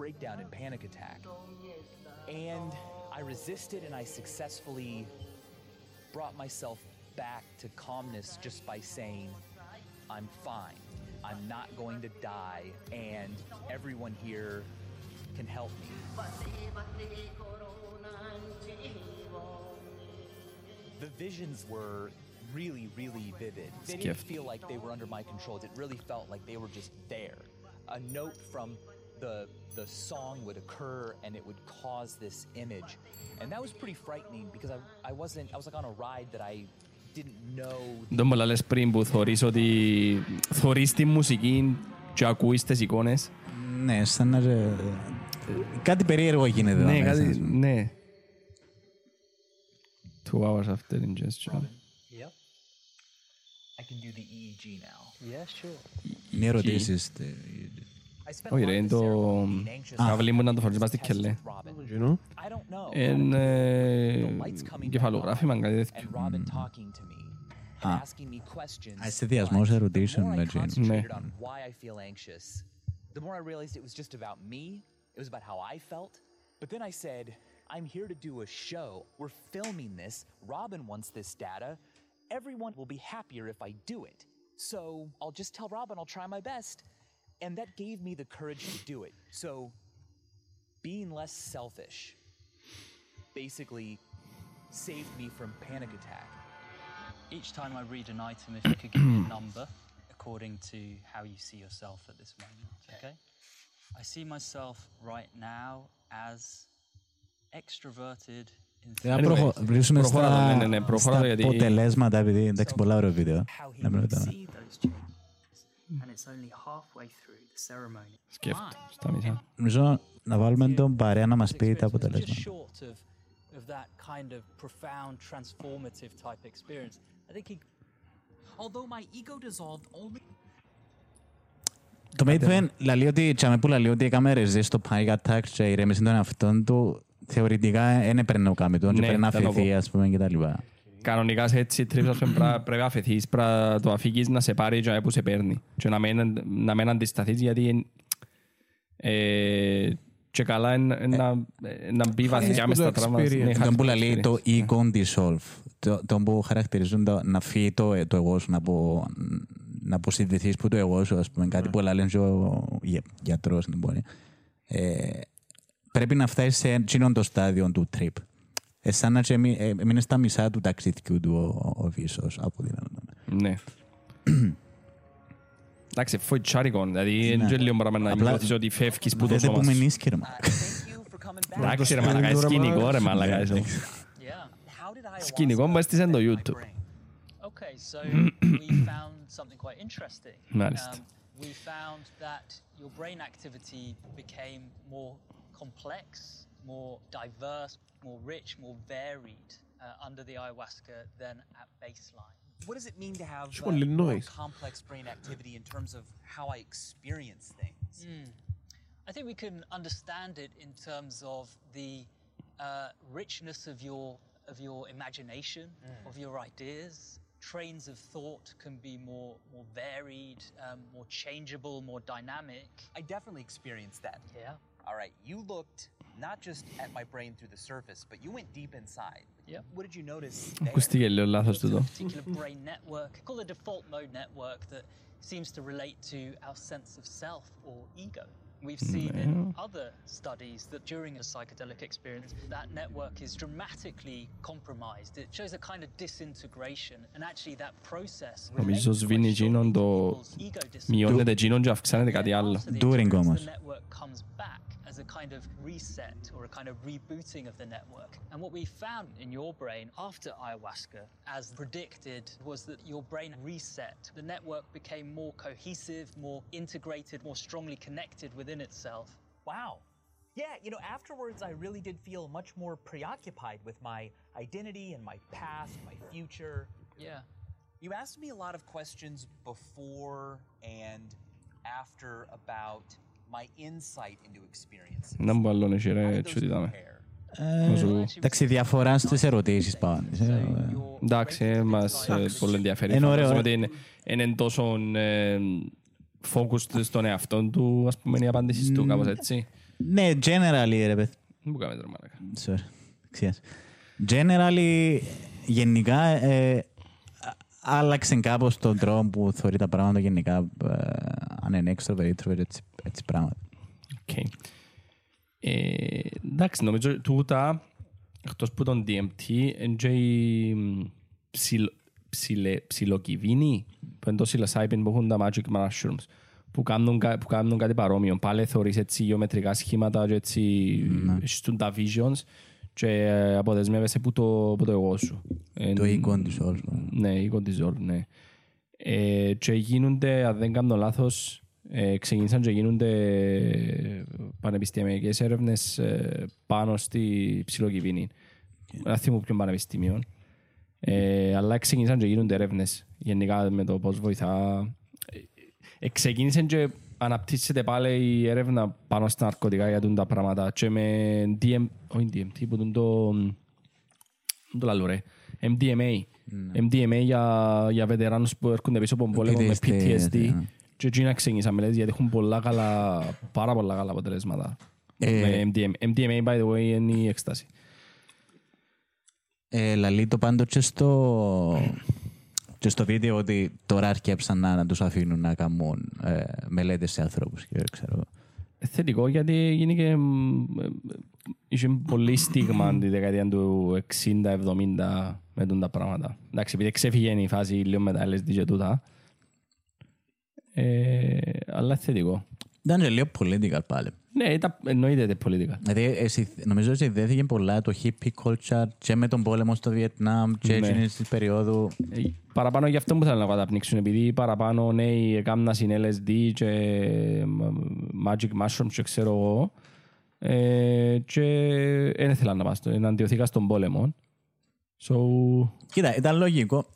S9: breakdown and panic attack. And I resisted and I successfully brought myself back to calmness just by saying, I'm fine. I'm not going to die, and everyone here can help me. The visions were really, really vivid. They didn't feel like they were under my control. It really felt like they were just there. A note from the the song would occur and it would cause this image. And that was pretty frightening because I, I wasn't I was like on a ride that I didn't know
S2: Δεν μου λες πριν που θωρείς ότι θωρείς τη μουσική και ακούεις τις εικόνες.
S4: Ναι, σαν να... ρε- Κάτι περίεργο γίνεται εδώ
S2: Ναι,
S4: μέσα,
S2: κάτι,
S4: ας πούμε.
S2: ναι. Two hours after ingestion.
S8: Yep.
S9: I can do the EEG now.
S8: Yeah, sure.
S4: Μη ερωτήσεις. Τε-
S9: I spent
S2: Όχι
S9: a lot
S2: ρε,
S9: of
S2: είναι
S9: the
S2: το
S9: ceremony being anxious
S2: καβλί μου να το
S9: about
S2: φορείς πας στη
S9: this test
S2: κελέ.
S9: with Robin.
S1: You know?
S9: I don't know.
S2: Είναι
S9: The lights coming back
S2: κεφαλογράφημα,
S9: on
S2: κάτι
S9: and
S2: τέτοιο.
S9: Robin talking to me and
S4: Α.
S9: asking me questions.
S4: Α, σχεδιασμός
S9: but
S4: ερωτήσεων
S9: the more I
S4: με Jane.
S2: Ναι.
S9: concentrated on why I feel anxious, the more I realized it was just about me. It was about how I felt. But then I said, I'm here to do a show. We're filming this. Robin wants this data. Everyone will be happier if I do it. So I'll just tell Robin I'll try my best. And that gave me the courage to do it. So being less selfish basically saved me from panic attack.
S8: Each time I read an item, if you could give me a number according to how you see yourself at this moment, okay? I see myself right now as extroverted,
S4: Θα
S2: Anyway,
S4: προχω- βρίσκουμε
S2: προχώρα το, ναι, ναι, ναι,
S4: στα,
S2: προχώρα το
S4: στα
S2: γιατί-
S4: αποτελέσματα, επειδή εντάξει, πολλά ωραίο βίντεο.
S8: how he
S4: Να μην
S8: would
S4: ρωτάμε.
S8: see those changes. And it's only halfway through the ceremony.
S2: Σκέφτο, στα μισά.
S4: Νομίζω να βάλουμε τον παρέα να μας πει τα
S8: experience was just
S4: αποτελέσματα.
S8: short of, of that kind of profound, transformative type experience. I think he
S5: Although my ego dissolved only
S4: Το Maidpen λέει ότι, τσάμε που λέει ότι έκαμε resist το panic attack και ηρέμησε τον εαυτόν του, θεωρητικά δεν έπαιρνε ο κάμετον και
S2: Ναι,
S4: πρέπει να
S2: θα το
S4: αφαιθεί,
S2: πω.
S4: ας πούμε, και τα λοιπά.
S2: Κανονικά σε έτσι τρίψεις, ας πούμε, πρά- πρέπει να αφαιθείς, πρέπει να το αφήγεις να σε πάρει και που σε παίρνει. Και να μην, να μην αντισταθείς γιατί ε, και καλά είναι είναι να, ε, να μπει βαθιά
S1: που
S2: μες
S1: το
S2: στα τραύματα.
S1: experience.
S2: Ναι,
S4: Τον
S2: χάσεις
S4: που
S2: το
S4: λέει το
S2: experience.
S4: ego dissolve. Το, το που χαρακτηρίζουν το, να φύγει το, το εγώ σου, να, πω, να αποσυνδεθείς που το εγώ σου, ας πούμε, κάτι που λένε και ο γε- γιατρός, να μπορεί. Ε, πρέπει να φτάσεις σε εκείνον το στάδιο του trip. Ε, σαν να και εμεί- ε, έμεινε στα μισά του ταξιδιού του ο, ο Βίσος, από ό,τι να
S2: Ναι. Εντάξει, φοητσάρικο. Δηλαδή, είναι και λίγο πράγμα να
S4: Απλά-
S2: νιώθεις ότι φεύγεις που το
S4: Δείτε
S2: σώμα
S4: που
S2: σου.
S4: με νίσκε, ρε μα.
S2: Εντάξει ρε μαλακά, σκηνικό ρε μαλακά.
S8: Yeah.
S5: How did ayahuasca
S2: Σκηνικό που έστησε στο
S5: affect my
S2: YouTube.
S5: brain?
S8: Okay, so we found something quite interesting.
S2: Μάλιστα.
S8: Um, we found that your brain activity became more complex, more diverse, more rich, more varied uh, under the ayahuasca than at baseline.
S5: What does it mean to have uh, more complex brain activity in terms of how I experience things?
S8: I think we can understand it in terms of the uh, richness of your of your imagination, of your ideas. Trains of thought can be more more varied, um, more changeable, more dynamic.
S5: I definitely experienced that.
S8: Yeah.
S5: All right, you looked not just at my brain through the surface, but you went deep inside.
S8: Yep.
S5: What did you notice? there?
S2: Ακούστηκε λίγο λάθος
S8: Built a
S2: τούτο.
S8: particular brain network called a default mode network that seems to relate to our sense of self or ego. We've mm, seen no. in other studies that during a psychedelic experience, that network is dramatically compromised. It shows a kind of disintegration, and actually that process. No, mi sono
S2: sviniciando milione de ginon già fxane
S8: de cadial.
S4: During almost.
S8: The network comes back as a kind of reset or a kind of rebooting of the network. And what we found in your brain after ayahuasca, as predicted, was that your brain reset. The network became more cohesive, more integrated, more strongly connected with within itself.
S5: Wow. Yeah, you know, afterwards, I really did feel much more preoccupied with my identity and my past, my future.
S8: Yeah.
S5: You asked me a lot of questions before and after about my insight into experiences.
S2: Να μου άλλο εσύ
S5: How
S2: ρε,
S5: did
S2: έτσι
S5: those
S2: ότι είδαμε.
S5: compare?
S2: Όσο-
S4: Εντάξει, διαφορά στις ερωτήσεις πάνω.
S8: So your
S2: Εντάξει, ε, μας ε, πολύ ενδιαφέρει.
S4: Είναι ωραίο,
S2: Φαντάζομαι
S4: ε.
S2: ότι είναι, είναι τόσο ε, focused στον εαυτό του, ας πούμε, η απάντηση του, κάπως έτσι.
S4: Ναι, generally, ρε παιδί.
S2: Δεν μου κάνετε ρε μαλακά.
S4: Sorry. Ξέρεις. Generally, γενικά, ε, α- άλλαξε κάπως τον τρόπο που θεωρεί τα πράγματα γενικά, ε, αν είναι extrovert, introvert, έτσι, έτσι πράγματα.
S2: Οκ. Ε, εντάξει, νομίζω τούτα, εκτός που τον DMT, είναι και η ψιλο- ψιλε- ψιλοκυβίνη, που είναι το psilocybin που έχουν τα magic mushrooms, που κάνουν, κα- που κάνουν κάτι παρόμοιο. Πάλι θεωρείς έτσι γεωμετρικά σχήματα και έτσι τούντα visions και ε, αποδεσμεύεσαι που το, που το εγώ σου.
S4: Το
S2: Εν-
S4: οίκον της όλης.
S2: ναι, η cortisol, ναι. Ε, και γίνονται, αν δεν κάνω λάθος, ε, ξεκίνησαν και γίνονται πανεπιστημιακές έρευνες ε, πάνω στη ψιλοκυβίνη. Δεν θυμώ ποιον πανεπιστήμιο. Ε, αλλά ξεκίνησαν και γίνονται έρευνες γενικά με το πώς βοηθά. Ε, ε, ξεκίνησε και αναπτύσσεται πάλι η έρευνα πάνω στα ναρκωτικά για τούν τα πράγματα και με DM, όχι DMT, που τούν το, το λαλό ρε, MDMA. MDMA για, για βετεράνους που έρχονται πίσω από τον πόλεμο με
S4: PTSD,
S2: PTSD.
S4: ναι.
S2: Και εκεί να ξεκινήσαμε μελέτες γιατί έχουν πολλά καλά, πάρα πολλά καλά αποτελέσματα.
S4: Ε,
S2: Με MDMA. MDMA, by the way, είναι η έκσταση.
S4: Ε, λαλεί το πάντο και στο, και στο βίντεο ότι τώρα αρκέψαν να, να τους αφήνουν να κάνουν ε, μελέτες σε ανθρώπους. Και, ξέρω. εγώ.
S2: Ε, Θετικό γιατί γίνηκε μ, ε, είχε πολύ στίγμα τη δεκαετία του 60-70 με τούν τα πράγματα. Εντάξει, επειδή ξέφυγε η φάση λίγο με τα LSD και τούτα. Ε, αλλά θετικό.
S4: Ήταν και λίγο political πάλι.
S2: Ναι, ήταν, εννοείται είναι πολιτικά.
S4: Δηλαδή, εσύ, νομίζω ότι δέθηκε πολλά το hippie culture και με τον πόλεμο στο Βιετνάμ και
S2: Ναι.
S4: έτσι στην περίοδο.
S2: Ε, Παραπάνω γι' αυτό που θέλω να καταπνίξουν, επειδή παραπάνω νέοι έκαναν στην LSD και μ, Magic Mushrooms και ξέρω εγώ ε, και δεν ήθελαν να πας, εναντιωθήκα στον πόλεμο. So,
S4: Κοίτα, ήταν λογικό.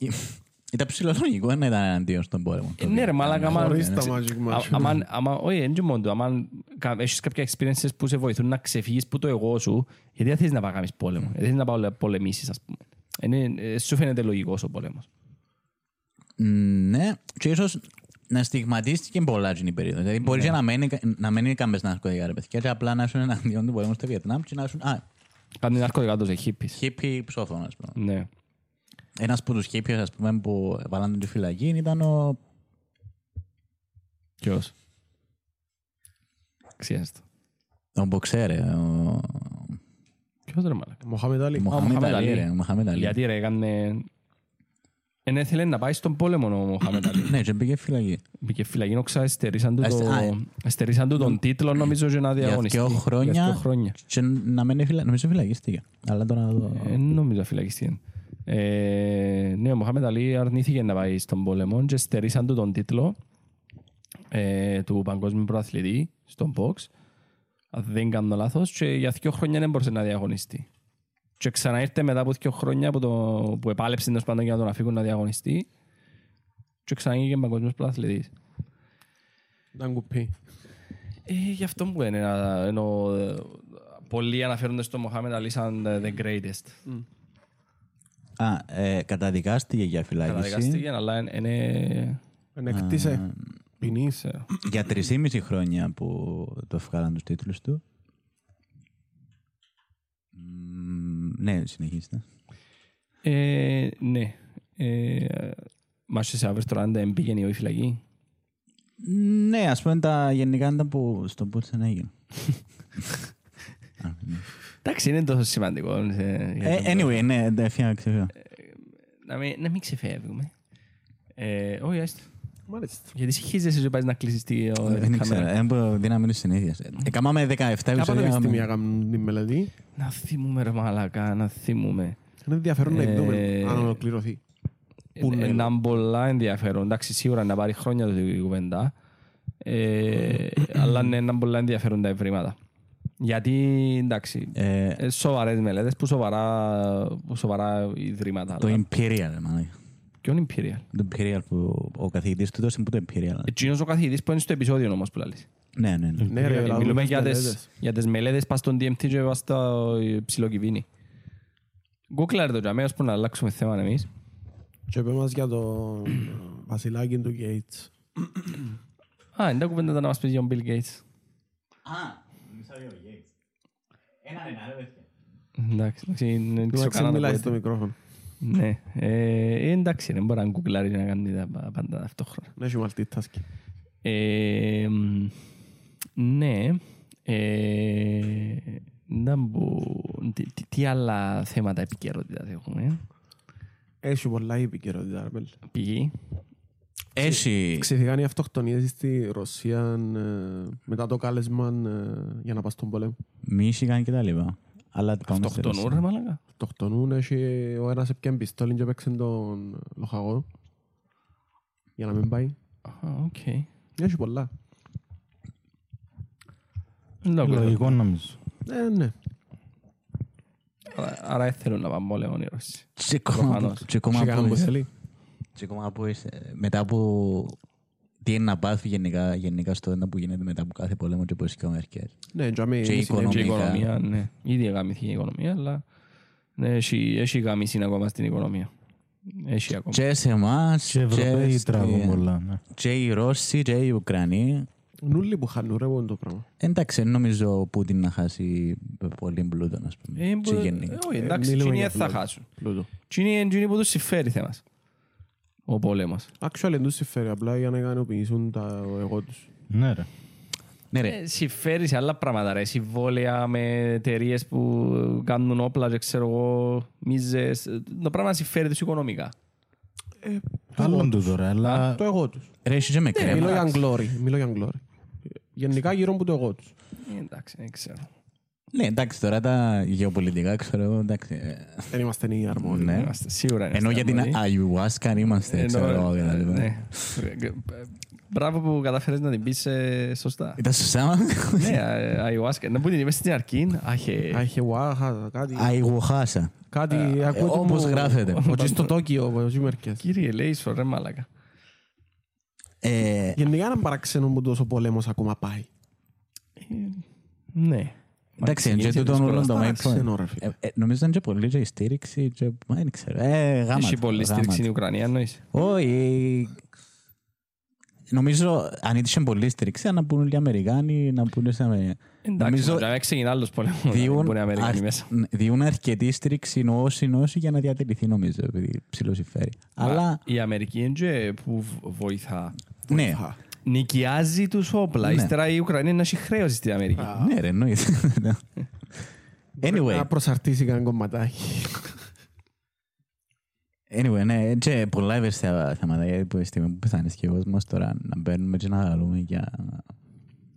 S4: Ήταν ψηλολογικό να ήταν εναντίον στον πόλεμο.
S2: ε, ναι ρε μάλακα, άμα-
S1: Χωρίς τα
S2: τσι-
S1: magic
S2: α-
S1: mushrooms.
S2: άμα- άμα- όχι, δεν είναι μόνο το, άμα κα- έχεις κάποια experiences που σε βοηθούν να ξεφύγεις που το εγώ σου, γιατί δεν θέλεις να πάει να κάνεις πόλεμο, γιατί θέλεις να πάει να πολεμήσεις, ας πούμε. Είναι, ε, σου φαίνεται λογικός ο πόλεμος.
S4: Μ, Ναι, και ίσως να στιγματίστηκε πολλά την περίοδο. Δηλαδή, μπορείς
S2: Ναι.
S4: και να μένει, να μένει κάμπες ναρκωτικά, ρε παιδιά, και απλά να ήσουν εναντίον του πολέμου στο Βιετνάμ και να ήσουν, α,
S2: Κάνει ναρκωτικά τους hippies.
S4: χίπι ψόφων, ας πούμε.
S2: Ναι.
S4: Ένας από τους χίπιες, ας πούμε, που βάλαν τον στη φυλακή ήταν ο,
S2: Ποιος; Ξέρεις το.
S4: Ο Μποξέρ, ε, ο
S2: Ποιος ρε μαλάκα;
S1: Μοχάμετ Αλή.
S4: Μοχάμετ
S2: Μοχάμετ
S4: Αλή,
S2: Αλή.
S4: ρε, ο Μοχάμετ Αλή.
S2: Γιατί ρε έκανε... Εν ήθελε να πάει στον πόλεμο ο Μοχάμετ Αλή.
S4: Ναι, και πήγε φυλακή.
S2: Μπήκε φυλακή, όξα, εστερήσαν του,
S4: Α,
S2: το...
S4: α, ε.
S2: εστερήσαν του τον τίτλο νομίζω και να
S4: Για
S2: διαγωνιστεί.
S4: δύο
S2: Για
S4: χρόνια,
S2: δύο χρόνια.
S4: και να μένει φυλα... νομίζω φυλακίστηκε. Αλλά τώρα το...
S2: Ε, νομίζω φυλακιστεί. Ε, ναι, ο Μοχάμετ Αλή αρνήθηκε να πάει στον πόλεμο και στερήσαν του τον τίτλο ε, του παγκόσμιου προαθλητή στον box. Αν δεν κάνω λάθος και για δύο χρόνια δεν μπορούσε να διαγωνιστεί. Και ξανά ήρθε μετά από δύο χρόνια που, το, που επάλεψε τέλος πάντων για να τον αφήγουν να διαγωνιστεί και ξανά έγινε παγκόσμιος προαθλητής.
S1: Ήταν κουπί.
S2: Ε, γι' αυτό μου είναι, ε, ενώ ε, πολλοί αναφέρονται στο Μοχάμετ Αλή σαν ε, the greatest.
S4: Α, ε, καταδικάστηκε για φυλάκιση
S2: Καταδικαστήκε, αλλά είναι- είναι...
S1: Ενεκτήσε. Ποινή.
S2: ξέρω.
S4: για 3,5 χρόνια που το βγάλαν τους τίτλους του. Μ, Ναι, συνεχίστε.
S2: Ε, ναι. Ε, Μάχε σε αύριο τώρα αν δεν πήγαινε η φυλακή.
S4: Ναι, ας πούμε τα γενικά ήταν που στον Πούτσεν έγινε. Α, ναι.
S2: Εντάξει, είναι τόσο σημαντικό. ε, για
S4: Ε,
S2: τον-
S4: Anyway, ναι, δεν φύγα, ξεφύγα.
S2: Να μην, να μην ξεφεύγουμε. Ε, όχι, έστω.
S1: Μάλιστα.
S2: Γιατί συγχύζεσαι και πάει να κλείσεις τη ο,
S4: Δεν
S2: την
S4: ξέρω,
S2: κάμερα.
S4: δεν μπορώ δύναμη της συνήθειας. Έκαναμε 17
S1: Κάπου
S4: επεισόδια.
S1: πανεπιστήμια κάνουν την μελέτη.
S2: Να θυμούμε ρε μαλακά, να θυμούμε.
S1: Είναι ενδιαφέρον να
S2: Ε,
S1: δούμε αν ολοκληρωθεί. Πού
S2: Ε,
S1: είναι.
S2: Είναι πολλά ενδιαφέρον. Εντάξει, σίγουρα να πάρει χρόνια το η κουβέντα. Ε, αλλά ναι, είναι πολλά ενδιαφέρον τα ευρήματα. Γιατί, εντάξει,
S4: Ε,
S2: ε, σοβαρές μελέτες που σοβαρά, που σοβαρά ιδρύματα.
S4: Το
S2: αλλά-
S4: Imperial, μάνα.
S2: Ποιον Imperial;
S4: Το Imperial που ο καθηγητής του δώσε που το Imperial.
S2: Εκείνος ο καθηγητής που είναι στο επεισόδιο όμως που λαλείς.
S4: Ναι, ναι, ναι.
S1: Ναι, ρε,
S2: Ε,
S1: λαλούν
S2: Μιλούμε
S1: τις
S2: για τις,
S1: μελέτες.
S2: για τις μελέτες πας στον DMT και πας στο ψιλοκυβίνι. Γκούκλαρε το τζαμέ, ώσπου να αλλάξουμε θέμα εμείς.
S1: Και είπε μας για το βασιλάκι του Gates.
S2: Α, είναι τα κουβέντα να μας πεις για τον Bill Gates. Εντάξει, εντάξει, είναι
S1: Να
S2: ξέρω κανένα
S1: ξεμιλάει
S2: που
S1: στο
S2: έτσι.
S1: μικρόφωνο.
S2: Ναι, ε, εντάξει, δεν μπορεί να γκουγκλάρει και να κάνει τα πα- πάντα ταυτόχρονα.
S1: Να έχει multitasking.
S2: Ε, μ, ναι, ε, να μπω- τι- τι- τι άλλα θέματα επικαιρότητας έχουμε;
S1: Έχει πολλά επικαιρότητα. ρε πέλε.
S2: Πηγή.
S4: Έχει...
S1: Ξεφυγάνε οι αυτοκτονίες στη Ρωσία ε, μετά το κάλεσμα ε, για να πας στον πόλεμο.
S4: Μίσιγαν και τα λοιπά. Αλλά πάμε στη
S2: Αυτοκτονούν
S4: Ρωσία.
S2: ρε μαλάκα.
S1: Αυτοκτονούν, έχει ο ένας έπιαν πιστόλι και έπαιξε τον λοχαγό. Για να μην πάει.
S2: Α, οκ.
S1: Έχει πολλά.
S2: Λογικό.
S3: Λογικό νομίζω.
S1: Ε, ναι.
S2: Άρα- Άρα δεν θέλουν να πάνε πόλεμο οι Ρώσοι.
S4: Και ακόμα που-
S2: Προφανώς.
S4: και ακόμα
S1: Έχει κανέναν
S4: που
S1: που
S4: είσαι-
S1: θέλει.
S4: Και ακόμα που είσαι- μετά από τι είναι να πάθει γενικά, γενικά στο ένα που γίνεται μετά από κάθε πόλεμο και πώς και ο Μέρκελ.
S1: Ναι, και αμέ-
S4: Και η
S1: είναι
S4: οικονομία.
S2: Και η
S4: Οικονομικά.
S2: οικονομία, ναι. Ήδη γαμηθεί η οικονομία, αλλά ναι, έχει, έχει γαμήσει ακόμα στην οικονομία. Έχει ακόμα.
S4: Και σε εμάς,
S3: Και οι Ευρωπαίοι
S4: και,
S3: τραβούν
S4: στη-
S3: πολλά. ναι.
S4: και οι Ρώσοι και οι Ουκρανοί.
S1: Νουλί που χάνουν ρε μόνο το πράγμα.
S4: Εντάξει, δεν νομίζω ο Πούτιν να χάσει πολύ πλούτο, ας πούμε.
S2: Ε,
S4: Και
S2: μπο-
S4: γενικά.
S2: ε, όχι, εντάξει,
S1: μιλούμε
S2: εκείνοι
S1: για
S2: δεν θα
S1: πλούτο.
S2: χάσουν.
S1: Πλούτο.
S2: Εκείνοι είναι εκείνοι που τους συμφέρει θέμας. Ο πόλεμος.
S1: Actually, δεν τους συμφέρει απλά για να ικανοποιήσουν τα εγώ τους.
S3: Ναι ρε.
S4: Ναι, ρε.
S2: Ε, συμφέρει σε άλλα πράγματα, ρε. Συμβόλαια με εταιρείες που κάνουν όπλα και ξέρω εγώ, μίζες. Το πράγμα συμφέρει τους οικονομικά.
S3: Άλλον τούτο ρε, αλλά
S1: Το εγώ τους.
S4: Ρε, εσύ και με
S1: Μιλώ
S4: κρέμα.
S1: για glory. Μιλώ για glory. Γενικά γύρω από το εγώ τους.
S2: Ε, εντάξει, δεν ξέρω.
S4: Ναι, εντάξει, τώρα τα γεωπολιτικά, ξέρω εγώ, εντάξει. ε,
S1: Δεν είμαστε οι αρμόδιοι.
S4: Ναι.
S2: Είμαστε, σίγουρα είμαστε
S4: Ενώ για την
S2: αρμόδιοι.
S4: ayahuasca είμαστε,
S2: Ενώ,
S4: ξέρω εγώ.
S2: ε,
S4: δηλαδή.
S2: ναι. Μπράβο που καταφέρεις να την πεις ε, σωστά.
S4: Ήταν σωστά.
S2: Ναι, α- ayahuasca. Να πούμε την στην αρχή. Άχε.
S1: Άχε βάχα, κάτι.
S4: Ayahuasca.
S1: Κάτι
S4: ε,
S1: ακούω το
S4: όπως
S1: μου-
S4: γράφεται.
S1: Ο Τζις στο Τόκιο, ο Τζιμερκές.
S2: Κύριε, λέει σου, ρε μάλακα.
S4: Ε,
S1: Γενικά έναν παραξενό που τόσο πόλεμος ακόμα πάει.
S2: Ναι.
S4: Εντάξει,
S2: Μα
S4: και
S2: ξεκίνησε
S4: τούτον
S2: δύσκολα.
S4: όλο το main
S1: παραξενό,
S4: point.
S1: ρε φίλε.
S4: Ε, ε, Νομίζω ήταν και πολύ και η στήριξη και μα, δεν ξέρω. Ε, γάμα.
S2: Έχει πολύ
S4: γάμα.
S2: στήριξη στην Ουκρανία, εννοείς;
S4: Όχι. Νομίζω αν είχε πολύ στήριξη να πούνε οι Αμερικάνοι, να πούνε σε Αμερικάνοι.
S2: Εντάξει,
S4: Νομίζω
S2: να ξεκινά άλλος πόλεμος.
S4: διούν,
S2: Που είναι Αμερικανοί
S4: αρ-
S2: μέσα.
S4: διούν αρκετή στήριξη όσοι όσοι για να διατηρηθεί νομίζω επειδή ψηλό συμφέρει. Αλλά
S2: Η Αμερική είναι και που β- βοηθά.
S4: ναι,
S2: νοικιάζει τους όπλα.
S4: Ναι.
S2: Ύστερα η Ουκρανία είναι να έχει χρέωση στην Αμερική.
S4: Ναι, ρε, εννοείται. Anyway,
S1: Να προσαρτήσει κανένα κομματάκι.
S4: anyway, ναι, και πολλά ευαίσθητα θέματα, γιατί που τη στιγμή που πεθάνεις και ο κόσμος τώρα να μπαίνουμε και να γαλούμε για...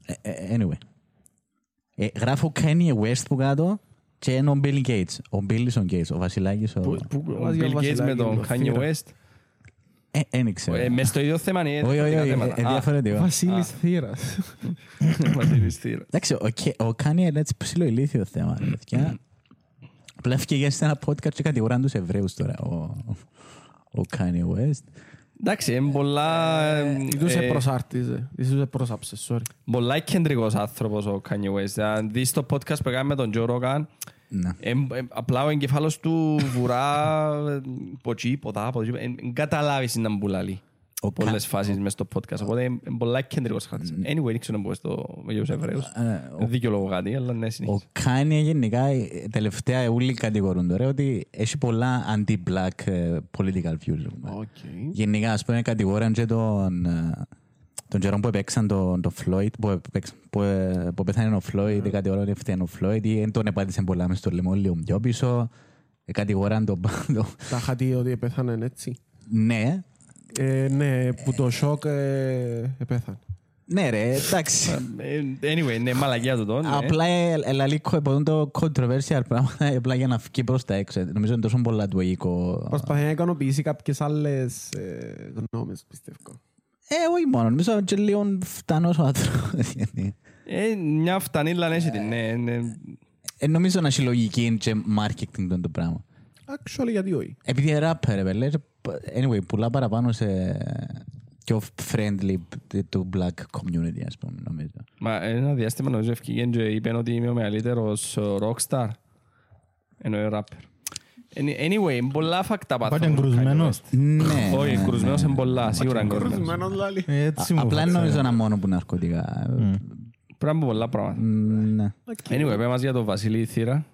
S4: Ε, ε, Anyway. Ε, Γράφω Kanye West που κάτω και είναι ο Bill Gates. Ο Bill ο Gates, ο Βασιλάκης. Ο...
S1: Που- που-
S2: Ο
S1: βάζει
S2: Bill
S1: ο
S2: Gates
S1: Βασιλάκης
S2: με τον
S1: το
S2: Kanye
S1: θύρα.
S2: West.
S4: Ε, δεν ξέρω.
S2: Ε, Μες στο ίδιο θέμα είναι
S4: Όχι, όχι,
S2: διαφορετικά
S4: όχι,
S2: θέματα.
S4: ε,
S2: Α,
S4: διαφορετικό.
S1: Βασίλης Θήρας.
S2: Βασίλης Θήρα.
S4: Εντάξει, ο, Ke- ο Kanye είναι έτσι ψηλό ηλίθιο θέμα. ρε παιδιά. Απλά έφυγε σε ένα podcast και κατηγοράν τους Εβραίους τώρα, ο, ο Kanye West.
S2: Εντάξει, είναι πολλά...
S1: Τους
S2: ε,
S1: επροσάρτησε. Τους επροσάψε, sorry.
S2: Πολλά εκκεντρικός άνθρωπος ο Kanye West. Αν δεις το podcast που έκανε με τον Joe Rogan,
S4: Ναι.
S2: εμ- εμ- απλά ο εγκεφάλος του βουρά ε, ποτσί, ποτά, από εκεί, εν εν καταλάβεις να μπουλαλεί.
S4: Ο
S2: Πολλές
S4: Ka-
S2: φάσεις μες στο podcast. Οπότε είναι πολλά εκκεντρικός χαρακτής. Anyway, δεν ξέρω να πω στο για τους Εβραίους.
S4: Ε, ο-
S2: Δικαιολογώ κάτι, αλλά ναι,
S4: Ο
S2: συνεχίζει.
S4: Kanye γενικά, ε, τελευταία όλοι κατηγορούν τώρα ότι έχει πολλά anti-black ε, political views.
S1: OK.
S4: Γενικά, ας πούμε, κατηγορούν και τον, ε, τον καιρό που έπαιξαν τον, τον Floyd, που, έπαιξ- που, ε, που πέθανε ο Floyd,
S1: Ναι.
S4: κατηγορούν ότι φταίνει ο Floyd ή δεν τον επάτησε πολλά μες στο λαιμό, λίγο πιο πίσω. Ε, Κατηγοράν τον πάντο.
S1: Τα είχα δει ότι πέθανε έτσι.
S4: Ναι,
S1: Ε, ναι, που το σοκ ε, πέθανε.
S4: ναι ρε, εντάξει.
S2: Ε, Anyway, είναι μαλακιά του τον. ναι.
S4: Απλά ελαλεί το controversial πράγματα απλά για να φύγει προς τα έξω. Νομίζω είναι τόσο πολλά του οίκο.
S1: Προσπαθεί να ικανοποιήσει κάποιες άλλες ε, γνώμες, πιστεύω.
S4: Ε, όχι μόνο. Νομίζω και λίγο φτανός ο άνθρωπος. γιατί.
S2: Ε, Μια φτανίλα έχει την, ναι. ναι.
S4: Ε, νομίζω να έχει λογική και marketing το το πράγμα.
S1: Actually, γιατί όχι.
S4: Επειδή είναι rapper, ρε πέλε, anyway, πουλά παραπάνω σε πιο friendly του black community, ας πούμε, νομίζω.
S2: Μα ένα διάστημα νομίζω ευκήγε και είπε ότι είμαι ο μεγαλύτερος rockstar. Ενώ είναι rapper. Any- Anyway, πολλά φακτά
S3: Πάτε
S2: πάθαμε.
S3: κρουσμένος.
S4: Ναι,
S2: Όχι,
S4: ναι,
S2: κρουσμένος
S4: ναι.
S2: είναι πολλά, σίγουρα είναι κρουσμένος.
S1: Κρουσμένος λάλη.
S3: Έτσι μου
S4: Απλά
S3: φάτσα.
S4: νομίζω να μόνο που ναρκωτικά.
S2: Πρέπει να πω πολλά πράγματα.
S4: Ναι.
S2: Anyway, πέ μας για τον Βασίλη Θήρα.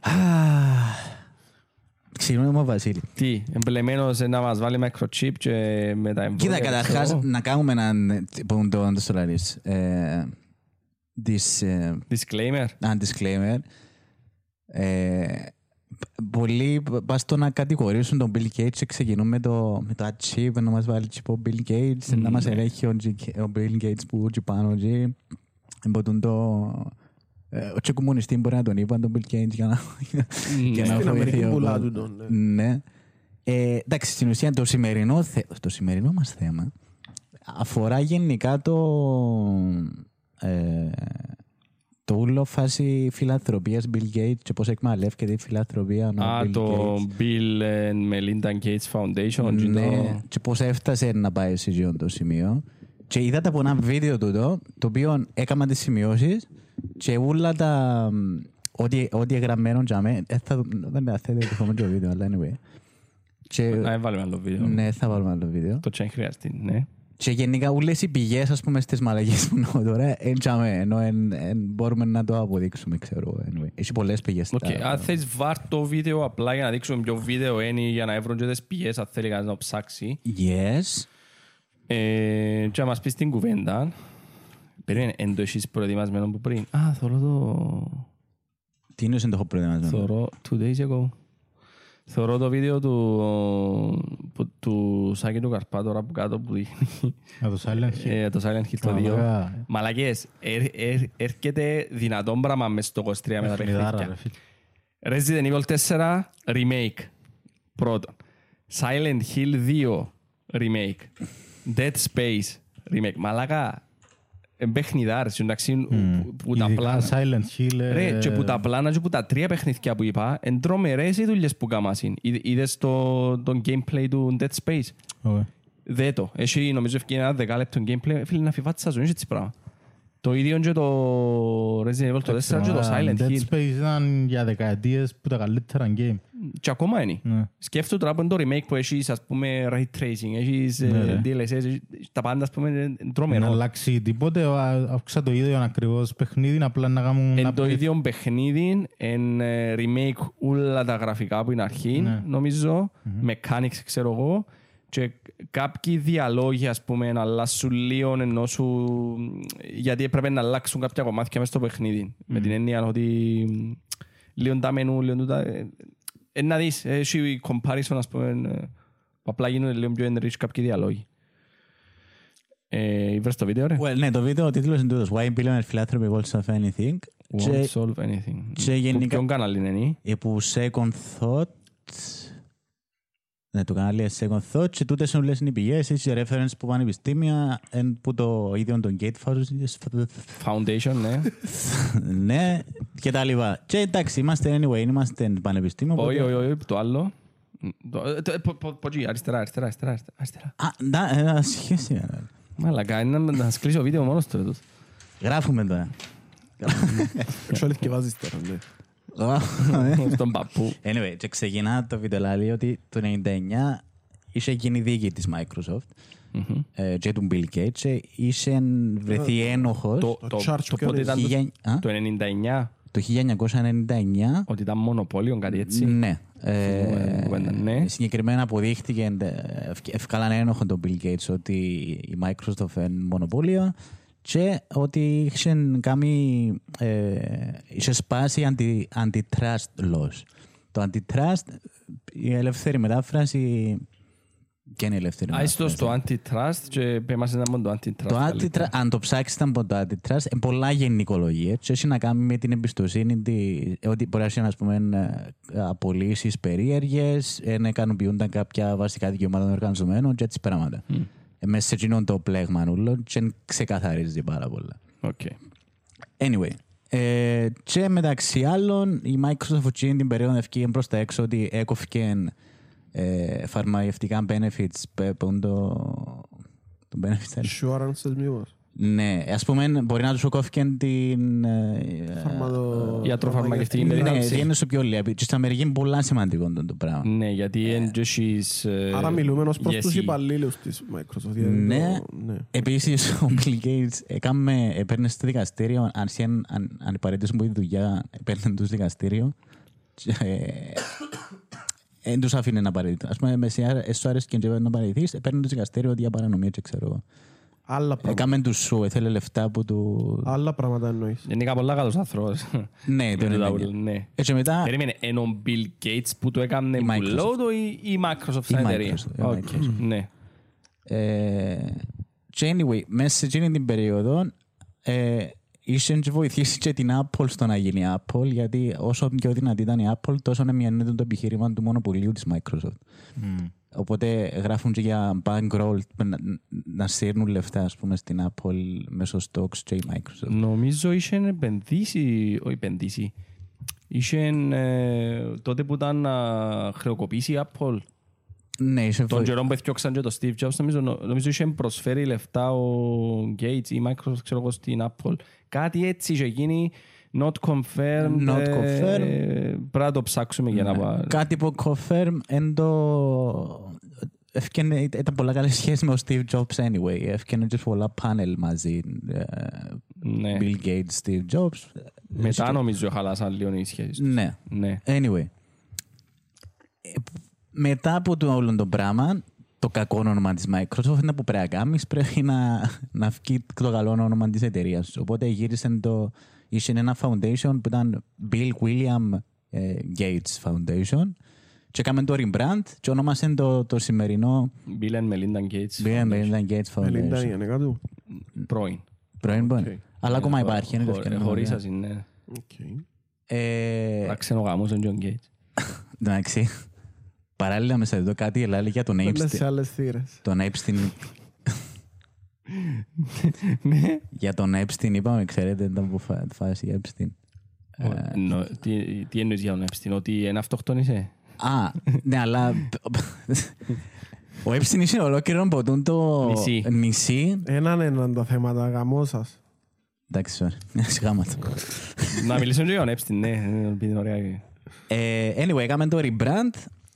S4: Συγγνώμη μου, Βασίλη.
S2: Τι, εμπλεμένος να μας βάλει microchip και με τα εμβόλια.
S4: Κοίτα, καταρχάς,
S2: ξέρω.
S4: να κάνουμε έναν... Που το το σολάρις. Ε, This... ε,
S2: Disclaimer.
S4: ένα disclaimer. Ε, πολλοί πας στο να κατηγορήσουν τον Bill Gates και ξεκινούν με το, με το chip να μας βάλει chip ο Bill Gates να μας ελέγχει ο, G- ο Bill Gates που εκεί πάνω εκεί Εμποτούν το ε, ο και κομμουνιστή μπορεί να τον είπαν τον Bill Gates για να, για να
S1: Στην Αμερική
S4: βοηθεί ο
S1: πουλά
S4: κόσμος.
S1: του τον, ναι.
S4: Ναι. Ε, εντάξει, στην ουσία το σημερινό, θε- το σημερινό μας θέμα αφορά γενικά το ε, το όλο φάση φιλανθρωπίας Bill Gates και πώς εκμεταλλεύεται η φιλανθρωπία ο
S2: Α,
S4: Bill
S2: το
S4: Gates.
S2: Bill and Melinda Gates Foundation. και
S4: Ναι,
S2: το-
S4: και πώς έφτασε να πάει σε εκείνο το σημείο. Και είδατε από ένα βίντεο τούτο, το οποίο έκανα τις σημειώσεις και όλα τα... μ, Ό,τι, ό,τι εγγραμμένο για μέ, ε, θα, δεν θα θέλετε να δούμε το βίντεο, αλλά anyway. Και,
S2: Να βάλουμε άλλο βίντεο.
S4: ναι, θα βάλουμε άλλο βίντεο.
S2: Το τσέν χρειαστεί, ναι.
S4: Και γενικά όλες οι πηγές, ας πούμε, στις μαλακίες που λέω τώρα, εν τζαμέ, ενώ εν, εν, μπορούμε να το αποδείξουμε, ξέρω. Anyway. Έχει πολλές πηγές.
S2: Οκ,
S4: τα-
S2: αν θες βάρ' το βίντεο απλά για να δείξουμε ποιο βίντεο είναι για να βρουν και τις πηγές αν θέλει κανείς να ψάξει.
S4: Yes.
S2: Ε, και να μας πεις την κουβέντα. Περίμενε, εν το έχεις προετοιμασμένο από πριν. Α, θωρώ το...
S4: Τι είναι το έχω προετοιμασμένο;
S2: Θωρώ two days ago. Θωρώ το βίντεο του, που- του Σάκη του Καρπά τώρα που κάτω που δείχνει
S3: Να το Silent Hill.
S2: ε, το Silent Hill το 2.
S3: Μαλάκα.
S2: Μαλακές, έρ- έρ- έρχεται δυνατόν πράγμα μες στο 23 με τα
S3: Παιχνιδάρα,
S2: παιχνίδια.
S3: ρε φίλε.
S2: Resident Evil 4 Remake πρώτον. Silent Hill 2 Remake. Dead Space Remake. Μαλάκα, εμπέχνιδάρες, εντάξει, που- που τα
S3: Ειδικά
S2: πλάνα.
S3: Silent Hill. ε,
S2: Ρε, και που τα πλάνα και που τα τρία παιχνίδια που είπα, εν τρομερές οι δουλειές που κάμασαν. Είδες το, το gameplay του Dead Space;
S3: ωραία.
S2: Δε το. Έχει νομίζω ευκαιρία ένα δεκάλεπτο gameplay. Φίλε, να φιβάτσα ζωή, έτσι πράγμα. Το ίδιο και το Resident Evil το 4 και το Silent
S3: Dead
S2: Hill.
S3: Space ήταν για δεκαετίες που τα καλύτερα game.
S2: Και ακόμα είναι.
S3: Ναι.
S2: Σκέφτομαι τώρα που είναι το remake που έχεις, ας πούμε, ray tracing, έχεις ε,
S3: Ναι, ρε.
S2: DLSS, έχεις τα πάντα, ας πούμε, είναι
S3: Να
S2: τρομερό.
S3: αλλάξει τίποτε, άκουσα το ίδιο ακριβώς παιχνίδι, απλά να κάνουν...
S2: Εν
S3: να
S2: το
S3: πει-
S2: ίδιο παιχνίδι, εν ε, remake όλα τα γραφικά που είναι αρχή,
S3: Ναι.
S2: νομίζω, mechanics ξέρω εγώ, και κάποιοι διαλόγοι, ας πούμε, να αλλάσουν λίγο ενώ σου... γιατί έπρεπε να αλλάξουν κάποια κομμάτια μέσα στο παιχνίδι. Με την έννοια ότι λίγο τα μενού, λίγο τούτα... ε, ε, να δεις, έχει comparison, ας πούμε, ε, που απλά γίνονται λίγο πιο enrich κάποιοι διαλόγοι. Ε, βρες το βίντεο, ρε;
S4: Well, ναι, το βίντεο, ο τίτλος είναι τούτος. Why billionaire philanthropy will solve anything.
S2: Won't
S4: Και
S2: solve anything.
S4: και
S2: Που
S4: γενικά-
S2: Ποιον κανάλι είναι, είναι;
S4: που second thought ναι, το κανάλι είναι second thought και τούτες όλες είναι οι πηγές, είσαι reference που πανεπιστήμια, εν που το ίδιο των Gate Foundation,
S2: Foundation, ναι.
S4: ναι, και τα λοιπά. Και εντάξει, είμαστε anyway, είμαστε πανεπιστήμιο.
S2: Όχι,
S4: οπότε-
S2: όχι, όχι, το άλλο. Το- ε, το- ε, πο- πο- πο- εκεί, Αριστερά, αριστερά, αριστερά. αριστερά.
S4: Α, να, ε, σχέση. ε,
S2: Μαλακά, είναι να να σκλείσει ο βίντεο μόνος του. ρε, τούτος.
S4: Γράφουμε τώρα.
S1: Actually και βάζεις τώρα, ναι.
S2: Στον παππού.
S4: Anyway, και ξεκινά το βιντεολάλι ότι το 99 είχε γίνει δίκη της Microsoft
S2: Μμμ.
S4: ε, και του Bill Gates και είχε βρεθεί ένοχος
S2: Το-
S1: Το
S2: το-
S1: charge
S2: Το
S1: ποιο
S2: πότε
S1: είναι;
S2: ήταν το-
S4: Χιλιά- α;
S2: το 99,
S4: το 1999
S2: ότι ήταν μονοπόλιο, κάτι έτσι.
S4: Ναι.
S2: Θυμούμε την κουβέντα, ναι.
S4: Συγκεκριμένα αποδείχτηκε, ε, ευκ- ευκάλαν ένοχο τον Bill Gates ότι η Microsoft είναι μονοπόλιο και ότι είχε κάνει, ε, είχε σπάσει αντι, antitrust laws. Το antitrust, η ελεύθερη μετάφραση, και είναι η ελεύθερη
S2: Άησ' το
S4: μετάφραση.
S2: στο antitrust και πέμασε να μόνο το antitrust.
S4: Το
S2: καλύτερα.
S4: antitrust, αν το ψάξεις ήταν από το antitrust, είναι πολλά γενικολογία. Και έχει να κάνει με την εμπιστοσύνη τη, ότι μπορεί να είναι ας πούμε, απολύσεις περίεργες, να ικανοποιούνταν κάποια βασικά δικαιώματα των εργαζομένων και έτσι πράγματα. Mm. Μέσα σε εκείνον το πλέγμα ούλο και ξεκαθαρίζει πάρα πολλά.
S2: OK.
S4: Anyway, ε, και μεταξύ άλλων η Microsoft εκείνη την περίοδο εφκήκε προς τα έξω ότι έκοφηκε ε, φαρμακευτικά benefits πε- που είναι το, το benefits
S1: Insurances μήπως.
S4: Ναι, ας πούμε μπορεί να τους κόφηκε την... ε,
S1: Φαρμαδο-
S2: Ιατροφαρμακευτική
S4: Ναι,
S2: περίθαλψη.
S4: είναι στο πιο λίγο. Και στην Αμερική είναι πολλά σημαντικό το, το πράγμα.
S2: Ναι, γιατί εν και έχεις, ε,
S1: Άρα μιλούμε ως προς
S2: yes,
S1: τους
S2: η-
S1: υπαλλήλους της Microsoft. γιατί
S4: Ναι.
S1: το- ναι.
S4: Επίσης, ο Bill Gates έκαμε, έπαιρνε στο δικαστήριο, αν, αν, αν, αν υπαρέτησαν από τη δουλειά, έπαιρνε τους δικαστήριο. και, ε, Δεν τους αφήνε να παραιτηθούν. Ας πούμε, εσύ σου άρεσε και να παραιτηθείς, έπαιρνε τους δικαστήριο για παρανομία και ξέρω εγώ.
S1: Άλλα πράγματα.
S4: Έκαμε τους σου, έθελε λεφτά που του...
S1: Άλλα πράγματα εννοείς.
S2: Γενικά πολλά καλός άνθρωπος.
S4: Ναι, το
S2: Με τούτα
S4: 99.
S2: ούλα, ναι.
S4: Έτσι μετά,
S2: Περίμενε, ενώ ο Bill Gates που το έκανε
S4: Η Microsoft.
S2: πουλό ή η Microsoft σαν
S4: Η
S2: εταιρεία.
S4: Microsoft, η
S2: OK,
S4: Microsoft.
S2: Ναι.
S4: Ε, και anyway, μέσα σε εκείνη την περίοδο ε, είχε και βοηθήσεις και την Apple στο να γίνει Apple, γιατί όσο πιο δυνατή ήταν η Apple, τόσο μειώνεται το επιχείρημα του μονοπωλίου της Microsoft. Οπότε γράφουν και για bankroll να, να σύρνουν λεφτά ας πούμε, στην Apple μέσω stocks και η Microsoft.
S2: Νομίζω είχε επενδύσει, όχι επενδύσει, είχε ε, τότε που ήταν να χρεοκοπήσει η Apple.
S4: Ναι, είχε
S2: Τον
S4: βοη-
S2: καιρό που έφτιαξαν και το Steve Jobs, νομίζω, νομίζω είχε προσφέρει λεφτά ο Gates ή η Microsoft, ξέρω εγώ, στην Apple. Κάτι έτσι είχε γίνει, not confirmed.
S4: Not
S2: ε,
S4: confirmed.
S2: Πρέπει να το ψάξουμε για να πάμε.
S4: Κάτι που confirm εν το... Έφκαινε, ήταν πολλά καλή σχέση με ο Steve Jobs anyway. Έφκαινε και πολλά πάνελ μαζί. ε,
S2: Ναι.
S4: Bill Gates, Steve Jobs.
S2: Μετά νομίζω χαλάσαν λίγο οι σχέσεις τους.
S4: Ναι.
S2: Ναι.
S4: Anyway. Ε, Μετά από το όλο το πράγμα, το κακό όνομα της Microsoft είναι που πρέπει να κάνεις, πρέπει να, να βγει το καλό όνομα της εταιρείας. Οπότε γύρισε το... Είχε ένα foundation που ήταν Bill William ε, Gates Foundation και έκαμε το rebrand και ονόμασε το, το σημερινό
S2: Bill and Melinda Gates.
S4: Bill and Melinda Gates
S1: Μελίντα
S4: Foundation.
S1: η ανέκα του;
S2: Πρώην.
S4: Πρώην μπορεί. Αλλά ακόμα υπάρχει. είναι το
S2: Χω-
S4: ευκαιρία.
S2: Χωρίσασαι, ναι.
S1: Οκ.
S4: Ε,
S2: Τα ξενογάμους τον John Gates.
S4: Εντάξει. Παράλληλα με σε εδώ κάτι ελάλη για τον
S1: Μπαίνεις σε
S4: Epstein.
S1: άλλες θύρες.
S4: Τον Epstein.
S2: Ναι.
S4: Για τον Epstein είπαμε, ξέρετε, ήταν που φα- φάση Epstein.
S2: Ο- νο- τι- Τι εννοείς για τον Epstein, ότι είναι αυτοκτόνησε.
S4: Α, ναι, αλλά... Ο Epstein είσαι ολόκληρο από το
S2: Νησί.
S4: νησί.
S1: Έναν έναν τα θέματα γαμό σας.
S4: Εντάξει, sorry. Σιγάμα το.
S2: Να μιλήσουμε για τον Epstein, ναι. Επειδή είναι ωραία.
S4: Ε, anyway, έκαμε το rebrand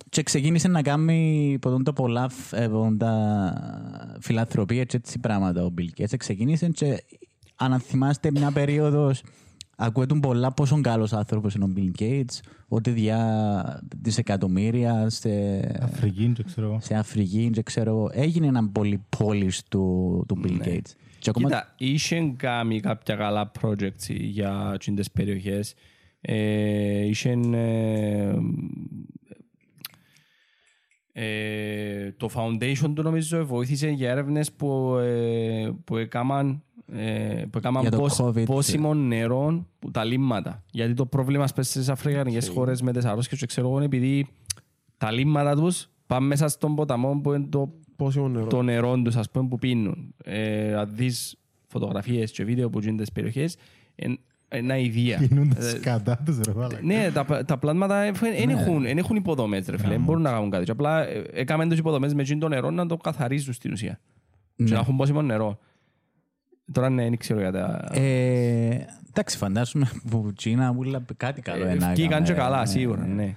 S4: και ξεκίνησε να κάνει ποτέ το πολλά φ- ε, ποτέ τα φιλανθρωπία και έτσι πράγματα ο Bill Gates. Ξεκίνησε και αν θυμάστε μια περίοδος Ακούεται πολλά πόσο καλός άνθρωπος είναι ο Bill Gates, ότι διά δισεκατομμύρια σε,
S3: Αφρική, δεν ξέρω εγώ.
S4: σε Αφρική, δεν ξέρω εγώ. Έγινε ένα πολύ πόλης του, του Bill Gates. Και ακόμα
S2: Κοίτα, είχε κάνει κάποια καλά projects για τις περιοχές. Ε, είχε ε, ε, το foundation του νομίζω βοήθησε για έρευνες που, ε, που έκαναν ε, που έκαναν
S4: Για το
S2: πώς-
S4: COVID.
S2: πόσιμο νερό που τα λίμματα. Γιατί το πρόβλημα σπες στις αφρικανικές χώρες με τις αρρώσκες και ξέρω εγώ είναι επειδή τα λίμματα τους πάνε μέσα στον ποταμό που είναι το
S1: Πόσο νερό.
S2: το νερό τους ας πούμε που πίνουν. Ε, αν δεις φωτογραφίες και βίντεο που γίνονται στις περιοχές, εν- ένα ιδία.
S3: Κινούν τα
S2: Ε,
S3: σκάτα τους ρε μάλακα.
S2: ναι, τα, τα πλάσματα δεν έχουν, εν έχουν υποδομές ρε φίλε, δεν μπορούν να κάνουν κάτι. Και απλά ε, έκαμε τους υποδομές με εκείνο το νερό να το καθαρίζουν στην ουσία. Και
S4: Ναι.
S2: να έχουν πόσιμο νερό. Τώρα ναι, δεν ξέρω για τα...
S4: Ε, εντάξει, φαντάζομαι που Κίνα ούλα κάτι καλό
S2: Ε,
S4: ένα.
S2: Βγήκαν και
S4: έκαμε.
S2: καλά,
S4: Ε,
S2: σίγουρα, ναι.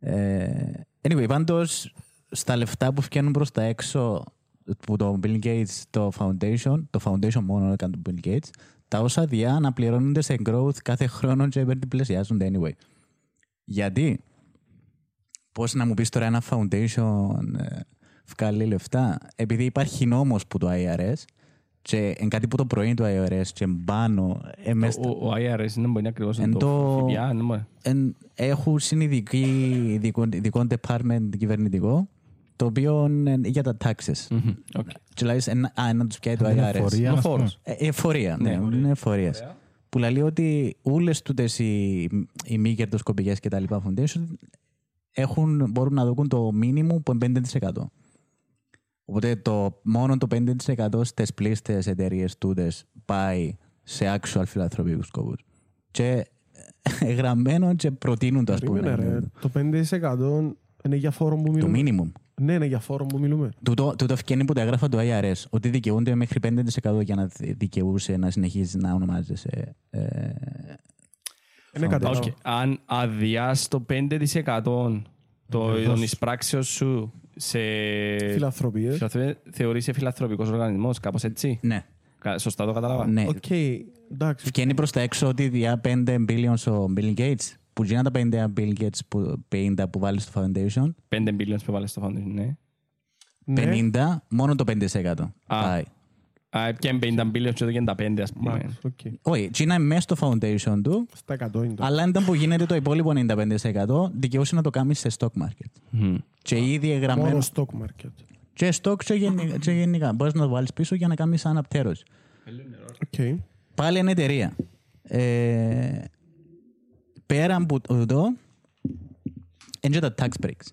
S4: Ε, anyway, πάντως στα λεφτά που φτιάχνουν προς τα έξω που το Bill Gates, το Foundation, το Foundation μόνο έκανε το Bill Gates, τα όσα διά να πληρώνονται σε growth κάθε χρόνο και υπερδιπλασιάζονται anyway. Γιατί, πώς να μου πεις τώρα ένα Foundation ε, βγάλει λεφτά, επειδή υπάρχει νόμος που το IRS και εν κάτι που το πρωί του IRS και πάνω ε, μες στα-
S2: Ο, ο IRS δεν μπορεί ακριβώς
S4: Εν
S2: να το
S4: το-
S2: ΦΠΑ, δεν μπορεί.
S4: εν, έχουν συνειδητική ειδικό, ειδικό department κυβερνητικό το οποίο είναι για τα taxes.
S2: Μμμ, οκ.
S4: Και δηλαδή, ένα, α, να τους πιάει το
S3: Είναι
S4: IRS.
S3: εφορία,
S2: Είναι
S3: ας πούμε.
S2: φόρος.
S4: Ε, εφορία, ναι, είναι εφορίας. Που λέει ότι όλες τούτες οι, οι μη κερδοσκοπικές και τα λοιπά foundation έχουν, μπορούν να δοκούν το μήνυμο που είναι 5%. Οπότε το, μόνο το 5% στις πλήστες εταιρείες τούτες πάει σε actual φιλανθρωπικούς σκοπούς. Και ε, γραμμένο και προτείνουν το ας πούμε.
S1: Περίμενε, ρε. Το 5% είναι για φόρο που
S4: Το
S1: μιλούμε.
S4: minimum.
S1: Ναι, είναι για φόρο που μιλούμε.
S4: Τούτο, τούτο ευκαινεί που τα έγραφα το IRS, ότι δικαιούνται μέχρι 5% για να δικαιούσε να συνεχίζει να ονομάζεσαι. Ε,
S1: Είναι κάτι
S2: Οκ.
S1: άλλο.
S2: Αν αδειάς το 5% το, των εισπράξεων σου σε
S1: Φιλανθρωπίες.
S2: φιλανθρωπίες, θεωρείσαι φιλανθρωπικός οργανισμός, κάπως έτσι;
S4: ναι,
S2: Κα- Σωστά το κατάλαβα;
S4: ναι.
S1: Οκ, εντάξει.
S4: Βγαίνει προς τα έξω ότι διά 5 billions ο Bill Gates, που γίνανε τα 50 Bill Gates που, 50 που βάλεις στο foundation,
S2: 5 billions που βάλες στο foundation, ναι.
S1: Ναι.
S4: 50, μόνο το 5% πάει.
S2: Α, και 50 billions και εδώ και τα 5 ας πούμε.
S1: Μάλιστα, οκ.
S4: Όχι, τι είναι μέσα στο foundation του,
S1: Στα 100 είναι το.
S4: αλλά ήταν που γίνεται το υπόλοιπο 95% δικαιούσαι να το κάνεις σε stock market.
S2: Μμμ.
S4: Και ήδη εγγραμμένο
S1: Μόνο stock market.
S4: Και stock και, γενι- και γενικά. Μπορείς να το βάλεις πίσω για να κάνεις αναπτέρωση.
S1: Οκ.
S4: Πάλι είναι εταιρεία. Ε, πέρα από τούτο, είναι και τα tax breaks.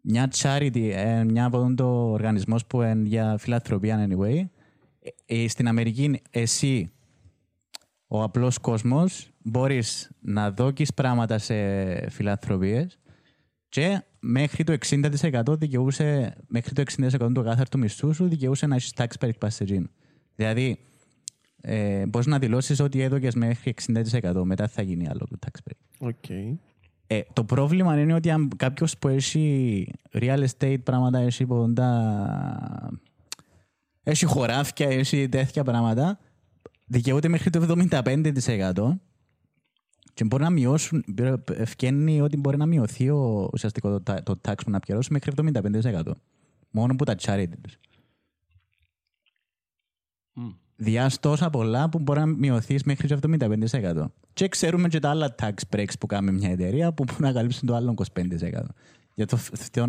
S4: Μια charity, ε, μια από το οργανισμός που είναι για φιλανθρωπία anyway, ε, ε, στην Αμερική εσύ, ο απλός κόσμος, μπορείς να δώκεις πράγματα σε φιλανθρωπίες και μέχρι το 60% δικαιούσαι, μέχρι το 60% του καθαρού μισθού σου δικαιούσαι να έχεις tax break passage Δηλαδή, ε, μπορείς να δηλώσεις ότι έδωκες μέχρι 60% μετά θα γίνει άλλο το tax break.
S1: OK.
S4: Ε, το πρόβλημα είναι ότι αν κάποιος που έχει real estate πράγματα, έχει ποντά. έχει χωράφια, έχει τέτοια πράγματα, δικαιούται μέχρι το 75% και μπορεί να μειώσουν, ευκαινεί ότι μπορεί να μειωθεί ο, ουσιαστικό το, τα- το tax που να πληρώσει μέχρι 75%. Μόνο που τα charity τους. Διάς τόσα πολλά που μπορεί να μειωθείς μέχρι το 75%. Και ξέρουμε και τα άλλα tax breaks που κάνει μια εταιρεία που μπορούν να καλύψουν το άλλο 25%. Για το αυτό,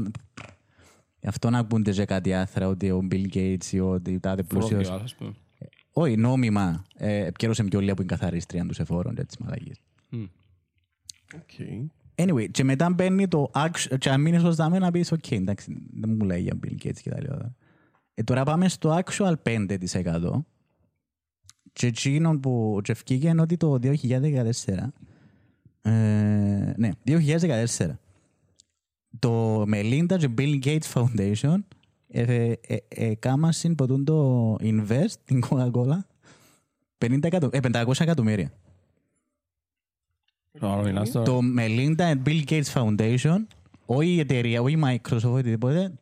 S4: γι' αυτό να ακούνται και κάτι άρθρα ότι ο Bill Gates ή ότι τα άδε πλούσιος.
S2: Πρόβλημα, ας πούμε.
S4: Όχι, νόμιμα. Ε, επικαιρούσε πιο λίγα που είναι καθαρίστρια τους εφόρων και τις μαλακίες.
S1: OK.
S4: Anyway, και μετά μπαίνει το action, και αν μείνεις ως δάμε να πεις, οκ, εντάξει, δεν μου λέει για Bill Gates και τα λοιπά. Ε, τώρα πάμε στο actual 5%. Και εκείνο που και εφκήκε είναι ότι το 2014, ε, ναι, 2014, το Melinda και Bill Gates Foundation ε, ε, ε, κάμασαν ποτούν το invest την Coca-Cola 50 εκατο- ε, 500 εκατομμύρια.
S2: Τώρα μιλάς τώρα.
S4: Το Melinda and Bill Gates Foundation, όχι η εταιρεία, όχι η Microsoft, οτιδήποτε,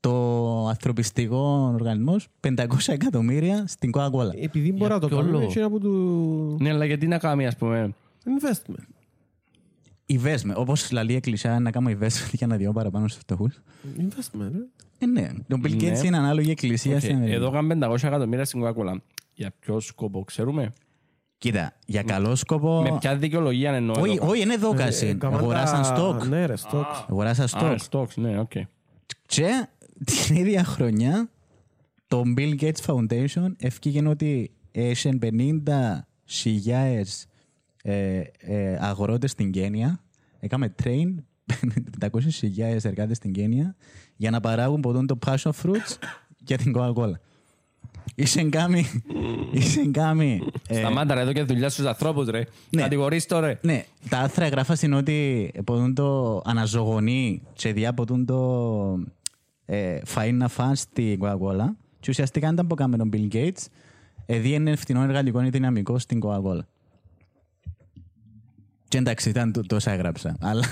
S4: το ανθρωπιστικό οργανισμός 500 εκατομμύρια στην Coca-Cola.
S1: Επειδή μπορεί να το
S2: ποιο
S1: κάνουμε,
S2: λόγο;
S1: έτσι είναι από το
S2: Ναι, αλλά γιατί να κάνει, ας πούμε;
S1: investment.
S4: Investment. Όπως λαλεί η Εκκλησιά να κάνουμε investment για να διώ παραπάνω στους φτωχούς.
S1: Investment, ε.
S4: Ε, ναι. Το Bill Gates
S2: Ναι.
S4: είναι ανάλογη εκκλησία
S2: Οκ,
S4: στην Αμερική.
S2: Εδώ κάνουν 500 εκατομμύρια στην Coca-Cola. Για ποιο σκοπό, ξέρουμε;
S4: Κοίτα, για καλό σκοπό.
S2: Με ποια δικαιολογία εννοώ.
S4: Όχι,
S2: εδώ;
S4: όχι, είναι δώκασι.
S1: Έκαναν
S4: Αγοράσαν
S1: τα-
S4: stock.
S1: Ναι, ρε, stocks.
S4: Αγοράσαν
S2: Α,
S4: stock.
S2: stocks, ναι, οκ.
S4: Και την ίδια χρονιά το Bill Gates Foundation ευκήγε ότι έχει 50 χιλιάδες ε, ε, αγρότες στην Κένια. Έκαμε train 500 χιλιάδες εργάτες στην Κένια για να παράγουν ποτέ το passion fruits για την Coca-Cola. Είσαι κάμι, είσαι κάμι. ε,
S2: Σταμάτα ρε, εδώ και δουλειά στους ανθρώπους ρε.
S4: Ναι.
S2: Κατηγορείς τώρα.
S4: ναι, τα άθρα γράφα είναι ότι ποτούν το αναζωογονεί και διά ποτούν το ε, φαΐν να φάνε στη Coca-Cola και ουσιαστικά ήταν που έκαμε τον Bill Gates έδιενε φτηνό εργατικό ή δυναμικό στην Coca-Cola. Και εντάξει, ήταν το- τόσα έγραψα. Αλλά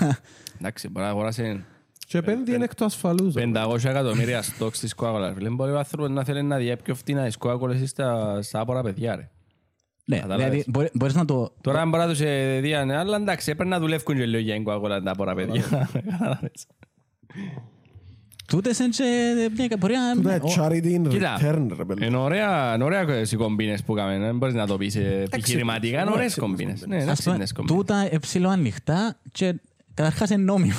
S2: Εντάξει, μπορεί να αγοράσει
S1: Και επένδυε είναι εκτός ασφαλούς.
S2: 500 εκατομμύρια stocks της Coca-Cola. Φίλε, μπορεί ο άνθρωπος να θέλει να διέπει πιο φτηνά τις Coca-Cola στα, στα άπορα παιδιά ρε.
S4: ναι,
S2: Καταλάβες.
S4: δηλαδή μπορεί, μπορείς να το...
S2: Τώρα αν μπορεί να τους ε, διάνε, αλλά εντάξει, έπρεπε να δουλεύουν και λίγο για την Coca-Cola τα άπορα παιδιά. Κατάλαβες.
S4: Τούτες είναι και μια μπορεί να...
S1: Τούτα είναι
S4: ο-
S1: charity in
S2: Κοίτα,
S1: return, ρε παιδί.
S2: είναι ωραία, είναι ωραία οι κομπίνες που κάνουμε. Δεν μπορείς να το πεις ε, επιχειρηματικά, είναι ωραίες
S1: εντάξει,
S2: κομπίνες. Ναι,
S4: Ας
S2: εντάξει,
S4: πούμε,
S2: είναι κομπίνες.
S4: τούτα εψηλό ανοιχτά και καταρχάς είναι νόμιμα.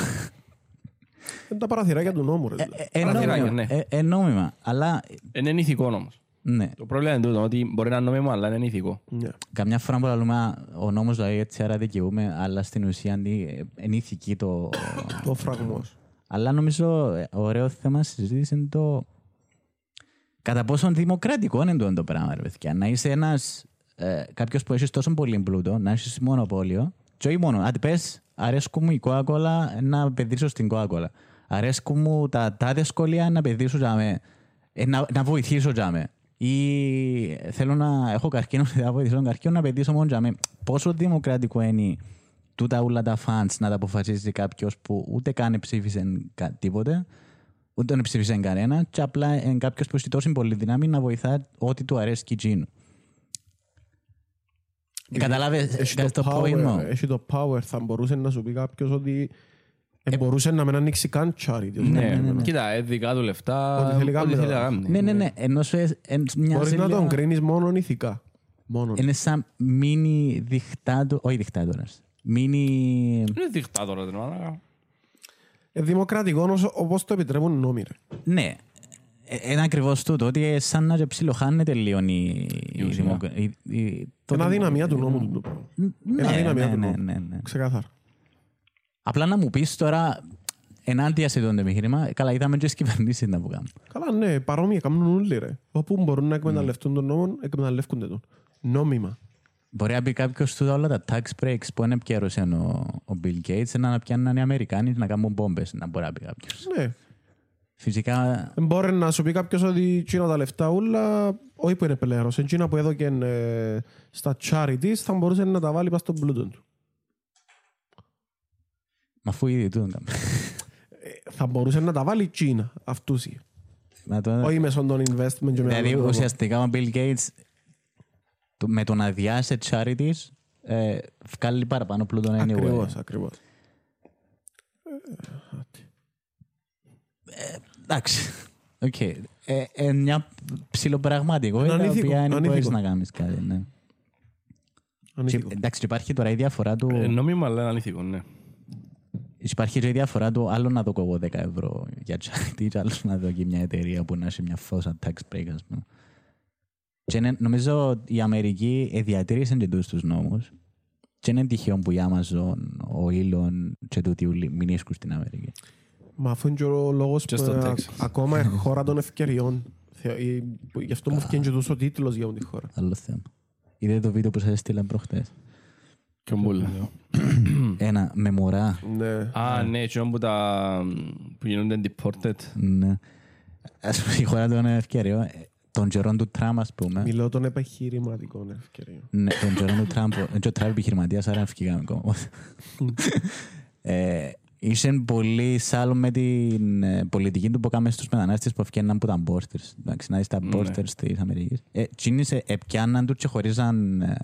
S1: Είναι τα παραθυράκια του νόμου, ρε.
S4: Ε,
S1: δηλαδή.
S4: ε,
S2: Παραθυράκια,
S4: νόμιμα,
S2: ναι.
S4: ε, ε, νόμιμα. Αλλά
S2: Είναι ηθικό όμως.
S4: ναι,
S2: Το πρόβλημα είναι τούτο, ότι μπορεί να είναι νόμιμο, αλλά είναι ηθικό.
S1: Ναι.
S4: καμιά φορά που λέμε «Α, ο νόμος δηλαδή έτσι άρα δικαιούμαι, αλλά στην ουσία είναι είναι ηθική το...
S1: Το φραγμός.
S4: Αλλά νομίζω ε, ωραίο θέμα συζήτηση είναι το κατά πόσο δημοκρατικό είναι το, το πράγμα, ρε παιδιά. Να είσαι ένας ε, κάποιος που έχεις τόσο πολύ πλούτο, να έχεις μονοπόλιο και όχι μόνο, αν πες αρέσκουν μου η Coca-Cola να παιδίσω στην Coca-Cola. Αρέσκουν μου τα τάδε σχολεία να παιδίσω για με, ε, να, να βοηθήσω για με. Ή θέλω να έχω καρκίνο, να βοηθήσω τον καρκίνο να παιδίσω μόνο για με. Πόσο δημοκρατικό είναι τούτα όλα τα fans να τα αποφασίσει κάποιος που ούτε καν ψήφισε κα- τίποτε, ούτε δεν ψήφισε κανένα, και απλά είναι κάποιος που έχει τόσο πολύ δύναμη να βοηθά ό,τι του αρέσει και εκείνου. Καταλάβες,
S1: Έχει
S4: κάνεις
S1: το
S4: το point
S1: power,
S4: μου.
S1: έχει το power. Θα μπορούσε να σου πει κάποιος ότι ε, μπορούσε να μην ανοίξει καν charity.
S2: Ναι, κοίτα, ε, δικά του λεφτά,
S1: Ό,τι θέλει
S2: ό,τι
S1: κάνει
S2: θέλει
S1: τώρα.
S2: να κάνει.
S4: Ναι, ναι, ναι. Ενώ σου ε- εν- μοιάζει
S1: Μπορείς να
S4: λίγο-
S1: τον κρίνεις μόνο ηθικά. Μόνο.
S4: Είναι σαν μίνι δικτάτο, όχι δικτάτορας. Μίνι...
S2: Είναι δικτάτορα, δεν είναι.
S1: Ε, δημοκρατικό όσο- όπως το επιτρέπουν οι νόμοι. Ρε.
S4: Ναι. Ε, Είναι ακριβώς τούτο, ότι ε, σαν να ψιλοχάνεται λίγο η... η
S2: ουσία.
S4: δημοκρα- η- η- το
S1: Είναι
S4: δημο-
S1: αδυναμία του νόμου. του το πράγμα.
S4: Ναι,
S1: Είναι αδυναμία
S4: ναι,
S1: του
S4: ναι,
S1: νόμου.
S4: ναι, ναι.
S1: Ξεκάθαρα.
S4: Απλά να μου πεις τώρα ενάντια σε τον επιχείρημα, ε, καλά είδαμε και στις κυβερνήσεις να που κάνουν.
S1: Καλά, ναι, παρόμοια κάνουν όλοι ρε. Όπου μπορούν να εκμεταλλευτούν τον νόμο, εκμεταλλεύκονται τον. Νόμιμα.
S4: Μπορεί να πει κάποιος του όλα τα tax breaks που είναι πιέρωσε ο, ο Bill Gates να πιάνουν οι Αμερικάνοι να κάνουν μπόμπες, να μπορεί να πει κάποιος.
S1: Ναι.
S4: Φυσικά,
S1: Δεν μπορεί να σου πει κάποιος ότι εκείνα τα λεφτά όλα, όχι που είναι πελέρος, εκείνα που έδωκε ε, στα charities θα μπορούσε να τα βάλει πας στον πλούτο του.
S4: μα αφού ήδη τούτο κάνουμε.
S1: Ε, θα μπορούσε να τα βάλει Κίνα, αυτούσι.
S4: Να το-
S1: Όχι μέσω των investment και με
S4: Δηλαδή
S1: άλλον τρόπο.
S4: ουσιαστικά ο Bill Gates το- με το να διάσει charities ε, βγάλει παραπάνω πλούτο anyway.
S1: Ακριβώς, ακριβώς.
S4: Εντάξει. Οκ. Ε, ε, μια ψιλοπραγματικότητα
S1: Είναι
S4: η
S1: ανήθικο,
S4: οποία δεν
S1: ανήθικο.
S4: μπορείς να κάνεις κάτι. Ναι. Και,
S1: Ανήθικο.
S4: εντάξει, και υπάρχει τώρα η διαφορά του...
S2: Ε, Νόμιμα, αλλά είναι ανήθικο, ναι.
S4: Υπάρχει και η διαφορά του άλλο να δω εγώ 10 ευρώ για charity και άλλο να δω και μια εταιρεία που να έχει μια φόσα tax break, ας πούμε. Και είναι- νομίζω η Αμερική ε, διατήρησε και τους τους νόμους και είναι τυχαίο που η Amazon, ο Elon και τούτοι όλοι μην ίσκουν στην Αμερική.
S1: Μα αφού είναι και ο λόγος
S2: Και
S1: που
S2: στο
S1: ε,
S2: Texas.
S1: ακόμα είναι χώρα των ευκαιριών. Θε- ε, που- Γι' αυτό μου φτιάχνει και τόσο τίτλος για τη χώρα.
S4: Άλλο θέμα. Είδατε το βίντεο που σας έστειλα προχτές;
S2: Και ο Μπούλα.
S4: Ένα με μωρά.
S1: Ναι.
S2: Α, ναι, και που τα που γίνονται deported.
S4: Ναι. Ας πούμε, η χώρα των ευκαιριών, ε, των καιρών του Τραμπ, ας πούμε.
S1: Μιλώ των επιχειρηματικών ευκαιριών.
S4: Ναι, τον καιρό του Τραμπ, ο- και ο Τραμπ επιχειρηματίας, άρα φυγάμε ακόμα. ε, Είσαι πολύ σάλο με την ε, πολιτική του που κάνουμε στους μετανάστες που ευκαιρναν από τα borders. Εντάξει, να είσαι τα
S2: Ναι.
S4: borders της Αμερικής. Ε, τσίνεις ε, επιάνναν τους και χωρίζαν ε,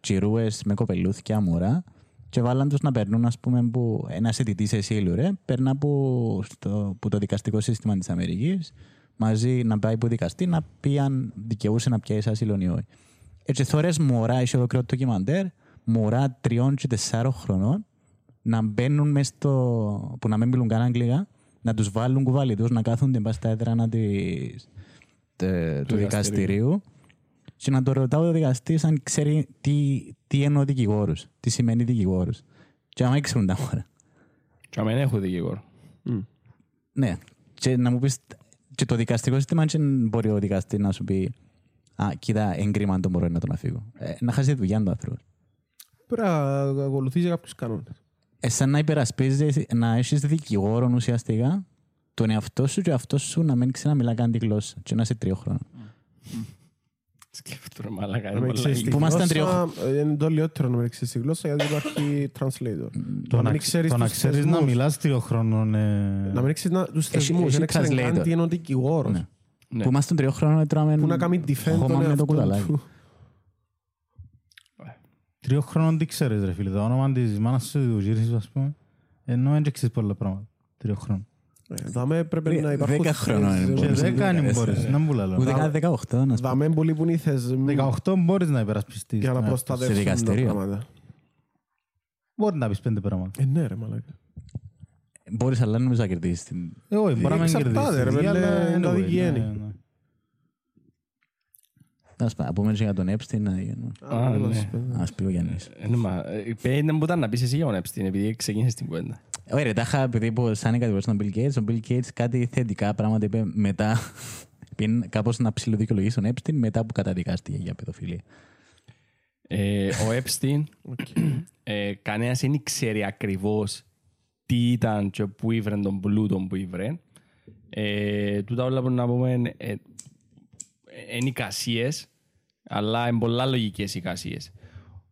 S4: τσιρούες με κοπελούθια μωρά και βάλαν τους να περνούν, ας πούμε, που ένας αιτητής εσύλου, ρε, περνά που, στο, που το δικαστικό σύστημα της Αμερικής μαζί να πάει που δικαστή να πει αν δικαιούσε να πιάσει άσυλο ή όχι. Έτσι θωρές μωρά, είχε ολοκληρό ντοκιμαντέρ, μωρά τριών και τεσσάρων χρονών να μπαίνουν μες στο... που να μην μιλούν καν αγγλικά, να τους βάλουν κουβαλιτούς, να κάθονται μπας στα έδρανα της... τε- του δικαστηρίου και να το ρωτάω το δικαστή αν ξέρει τι, τι εννοώ δικηγόρους, τι σημαίνει δικηγόρους. Και άμα ξέρουν τα μωρά.
S2: Και αμέν έχω δικηγόρο.
S4: Ναι. Και να μου πεις, και το δικαστικό σύστημα δεν μπορεί ο δικαστής να σου πει «Α, κοίτα, έγκριμα το μωρό να τον αφήγω». Ε, να χάσει τη δουλειά του άνθρωπου.
S1: Πρέπει να ακολουθήσει κάποιους κανόνες.
S4: Ε, σαν να υπερασπίζεσαι, να έχεις δικηγόρο ουσιαστικά τον εαυτό σου και ο εαυτός σου να μην ξέρει να μιλά καν τη γλώσσα και να είσαι τριών χρόνων.
S2: Σκέφτομαι μαλάκα.
S1: Να
S2: είναι
S1: μην
S2: πολλά
S1: ξέρεις τη
S4: Που ήμασταν
S1: γλώσσα, ε, Είναι το λιότερο να μην ξέρεις τη γλώσσα γιατί υπάρχει translator.
S3: Το
S1: Να
S3: να,
S1: μην
S3: ξ-
S1: ξέρεις
S3: το να
S1: τους
S3: ξέρεις να
S1: θεσμούς.
S3: μιλάς τρία χρόνων. ε,
S1: Να μην ξέρεις να- τους
S4: Έχει-
S1: θεσμούς.
S4: έχει
S1: Δεν ξέρει καν
S4: translator.
S1: τι είναι ο δικηγόρος.
S4: Ναι.
S2: Ναι.
S4: Που ήμασταν τριών χρόνων τρώμε
S1: Που να κάνει defend
S4: χώμα
S1: τον
S4: με το
S1: εαυτό
S4: κουταλάκι.
S1: του.
S3: Τρία χρόνων τι ξέρεις ρε φίλε, το όνομα της μάνας σου, του γύρι σου ας πούμε. Ενώ δεν ξέρεις πολλά πράγματα. Τρία χρόνων.
S1: Ε, Δάμε πρέπει
S4: Δε-
S1: να υπάρχουν
S4: δέκα χρόνων
S1: θεσμοί.
S4: είναι
S3: Και
S4: μπορείς να
S3: δέκα
S4: το
S3: αν
S4: κάνεις.
S3: μπορείς, να μου λαλώ.
S4: Ούτε καν 18 να σου πω.
S1: Δάμε πολύ που είναι οι θεσμοί
S3: 18 μπορείς να υπερασπιστείς.
S1: για να
S3: ναι.
S1: προστατεύσουν τα
S4: δικαστήριο.
S1: πράγματα.
S3: Μπορεί να πεις πέντε πράγματα.
S1: Ε, ναι ρε μαλάκα.
S4: Μπορείς αλλά νομίζω να κερδίσεις την...
S3: Ε, όχι, μπορεί να μην
S1: Εξαρτάται,
S3: κερδίσεις.
S1: ρε,
S3: Αλλά
S1: είναι τα
S3: anyway,
S1: δικαιένει.
S3: ναι, ναι.
S4: Να σου πω, να πούμε και για τον Epstein να γίνουμε.
S2: Α,
S1: δεν
S2: ναι.
S1: μας πέντε.
S4: Να σου πει ο Γιάννης.
S2: Ε, ναι, μα, ε, πέντε μου ήταν να πεις εσύ για τον Epstein, επειδή ξεκίνησες την κουβέντα.
S4: Ωραία, ρε, τα είχα επειδή που σαν κατηγορήσει τον Bill Gates, ο Bill Gates κάτι θετικά πράγματα είπε μετά. Πήγαινε κάπως να ψηλοδικαιολογήσει τον Epstein μετά που καταδικάστηκε για παιδοφιλία.
S2: Ε, ο Epstein, ε, κανένας δεν ξέρει ακριβώς τι ήταν και πού ήβρε τον πλούτο που ήβρε. Ε, τούτα όλα που να πούμε είναι ε, είναι εικασίες, αλλά είναι πολλά λογικές εικασίες.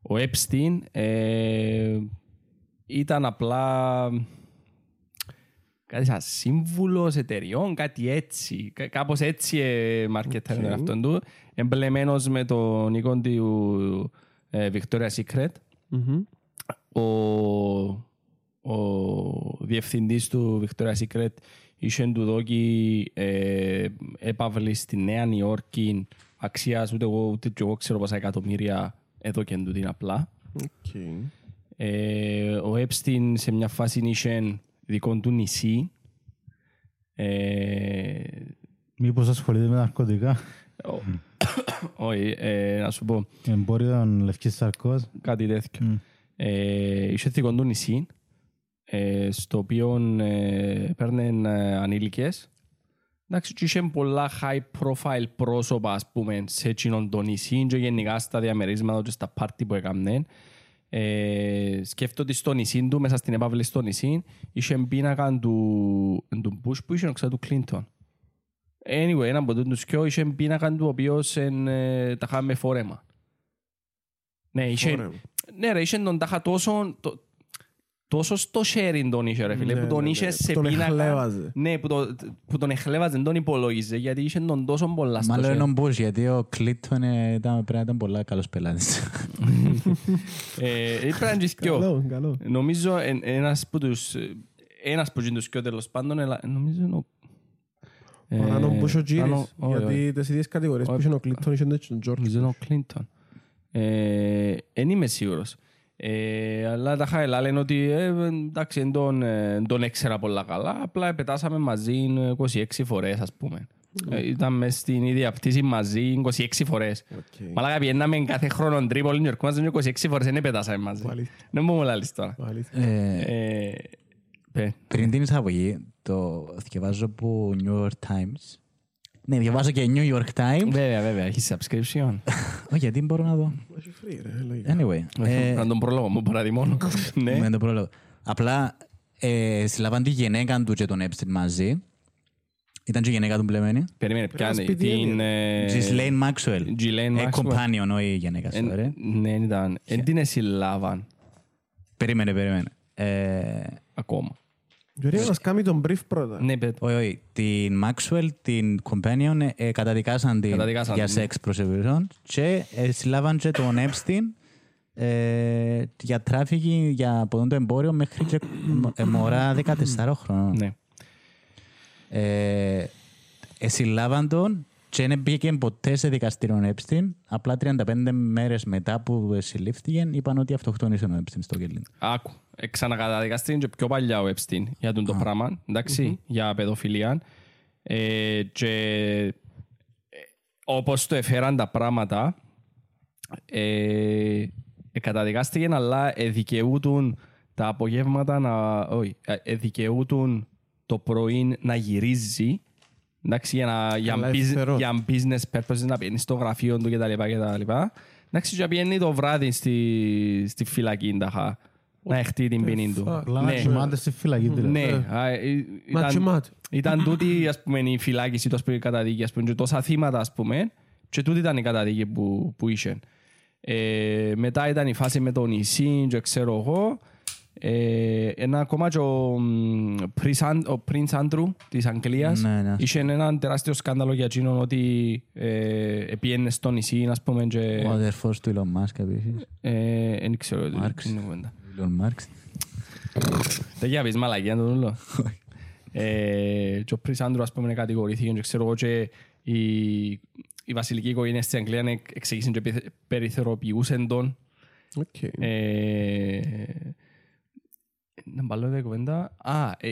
S2: Ο Epstein ε, ήταν απλά κάτι σαν σύμβουλος εταιριών, κάτι έτσι. Κα- Κάπως έτσι ε, μαρκετάρει τον εαυτόν του. Εμπλεμένος με τον οίκον του ε, Victoria's Secret.
S1: Μμμ.
S2: Ο, ο διευθυντής του Victoria's Secret είχε του δώκει ε, έπαυλη στη Νέα Υόρκη αξίας ούτε εγώ ούτε και εγώ ξέρω πόσα εκατομμύρια έδωκέ του την απλά.
S1: Οκ.
S2: Ε, ο Epstein σε μια φάση είχε δικό του νησί. Ε,
S3: Μήπως ασχολείται με ναρκωτικά;
S2: ο- όχι, ε, να σου πω
S3: Εμπόριο λευκής σαρκός.
S2: κάτι τέτοιο.
S3: Μμ.
S2: Ε, είχε δικό του νησί, ε, στο οποίο ε, παίρνουν ε, ανήλικες. Εντάξει, και είχε πολλά high profile πρόσωπα, ας πούμε, σε εκείνον το νησί και γενικά στα διαμερίσματα και στα πάρτι που έκαναν. Ε, σκέφτομαι ότι στο νησί του, μέσα στην επάβλη στο νησί, είχε πίνακα του, του Bush που είχε, ξέρω, του Clinton. Anyway, ένα από τους δυο είχε πίνακα του, ο οποίος εν, ε, τα είχαμε φόρεμα. Ναι, είχε,
S1: Φόρεμα.
S2: ναι ρε, είχε τον τάχα τόσο, το, τόσο στο sharing τον είχε ρε φίλε,
S1: Ναι,
S2: που τον
S1: ναι,
S2: είχε
S1: ναι,
S2: σε
S1: που τον
S2: πίνακα.
S1: εχλέβαζε.
S2: Ναι, που, το, που τον εχλέβαζε, δεν τον υπολόγιζε, γιατί είχε τον τόσο πολλά στο
S4: Μάλλον
S2: sharing.
S4: είναι ο Bush, γιατί ο Clinton ε, ήταν, πρέπει να ήταν πολλά καλός πελάτης.
S2: Ε, Πρέπει να είναι και δυο.
S1: Καλό, καλό.
S2: Νομίζω εν- ένας που τους... Ένας που είναι τους δυο τέλος πάντων, ελα- νομίζω είναι ο...
S1: Παρά να μπούσε ο Τζίρις,
S2: Άνω- όχι, όχι.
S1: γιατί τις ίδιες κατηγορίες που
S2: Όχι.
S1: είχε ο Κλίντον είχε και τον Τζόρτζ.
S2: Νομίζω είναι ο Κλίντον. Ε, Δεν είμαι σίγουρος. Ε, αλλά τα χαελά λένε ότι ε, εντάξει, δεν τον, ε, δεν τον έξερα πολλά καλά. Απλά πετάσαμε μαζί 26 φορές, ας πούμε. Ε, ήταν μες στην ίδια πτήση μαζί 26 φορές.
S1: Οκ.
S2: Μαλάκα πηαίναμε κάθε χρόνο Τρίπολη, ερχόμαστε 26 φορές, δεν πετάσαμε μαζί.
S1: Αλήθεια.
S2: Δεν μου λάλεις τώρα.
S1: Αλήθεια.
S4: Ε,
S2: Ε, παι.
S4: Πριν την εισαγωγή, το διαβάζω από New York Times. Ναι, διαβάζω και New York Times.
S2: Βέβαια, βέβαια, έχει subscription.
S4: Όχι, γιατί μπορώ να δω.
S1: Έχει free, ρε, λογικά.
S4: Anyway. ε,
S2: Να τον πρόλογο μου παραδειμώνω. Ναι.
S4: με το πρόλογο. Απλά ε, συλλάβαν τη γυναίκα του και τον Epstein μαζί. Ήταν και η γυναίκα του μπλεμένη.
S2: Περίμενε, πιάνε
S1: σπίτι
S2: την... ε,
S4: Ghislaine Maxwell.
S2: Ghislaine
S4: Ε,
S2: Maxwell.
S4: companion, όχι η γυναίκα σου,
S2: Εν-
S4: ωραία.
S2: Ναι, ήταν. Εν την εσυλλάβαν
S4: Περίμενε, περίμενε. Ε,
S2: ακόμα.
S1: Γιώργη, να μας κάνει τον brief πρώτα.
S2: Ναι, πε το.
S4: Όχι, όχι. Την Maxwell, την Companion, ε, ε, καταδικάσαν την
S2: Καταδικάσαν
S4: για
S2: την, ναι.
S4: σεξ προσευρών και ε, συλλάβαν και τον Epstein ε, για τράφικι, για από το εμπόριο μέχρι και ε, μωρά 14 χρόνων.
S2: Ναι.
S4: Ε, ε, συλλάβαν τον και δεν πήγε ποτέ σε δικαστήριο Epstein. Απλά 35 μέρες μετά που συλλήφθηκε είπαν ότι αυτοκτόνησε ο Epstein στο κελί.
S2: Άκου. Ε, Ξανακαταδικαστεί και πιο παλιά ο Epstein για τον το πράγμα, εντάξει, για παιδοφιλία. Ε, και ε, όπως το έφεραν τα πράγματα, ε, ε, καταδικάστηκε, αλλά ε, δικαιούτουν τα απογεύματα να... Όχι, ε, ε, δικαιούτουν το πρωί να γυρίζει Εντάξει, για, να, για,
S1: Καλά,
S2: business,
S1: ευθερός.
S2: για business purposes να πηγαίνει στο γραφείο του κτλ. κτλ. Εντάξει, και να πηγαίνει το βράδυ στη, στη φυλακή, ταχα, να έχτει την ποινή του.
S1: fuck;
S3: Απλά να
S2: Ναι.
S3: κοιμάται στη φυλακή δηλαδή.
S2: Ναι, α, ε,
S1: Μα
S2: ήταν,
S1: τσιμάται.
S2: ήταν τούτη ας πούμε, η φυλάκιση του, ας πούμε, η καταδίκη, ας πούμε, και τόσα θύματα, ας πούμε, και τούτη ήταν η καταδίκη που, που είχε. Ε, μετά ήταν η φάση με τον νησί, και ξέρω εγώ. Ε, ένα ακόμα και ο, μ, Prince An- ο Prince Andrew της Αγγλίας
S4: Ναι, ναι.
S2: είχε ένα τεράστιο σκάνδαλο για εκείνον ότι ε, επίενε στο νησί, ας πούμε, και...
S4: Ο αδερφός του Elon Musk επίσης.
S2: Ε, δεν ξέρω τι
S4: Marx.
S2: είναι η κουβέντα.
S4: Elon Musk.
S2: Δεν για πεις μαλακία το όλο. Ε, Και ο Prince Andrew ας πούμε κατηγορήθηκε και ξέρω εγώ και η, η βασιλική οικογένεια στην Αγγλία εξ- εξήγησε και επιθε- περιθωριοποιήσαν τον.
S1: Οκ.
S2: Ε, Να μπαλώ την κουβέντα. Α, ε,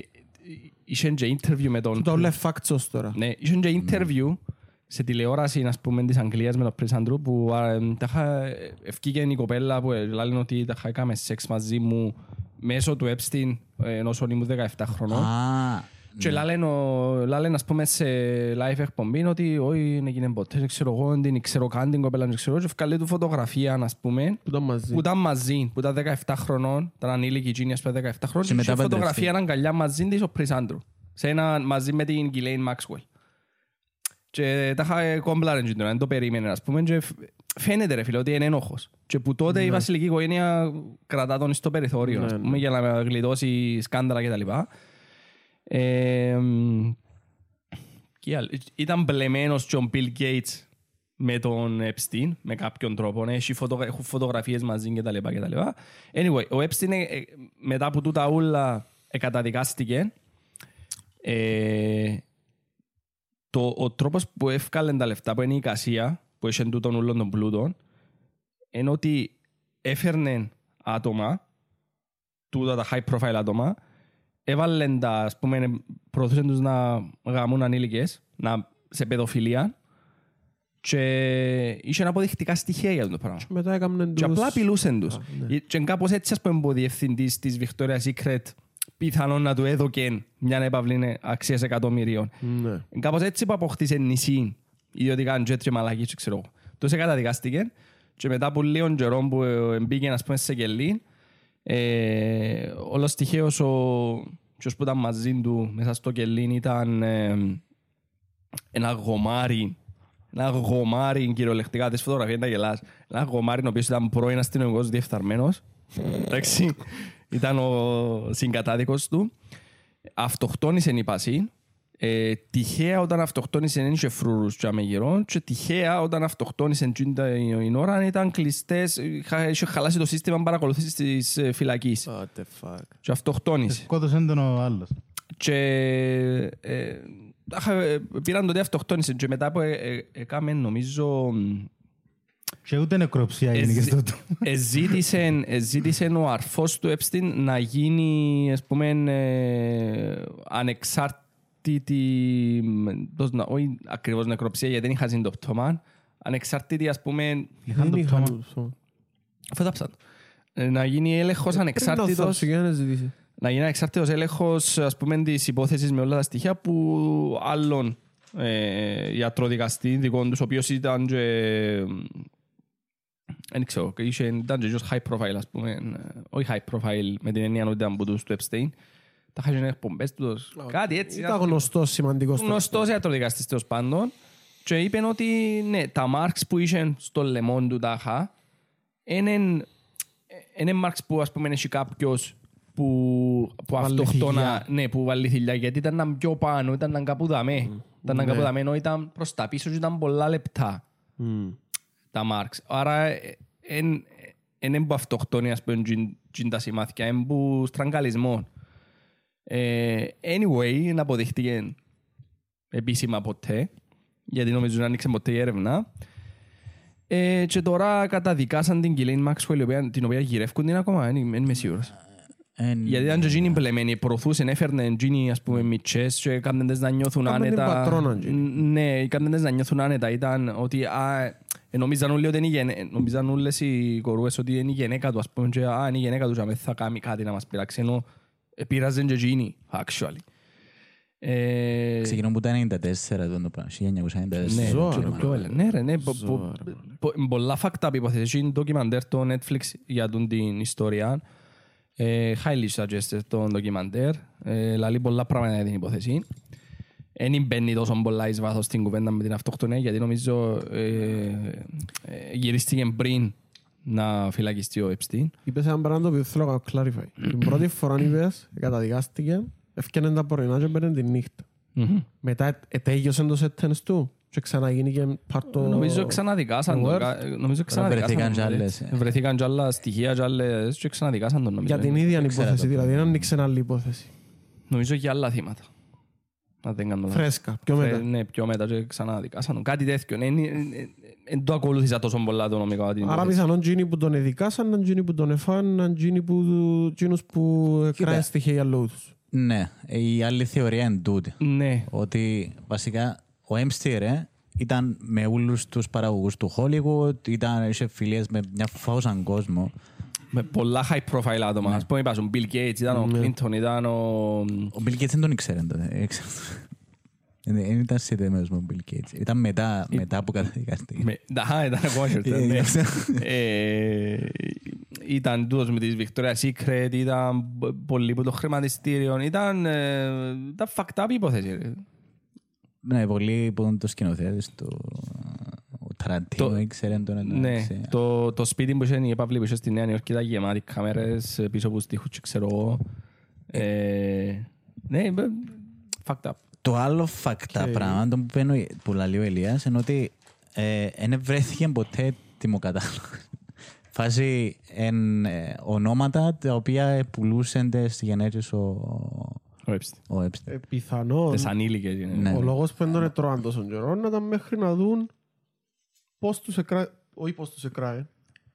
S2: είχε και interview με τον...
S1: Το όλα facts τώρα.
S2: Ναι, είχε και interview σε τηλεόραση, ας πούμε, της Αγγλίας με τον Prince Andrew που α, ε, τα είχα- ε, ευκήκε η κοπέλα που ε, λένε ότι τα είχα έκαμε σεξ μαζί μου μέσω του Epstein ε, ενώ ήμουν 17 χρονών.
S4: Α,
S2: Και λένε, λένε, ας πούμε, σε live εκπομπή ότι όχι, δεν έγινε ποτέ, δεν ξέρω εγώ, δεν ξέρω καν την κοπέλα, δεν ξέρω εγώ, και βγάλε του φωτογραφία, ας πούμε,
S1: Που ήταν μαζί.
S2: που ήταν μαζί, που ήταν 17 χρονών, ήταν ανήλικη εκείνη, ας πούμε, 17 χρόνων,
S4: Και
S2: και
S4: μετά
S2: είχε φωτογραφία
S4: παντρευτεί.
S2: έναν αγκαλιά μαζί της ο Prince Andrew, σε ένα, μαζί με την Ghislaine Maxwell. Και τα είχα κόμπλαρεν και δεν το περίμενε, ας πούμε, και φ- φαίνεται ρε φίλε ότι είναι ένοχος. Και που τότε η βασιλική οικογένεια κρατά τον στο περιθώριο, ας
S1: Ναι,
S2: πούμε, για να γλιτώσει σκάνδαλα κτλ. Ε, μ, και άλλο, ήταν μπλεμένος και ο Bill Gates με τον Epstein, με κάποιον τρόπο. Ναι, έχει φωτογρα- έχουν φωτογραφίες μαζί και τα λοιπά και τα λοιπά. Anyway, ο Epstein ε, ε, μετά από τούτα όλα εκαταδικάστηκε. Ε, το, ο τρόπος που έφκαλε τα λεφτά που είναι η εικασία, που είχε τούτον όλων των πλούτων, είναι ότι έφερνε άτομα, τούτα τα high profile άτομα, έβαλαν τα, ας πούμε, προωθούσαν τους να γαμούν ανήλικες, να, σε παιδοφιλία και είχε αποδεικτικά στοιχεία για το πράγμα.
S1: Μετά έκαναν
S2: Και
S1: τους...
S2: απλά απειλούσαν τους.
S1: Α, ναι.
S2: Και κάπως έτσι, ας πούμε, που ο διευθυντής της Victoria's Secret πιθανόν να του έδωκε μια επαυλή αξίας εκατομμυρίων.
S1: Ναι.
S2: Κάπως έτσι που αποκτήσε νησί, ιδιωτικά τζέτ και μαλακίες, ξέρω εγώ. Τους καταδικάστηκε και μετά από λίγο καιρό που ε, μπήκε, ας πούμε, σε κελί, ε, όλος τυχαίως ο ποιος που ήταν μαζί του μέσα στο κελί ήταν ε, ένα γομάρι ένα γομάρι κυριολεκτικά της φωτογραφία ήταν γελάς. Ένα γομάρι ο οποίος ήταν πρώην αστυνομικός διεφθαρμένος. Εντάξει. Ήταν ο συγκατάδικος του. Αυτοκτόνησε η πασί ε, τυχαία όταν αυτοκτόνησε δεν είχε φρούρους και αμεγυρών και τυχαία όταν αυτοκτόνησε εκείνη την ώρα ήταν κλειστές είχα- είχε χαλάσει το σύστημα παρακολουθήσεις της ε, φυλακής
S1: What the fuck.
S2: και αυτοκτόνησε
S3: Σκότωσε τον ο άλλος.
S2: και ε, αχα, ε, πήραν το ότι αυτοκτόνησε και μετά που ε, ε, έκαμε νομίζω μ,
S3: Και ούτε νεκροψία έγινε και
S2: Εζη-
S3: στο του.
S2: εζήτησε, εζήτησε ο αρφός του Epstein να γίνει ας πούμε ε, ανεξάρτητη μ, πώς να- όχι ακριβώς νεκροψία γιατί δεν είχα ζήσει το πτώμα ανεξάρτητη ας πούμε
S3: Είχαν το
S1: Δεν
S3: πτώμα.
S1: είχαν το-
S2: φέταψα το. Ε, να γίνει έλεγχος
S1: Πριν να
S2: ανεξάρτητος
S1: θάψω για να ζητήσει.
S2: να γίνει ανεξάρτητος έλεγχος ας πούμε της υπόθεσης με όλα τα στοιχεία που άλλον ε, ιατροδικαστή δικών τους ο οποίος ήταν και δεν ξέρω, είχε, ήταν και just high profile ας πούμε ε, όχι high profile με την έννοια ότι ήταν από τους του Epstein τα είχαν εκπομπές τους κάτι έτσι
S1: Ήταν γνωστός σημαντικός. τώρα.
S2: γνωστός ιατροδικαστής τέλος πάντων και είπε ότι ναι, τα marks που είχε στο λαιμόν του τάχα είναι, είναι marks που ας πούμε έχει κάποιος που, που
S1: Βάλει
S2: αυτοκτόνα,
S1: θηλιά.
S2: ναι, που βάλει θηλιά, γιατί ήταν πιο πάνω, ήταν κάπου δαμέ. Ήταν
S1: Ναι.
S2: κάπου δαμέ, ενώ ήταν προς τα πίσω και ήταν πολλά λεπτά
S1: Μμ.
S2: τα μάρξ. Άρα, δεν είναι που αυτοκτόνη, ας πούμε, τζιν- τζιν τα σημάδια, είναι που στραγγαλισμό. Ε, anyway, να αποδειχτήκε επίσημα ποτέ, γιατί νομίζω να ανοίξε ποτέ η έρευνα. Ε, και τώρα καταδικάσαν την Κιλέιν Μάξουελ, η οποία- την οποία γυρεύκουν την ακόμα, δεν είμαι- δεν είμαι σίγουρος.
S4: Εν-
S2: Γιατί ήταν και εκείνη πλεμένη, προωθούσαν, έφερνε εκείνη, ας πούμε, μητσές και έκαναν τις να νιώθουν
S1: Έκαναν την
S2: άνετα.
S1: πατρόνα εκείνη.
S2: Ναι, έκαναν τις να νιώθουν άνετα. Ήταν ότι, α, ε, νομίζαν όλοι ότι είναι η γενέ- νομίζαν όλες οι κορούες ότι είναι η γυναίκα του, ας πούμε, και α, είναι η γυναίκα του και αμέσως θα κάνει κάτι να μας πειράξει, ενώ ε, πειράζαν και εκείνη, actually. Ε,
S4: Ξεκινούν που τα 94 εδώ το πράγμα, 1994.
S2: ναι,
S1: Ζώα,
S2: και
S1: ρε,
S2: το πιο έλε- ναι, ρε, ναι, πο- πο- πο- πολλά fucked up υπόθεση. Είναι ντοκιμαντέρ το Netflix για τον την ιστορία. Ε, highly suggested το ντοκιμαντέρ. Ε, Λαλεί πολλά πράγματα για την υπόθεση. Δεν μπαίνει τόσο πολλά εις βάθος στην κουβέντα με την αυτοκτονία, γιατί νομίζω ε, ε, γυρίστηκε πριν να φυλακιστεί ο Epstein.
S1: Είπες ένα πράγμα το οποίο θέλω να κάνω clarify. Την πρώτη φορά είπες, καταδικάστηκε, έφτιανε τα πρωινά και μπαίνε τη νύχτα.
S2: Μμμ.
S1: Μετά ετέγιωσε το sentence του και ξαναγίνηκε πάρτο...
S2: Νομίζω ξαναδικάσαν τον.
S1: Word.
S2: κα- Νομίζω ξαναδικάσαν
S4: βρεθήκαν
S2: τον,
S4: κι άλλες,
S2: έτσι.
S4: ε.
S2: Βρεθήκαν κι άλλα στοιχεία κι άλλες και ξαναδικάσαν τον νομίζω.
S1: Για την ίδια
S4: ξέρω
S1: υπόθεση,
S4: το
S1: δηλαδή δεν ανοίξε άλλη υπόθεση.
S2: Νομίζω και άλλα θύματα. Αν δεν κάνω λάθος.
S1: Φρέσκα, πιο
S2: Ε,
S1: μετά.
S2: Ναι, πιο μετά και ξαναδικάσαν τον. Κάτι τέτοιο. Δεν το ακολούθησα τόσο πολλά το νομικό. την
S1: Άρα
S2: υπόθεση.
S1: πιθανόν τζίνοι που τον εδικάσαν, ήταν τζίνοι που τον εφάν, ήταν τζίνοι που, τζίνους που κράει στοιχεία για λόγους τους.
S4: Ναι, η άλλη θεωρία είναι τούτη.
S2: Ναι.
S4: Ότι βασικά ο Epstein ρε, ήταν με όλους τους παραγωγούς του Hollywood, ήταν, είχε φιλίες με μια φάουσαν κόσμο.
S2: Με πολλά high profile άτομα. Ας πούμε, είπα, ο Bill Gates, ήταν ο Clinton, ήταν ο...
S4: Ο Bill Gates δεν τον ήξερε τότε. ε, ξέρω. Δεν δεν ήταν συνδεμένος με τον Bill Gates. Ήταν μετά, μετά που καταδικάστηκε.
S2: Με- Α, ήταν ακόμα χειρότερα, ναι. Ε, Ήταν τούτος με τις Victoria's Secret, ήταν π- πολλοί που το χρηματιστήριο, ήταν ε, ήταν fucked up η υπόθεση. ρε.
S4: Ναι, πολλοί που ήταν το σκηνοθέτης του... Ο Τραντίνο
S2: Το-
S4: ήξερε τον
S2: Ναι,
S4: εντάξει.
S2: το, το σπίτι που είχε η Παύλη που είχε στη Νέα Νιόρκη ήταν γεμάτη κάμερες ε, πίσω από τους τοίχους και ξέρω εγώ. Ε, ναι, ε, fucked up.
S4: Το άλλο φακτά πράγμα το που, παίρνω, που λέει ο Ελίας είναι ότι δεν βρέθηκε ποτέ τιμοκατάλογος. Φάση εν, ε, ονόματα τα οποία πουλούσαν στις γενέτες ο,
S2: Ο Epstein.
S4: ο Epstein.
S1: Ε, πιθανόν
S2: Τις ανήλικες είναι.
S4: Ναι.
S1: ο λόγος που δεν τον έτρωαν τόσο καιρό να ήταν μέχρι να δουν πώς τους εκράει, όχι πώς τους εκράει,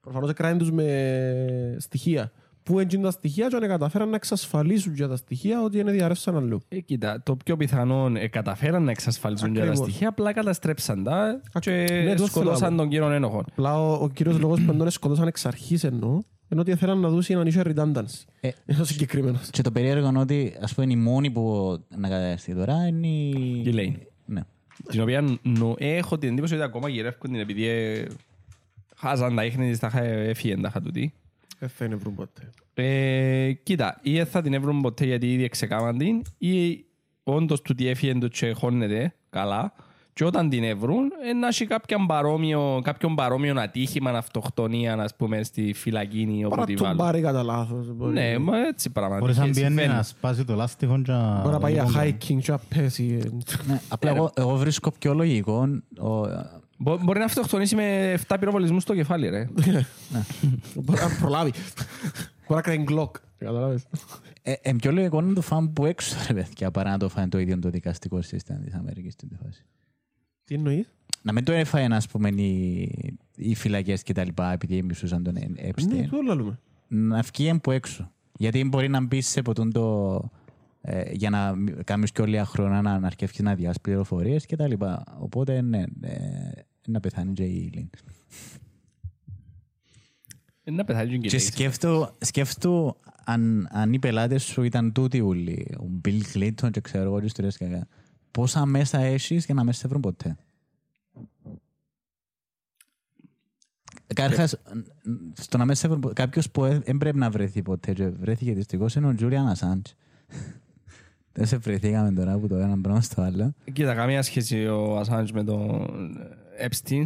S1: προφανώς εκράει τους με στοιχεία. Πού έγινε τα στοιχεία και αν καταφέραν να εξασφαλίσουν για τα στοιχεία ότι είναι διαρρεύσαν αλλού.
S2: Ε, κοίτα, το πιο πιθανό ε, καταφέραν να εξασφαλίσουν για τα
S1: Ακριβώς.
S2: στοιχεία, απλά καταστρέψαν τα και
S1: ναι, το θέλω να
S2: σκοτώσαν
S1: πω.
S2: τον κύριο ένοχο.
S1: Απλά ο, ο κύριος λόγος που δεν τον σκοτώσαν εξ αρχής εννοώ, ενώ ότι θέλαν να δώσει έναν είχε redundancy.
S4: Ε,
S1: Είναι ο συγκεκριμένος.
S4: Και το περίεργο είναι ότι ας πούμε η μόνη που να καταστεί τώρα είναι η...
S2: Η Lane.
S4: Ναι.
S2: Την οποία νο- έχω την εντύπωση ότι ακόμα γυρεύκουν την επειδή ε, χάσαν τα ίχνη της, τα είχα- έφυγε τα χατούτη.
S1: Δεν θα είναι βρουν ποτέ.
S2: Ε, κοίτα, ή δεν θα την έβρουν ποτέ γιατί ήδη εξεκάμαν την, ή όντως του τι έφυγε το και χώνεται καλά, και όταν την έβρουν, ε, να έχει κάποιον παρόμοιο, κάποιον παρόμοιο ατύχημα, αυτοκτονία, ας πούμε, στη φυλακή ή
S1: Παρά
S2: όποτε
S1: τον
S2: βάλουν.
S1: πάρει κατά λάθος. μπορεί.
S2: Ναι, μα έτσι
S3: Μπορείς
S2: πραγματικά
S3: να μπαίνει
S2: συμβαίνει.
S3: να σπάσει το λάστιχο και να...
S1: Μπορεί να πάει για
S3: Λοιπόν,
S1: hiking και να πέσει.
S4: Ναι, απλά εγώ, εγώ βρίσκω πιο λογικό ο,
S2: Μπο- Μπορεί να αυτοκτονήσει με 7 πυροβολισμούς στο κεφάλι, ρε.
S1: Μπορεί να προλάβει. Μπορεί να κάνει Glock. Καταλάβες.
S4: Ε, ε, πιο λογικό είναι να το φάμε που έξω, ρε παιδιά, παρά να το φάνε το ίδιο το δικαστικό σύστημα της Αμερικής στην φάση.
S1: Τι εννοείς;
S4: Να μην το έφαγε, ας πούμε, οι, οι φυλακές και τα λοιπά, επειδή μισούσαν τον
S1: Ναι,
S4: Epstein.
S1: το λέμε.
S4: Να βγει από έξω. Γιατί μπορεί να μπει σε ποτούν το... Ε, για να κάνεις και όλη χρόνια να, να αρκεύεις να διάσεις πληροφορίες και τα λοιπά. Οπότε, ναι, ε, να πεθάνει και η Λίν.
S2: Είναι να πεθάνει
S4: Και
S2: και
S4: σκέφτο, σκέφτο αν, αν οι πελάτες σου ήταν τούτοι όλοι, ο Bill Clinton και ξέρω εγώ τι ιστορίες και καλά, πόσα μέσα έχεις για να μέσα σε βρουν ποτέ; Καταρχάς, στο να μέσα σε βρουν ποτέ, κάποιος που δεν πρέπει να βρεθεί ποτέ και βρέθηκε δυστυχώς είναι ο Julian Assange. Δεν σε βρεθήκαμε τώρα που το ένα πράγμα στο άλλο.
S2: Κοίτα, καμία σχέση ο Ασάντζ με τον Epstein.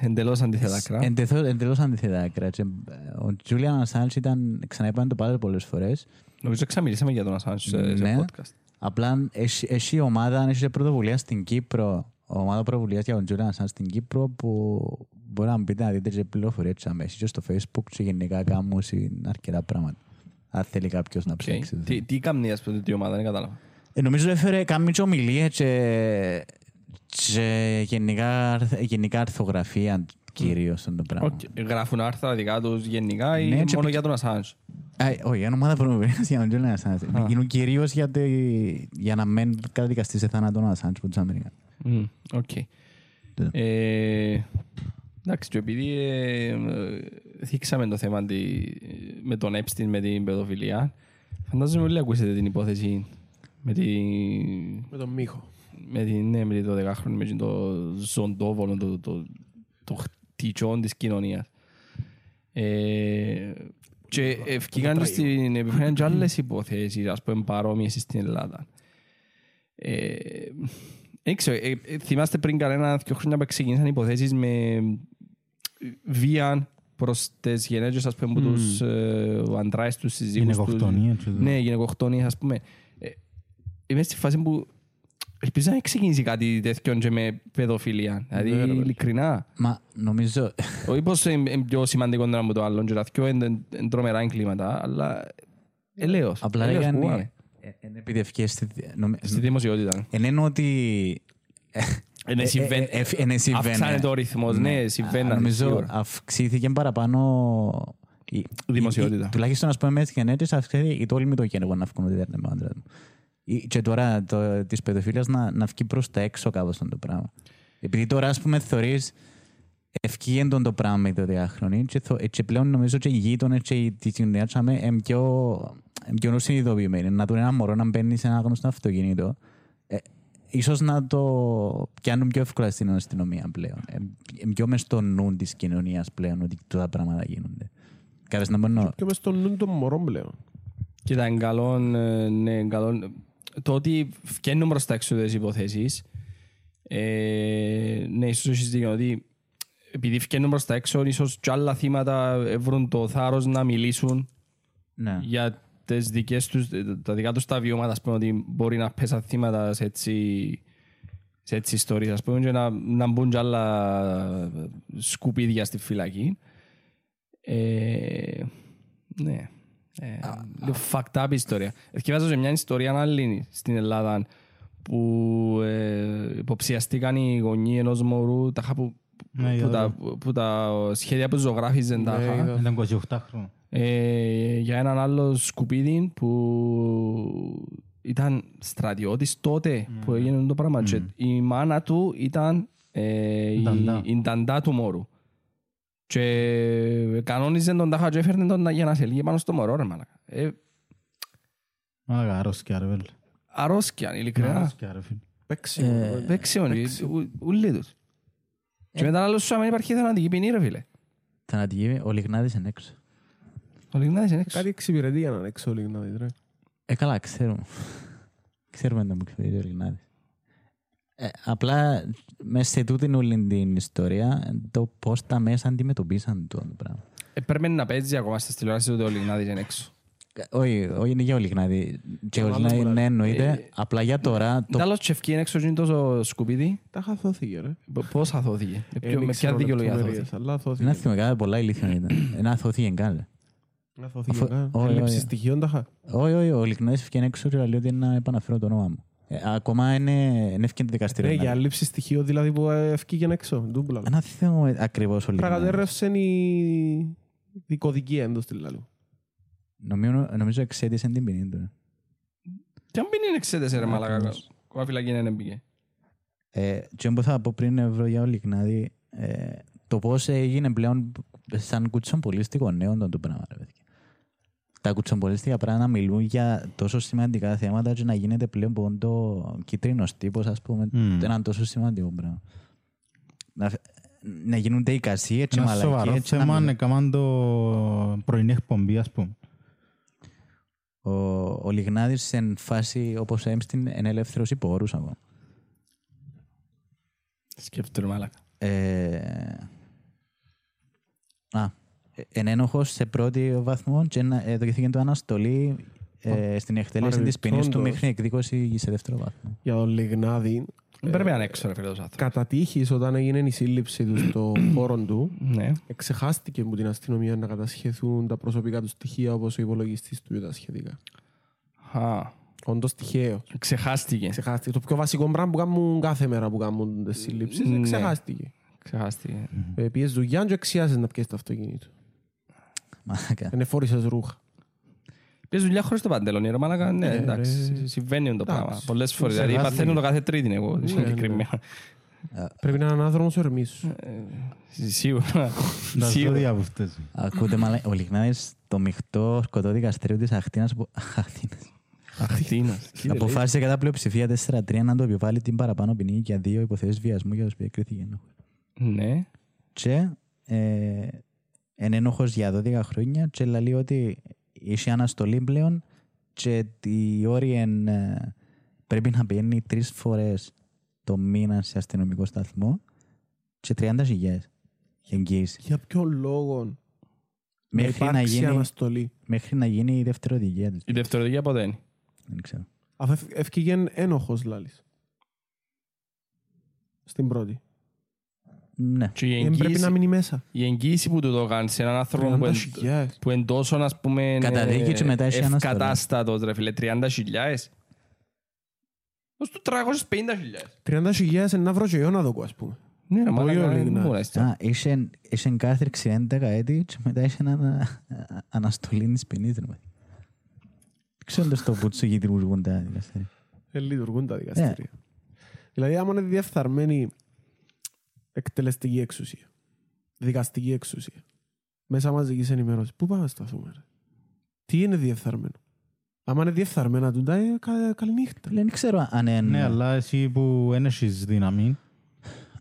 S2: Εντελώς αντίθετα κρά.
S4: Εντελώς, εντελώς αντίθετα άκρα. Και, ε, Ο Τζούλιαν Ασάντς ήταν, ξαναείπαν το πάρα πολλές φορές.
S2: Νομίζω ξαμιλήσαμε για τον Ασάντζ σε, σε
S4: Ναι.
S2: podcast.
S4: Απλά έχει, έχει ομάδα, έχει πρωτοβουλία στην Κύπρο, ομάδα πρωτοβουλίας για τον Τζούλιαν Ασάντς στην Κύπρο που μπορεί να μπείτε να δείτε και πληροφορίες και αμέσως και στο facebook και γενικά κάνουν αρκετά πράγματα. Αν θέλει κάποιος να
S2: Οκ.
S4: ψάξει.
S2: Τι, τι κάνει ας πούμε την ομάδα, δεν κατάλαβα.
S4: Ε, νομίζω έφερε κάνει και ομιλίες και, και γενικά, γενικά αρθρογραφία κυρίως στον το πράγμα.
S2: Οκ. Γράφουν άρθρα δικά τους γενικά ή
S4: Ναι, και
S2: μόνο
S4: πι-
S2: για τον Ασάντζ.
S4: Α, όχι, είναι ομάδα πρωτοβουλίας για τον Τζούλιαν Ασάντς. Γίνουν κυρίως για, το, για να μην καταδικαστεί σε θάνατο ο Ασάντς από τους Αμερικάνους.
S2: Μμ, Οκ.
S4: Ναι.
S2: Ε, Εντάξει, και επειδή ε, ε, θίξαμε το θέμα τη- με τον Epstein, με την παιδοφιλία, φαντάζομαι όλοι ακούσετε την υπόθεση με την
S1: Με τον Μίχο.
S2: με την, ναι, με την 12χρονη, με το ζωντόβολο, το, το, το χτυκιόν της κοινωνίας. Ε, και ευκήκαν και στην επιφάνεια και άλλες υποθέσεις, ας πούμε, παρόμοιες στην Ελλάδα. Ε, δεν ξέρω, ε, ε, θυμάστε πριν κανένα δύο χρόνια που ξεκίνησαν υποθέσεις με βία προς τις γενέτες, ας πούμε, που τους ε, αντράες τους συζύγους τους.
S3: Γυναικοκτονία και το-
S2: Ναι, γυναικοκτονία, ας πούμε. Ε, είμαι στη φάση που ελπίζω να μην ξεκινήσει κάτι τέτοιο και με παιδοφιλία. Δηλαδή,
S1: Ναι, ρε, παιδί.
S2: ειλικρινά.
S4: Μα νομίζω,
S2: Όχι πως είναι είναι πιο σημαντικό το ένα από το άλλο, και τα δυο είναι είναι τρομερά εγκλήματα, αλλά ελέος.
S4: απλά
S2: Ελέος που
S4: λέγανε,
S2: πάμε.
S4: ε, είναι επειδή ευκαιρίες στη, νομι-
S2: Στη δημοσιότητα.
S4: Εν είναι ότι
S2: Είναι
S4: ε,
S2: συμβαίνει.
S4: ε, ε, είναι συμβαίνει.
S2: Αυξάνεται ο ρυθμός, ναι, συμβαίνει.
S4: Α, Νομίζω αυξήθηκε παραπάνω η-
S2: Δημοσιότητα.
S4: η- Τουλάχιστον ας πούμε με τις γενέτες αυξήθηκε η τόλμη το γένεγο να βγουν ότι δεν είναι με άντρας μου. Ή- Και τώρα το, της παιδοφίλειας να, να βγει προς τα έξω κάπως αυτό το πράγμα. Επειδή τώρα ας πούμε θεωρείς ευκήγεν τον το πράγμα με το διάχρονη και, θω- και πλέον νομίζω και οι γείτονες και η- τη κοινωνία τσάμε είναι πιο, είναι πιο συνειδητοποιημένοι. Να δουν ένα μωρό να μπαίνει σε ένα γνωστό αυτοκίνητο ε, ίσως να το πιάνουν πιο εύκολα στην αστυνομία πλέον. Ε, ε, πιο μες στο νου της κοινωνίας πλέον ότι τα πράγματα γίνονται. Κάπως να μπορώ...
S1: Και μες στο νου των μωρών πλέον.
S2: Κοίτα, είναι καλό, ε, ναι, είναι καλό. Το ότι βγαίνουν προς τα έξω τις υποθέσεις, ε, ναι, ίσως έχεις δίκιο, ότι επειδή βγαίνουν προς τα έξω, ίσως και άλλα θύματα βρουν το θάρρος να μιλήσουν
S4: Ναι.
S2: για τις δικές τους, τα δικά τους τα βιώματα, ας πούμε, ότι μπορεί να πέσαν θύματα σε έτσι, σε έτσι ιστορίες, ας πούμε, και να, να μπουν και άλλα σκουπίδια στη φυλακή. Ε, ναι. Ε, λίγο fucked up ιστορία. Εθιάζω σε μια ιστορία άλλη στην Ελλάδα που ε, υποψιαστήκαν οι γονείς ενός μωρού τα χα που,
S3: Ναι,
S2: που,
S3: είδα
S2: τα, που τα σχέδια που ζωγράφιζαν τα
S1: Ναι,
S2: χα
S1: είδα.
S3: Ήταν 28 χρόνια.
S2: ε, για έναν άλλο σκουπίδι που ήταν στρατιώτης τότε που έγινε το πράγμα. Και η μάνα του ήταν ε, η,
S3: Νταντά.
S2: η νταντά του μωρού. Και κανόνιζε τον τάχα και έφερνε τον για να σε λύγει πάνω στο μωρό ρε μαλάκα. Ε,
S3: Μάλακα, αρρώσκια ρε βέλε.
S2: αρρώσκια, ειλικρινά.
S3: Αρρώσκια ρε φίλε.
S1: Παίξιμο.
S2: Παίξεων, ούλοι τους. Και μετά άλλο σου άμα υπάρχει θανατική ποινή ρε φίλε.
S4: Θανατική, ο Λιγνάδης είναι έξω.
S2: Ο Λιγνάδης είναι έξω.
S1: Κάτι εξυπηρετεί για να είναι έξω λίγο να δεις ρε.
S4: Ε, καλά, ξέρουμε. ξέρουμε να μου ξέρει ο Λιγνάδης. Ε, απλά μέσα σε τούτην όλη την ιστορία το πώς τα μέσα αντιμετωπίσαν το πράγμα.
S2: Ε, Πρέπει να παίζει ακόμα στις τηλεοράσεις ότι ο Λιγνάδης είναι έξω.
S4: Ε, Όχι, όχι είναι για ο Λιγνάδη. Και ο
S1: Τον άλλο
S4: Λιγνάδη
S1: μπορεί να-
S4: ναι εννοείται.
S2: Ε,
S4: Απλά για τώρα το
S2: Τέλος τσεφκή είναι έξω και είναι τόσο σκουπίδι.
S1: Τα χαθώθηκε ρε.
S2: Π- Πώς αθώθηκε. Ε,
S1: Ε,
S2: ποιο-
S1: δεν
S2: Με
S1: ξέρω
S2: ποια δικαιολογία
S1: λεπτομέρειες,
S2: αθώθηκε.
S1: Αλλά
S4: δεν
S1: αθώθηκε.
S4: θυμάμαι κάτι πολλά ηλίθιο ήταν. Ένα αθώθηκε καλά.
S1: Αθώθηκε
S4: Αφού-
S1: καν.
S4: όχι,
S1: Έλλειψη
S4: όχι.
S1: στοιχείων τα χα.
S4: Όχι, όχι, ο Λιγνάδης βγαίνει έξω και λέει ότι είναι να επαναφέρω το όνομα μου. Ε, ακόμα είναι, είναι ευκαιρία το δικαστήριο.
S1: Ναι,
S4: να-
S1: για έλλειψη στοιχείων δηλαδή που ευκήγεν έξω. Ντούμπλα.
S4: Ένα θέμα ακριβώς ο Λιγνάδης.
S1: Πραγατέρευσεν η δικοδική έντος της λαλού.
S4: Νομίζω, νομίζω εξέτησε την ποινή του.
S2: Τι αν είναι εξέτασε ρε μαλάκα.
S4: Ακριβώς.
S2: Κόμμα φυλακή είναι μπήκε.
S4: Ε, και όπως θα πω πριν ευρώ για ο Λιγνάδη, ε, το πώς έγινε πλέον σαν κουτσομπολίστικο νέο το πράγμα. Ρε, παιδιά. Τα κουτσομπολίστικα πράγματα να μιλούν για τόσο σημαντικά θέματα και να γίνεται πλέον πόντο κίτρινος τύπος, ας πούμε,
S3: Μμμ.
S4: ένα τόσο σημαντικό πράγμα. Να, να γίνονται εικασίες και
S3: Ένα σοβαρό
S4: μαλακίες. και να
S3: θέμα
S4: μιλούν.
S3: είναι κάμαν το πρωινή εκπομπή ας πούμε.
S4: ο, ο Λιγνάδης σε φάση όπως έμστην είναι ελεύθερος υπό όρους ακόμα.
S2: Σκέφτομαι μάλακα.
S4: Ε, α, εν ένοχος σε πρώτη βαθμό και να- ε, δοκιθήκε το αναστολή ε, στην εκτέλεση της ποινής του
S1: Παρεμπιπτόντως.
S4: μέχρι εκδίκωση σε δεύτερο βαθμό.
S1: Για τον Λιγνάδη,
S2: Πρέπει να είναι έξω ρε φίλε τους άνθρωπος.
S1: κατά τύχης όταν έγινε η σύλληψη του στο χώρο του,
S2: Ναι.
S1: εξεχάστηκε από την αστυνομία να κατασχεθούν τα προσωπικά του στοιχεία όπως ο υπολογιστής του και τα σχετικά.
S2: Α,
S1: Όντως τυχαίο.
S2: Ξεχάστηκε.
S1: Ξεχάστηκε. Το πιο βασικό πράγμα που κάνουν κάθε μέρα που κάνουν τις σύλληψεις,
S2: Ναι.
S1: ξεχάστηκε.
S2: Ξεχάστηκε.
S1: Ε, Πιες δουλειά και εξιάζεις να πιέσεις το αυτοκίνητο.
S4: Μαλάκα.
S1: Είναι φόρησες ρούχα.
S2: Πες δουλειά χωρίς το παντελόνι, ρε μάλακα, ναι,
S1: Ναι,
S2: εντάξει,
S1: ρε.
S2: συμβαίνει το
S1: Εντάξει.
S2: πράγμα. Πολλές φορές,
S1: Ξεχάστηκε.
S2: δηλαδή παθαίνω το κάθε τρίτη εγώ,
S1: Ναι,
S2: συγκεκριμένα.
S1: Πρέπει να είναι ένα άνθρωπος ορμής σου.
S2: Σίγουρα.
S3: Να
S2: Σίγουρα.
S3: ζω διαβουστές.
S4: Ακούτε μαλά, ο Λιγνάδης το μειχτό σκοτώ δικαστήριο της Αχτίνας, που- Αχτίνας.
S2: Αχτίνας.
S4: αποφάσισε κατά πλειοψηφία 4-3 να το επιβάλλει την παραπάνω ποινή για δύο υποθέσεις βιασμού για τους οποίους κρίθηκε.
S2: Ναι.
S4: Και ε, είναι ένοχος για 12 χρόνια και λέει ότι είχε αναστολή πλέον και η όρη εν, ε, πρέπει να πηγαίνει τρεις φορές το μήνα σε αστυνομικό σταθμό και 30 χιλιάδες εγγύηση.
S1: Για ποιο λόγο να
S4: Μέχρι να,
S1: υπάρξει
S4: γίνει,
S1: αναστολή;
S4: μέχρι να γίνει η δευτεροδικία της.
S2: Η δευτεροδικία ποτέ είναι;
S4: Δεν ξέρω.
S1: Αφού ευ- ευκήγεν ένοχος λάλης. Στην πρώτη.
S4: Ναι.
S2: Και η
S1: Ε, πρέπει να
S2: εγγύηση,
S1: μείνει μέσα.
S2: η εγγύηση που του το κάνει σε έναν άνθρωπο που,
S1: 30
S2: εν,
S1: χιλιάδες.
S2: που εν τόσο, ας πούμε,
S4: Καταδίκη και μετά έχει αναστολή.
S2: ευκατάστατος, ρε φίλε, 30 χιλιάες. Ως του 350 χιλιάες.
S1: 30 χιλιάδες είναι να βρω και εγώ να δω, ας πούμε.
S2: Ναι, ρε
S1: Πολύ
S2: μάλακα,
S1: ωραία,
S2: δεν
S1: ναι.
S2: μπορεί να είσαι.
S4: Α, είχε, είχε κάθριξη 11 έτη και μετά είχε ένα αναστολή της ποινής. ρε. Δεν ξέρω αν το πούτσο γιατί λειτουργούν τα δικαστήρια.
S1: Ε, λειτουργούν τα δικαστήρια.
S2: Ναι.
S1: Δηλαδή, άμα είναι διεφθαρμένη εκτελεστική εξουσία, δικαστική εξουσία, μέσα μαζικής ενημέρωσης, πού πάμε να σταθούμε, ρε. Τι είναι διεφθαρμένο; Άμα είναι διεφθαρμένα τούτα, ε, κα, καληνύχτα.
S4: Δεν ξέρω αν είναι...
S3: Ναι, αλλά εσύ που δεν έχεις δύναμη,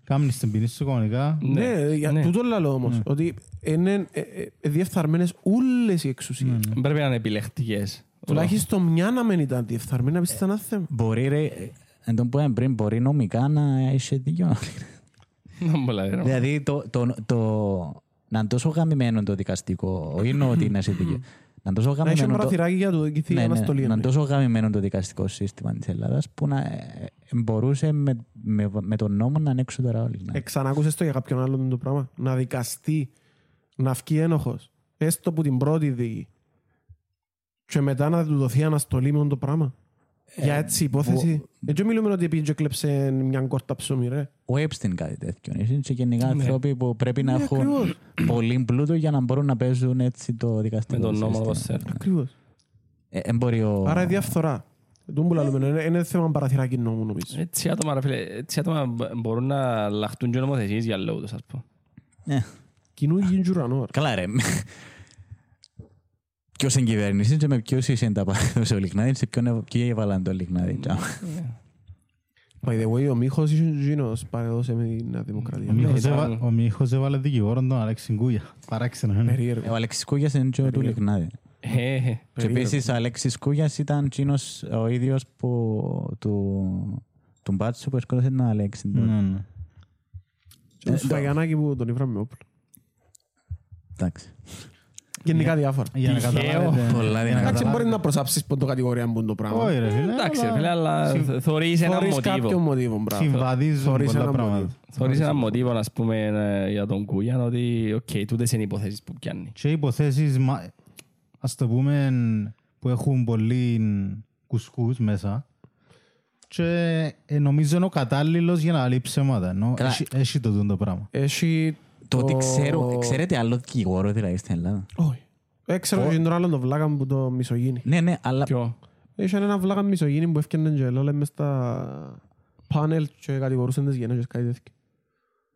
S3: κάνεις την ποινή σου κανονικά.
S1: Ναι, για
S2: ναι.
S1: τούτο λέω όμως, ότι είναι ε, ε, ε, διεφθαρμένες όλες οι εξουσίες.
S2: Πρέπει να είναι επιλεκτικές.
S1: Τουλάχιστον μια να μην ήταν διεφθαρμένα, πιστεύω ήταν ένα θέμα.
S4: Μπορεί, ρε, εν τω που είπαμε πριν, μπορεί νομικά να είσαι δίκιο.
S2: Να μου λέει, ρε.
S4: Δηλαδή, το, το, το, να είναι τόσο γαμημένο το δικαστικό, όχι εννοώ ότι είναι είσαι δίκαιο. Να είναι τόσο
S1: Να έχει
S4: γαμημένο το,
S1: παραθυράκι για το δικηθεί
S4: ναι, ναι,
S1: αναστολή.
S4: να είναι
S1: ναι.
S4: τόσο γαμημένο το δικαστικό σύστημα της Ελλάδας που να ε, ε, μπορούσε με, με, με τον νόμο να ανοίξουν τώρα όλοι. Ναι.
S1: Εξανάκουσες το για κάποιον άλλον το πράγμα. Να δικαστεί, να βγει ένοχος, έστω που την πρώτη δίκη. Και μετά να του δοθεί αναστολή με το πράγμα. για έτσι υπόθεση. Έτσι μιλούμε ότι πήγε και κλέψε μια κόρτα ψωμί, ρε.
S4: Ο Epstein κάτι τέτοιο. Είναι και γενικά
S2: Ναι.
S4: άνθρωποι που πρέπει να
S1: Ναι,
S4: έχουν
S1: ακριβώς.
S4: πολύ πλούτο για να μπορούν να παίζουν έτσι το
S2: Με
S4: δικαστικό
S2: τον νόμο
S4: σύστημα.
S2: όπως θέλει.
S1: Ακριβώς.
S4: Ε, εν μπορεί ο-
S1: Άρα η διαφθορά. Δεν που λέμε, είναι- είναι θέμα παραθυράκι νόμου νομίζω.
S2: Έτσι άτομα, ρε φίλε, έτσι άτομα μπο- μπορούν να λαχτούν και νομοθεσίες για λόγους, ας πούμε.
S4: Ναι.
S1: Κοινού γίνει ουρανό. ρε.
S4: Καλά ρε. Ποιος είναι κυβέρνηση και με ποιος είσαι τα παράδοση ο Λιγνάδης και ποιον ποιοι έβαλαν το Λιγνάδη.
S1: By the way, ο Μίχος είσαι γίνος παρεδώσε με τη Νέα
S3: Ο
S1: Δημοκρατία.
S3: Μίχος
S2: ήταν-
S3: έβα- Ο Μίχος έβαλε δικηγόρο τον Αλέξη Γκούια. Παράξενο. είναι.
S1: Περίεργο.
S4: Ο Αλέξης Κούγιας είναι και ο του Λιγνάδη.
S2: Ε, ε,
S4: Και
S1: Περίεργο.
S4: επίσης ο Αλέξης Κούγιας ήταν εκείνος ο ίδιος που του του Μπάτσου που σκότωσε τον Αλέξη.
S3: Ναι, ναι.
S1: Και το Σφαγιανάκι που τον ήβραμε με όπλο.
S4: Εντάξει.
S1: Γενικά διάφορα.
S3: Για να
S2: Τυχαίο.
S3: καταλάβετε.
S4: Πολλά
S3: για να
S4: δυνατά.
S1: Εντάξει,
S3: καταλάβετε.
S1: μπορεί να προσάψεις πόντο κατηγορία που είναι το πράγμα.
S3: Όχι ρε φίλε.
S2: Εντάξει, ρε
S3: αλλά
S2: φίλε, αλλά
S3: συμ-
S2: θωρείς ένα
S1: Θωρείς κάποιο
S2: μοτίβο.
S1: μοτίβο, μπράβο.
S3: Συμβαδίζουν
S1: Θωρείς
S3: πολλά
S1: ένα
S3: πράγματα.
S1: μοτίβο.
S2: Θωρείς ένα μοτίβο, ας πούμε, ε, για τον Κούγιαν, ότι, οκ, τούτες είναι οι υποθέσεις που πιάνει.
S3: Και υποθέσεις, μα- ας το πούμε, που έχουν πολύ κουσκούς μέσα και ε, νομίζω είναι ο κατάλληλος για να λείψει ψέματα. Ενώ
S4: Καλά.
S3: έχει- έχει το δουν το πράγμα.
S1: Έχει
S4: Το ότι ξέρω, ξέρετε άλλο δικηγόρο δηλαδή στην Ελλάδα.
S1: Όχι. Έξερα και τον άλλο το βλάκα που το μισογύνη.
S4: Ναι, ναι, αλλά
S2: Ποιο;
S1: Είχε ένα βλάκα μισογύνη που έφκαινε και ελάλε μες στα πάνελ και κατηγορούσαν τις γενές και κάτι τέτοιο.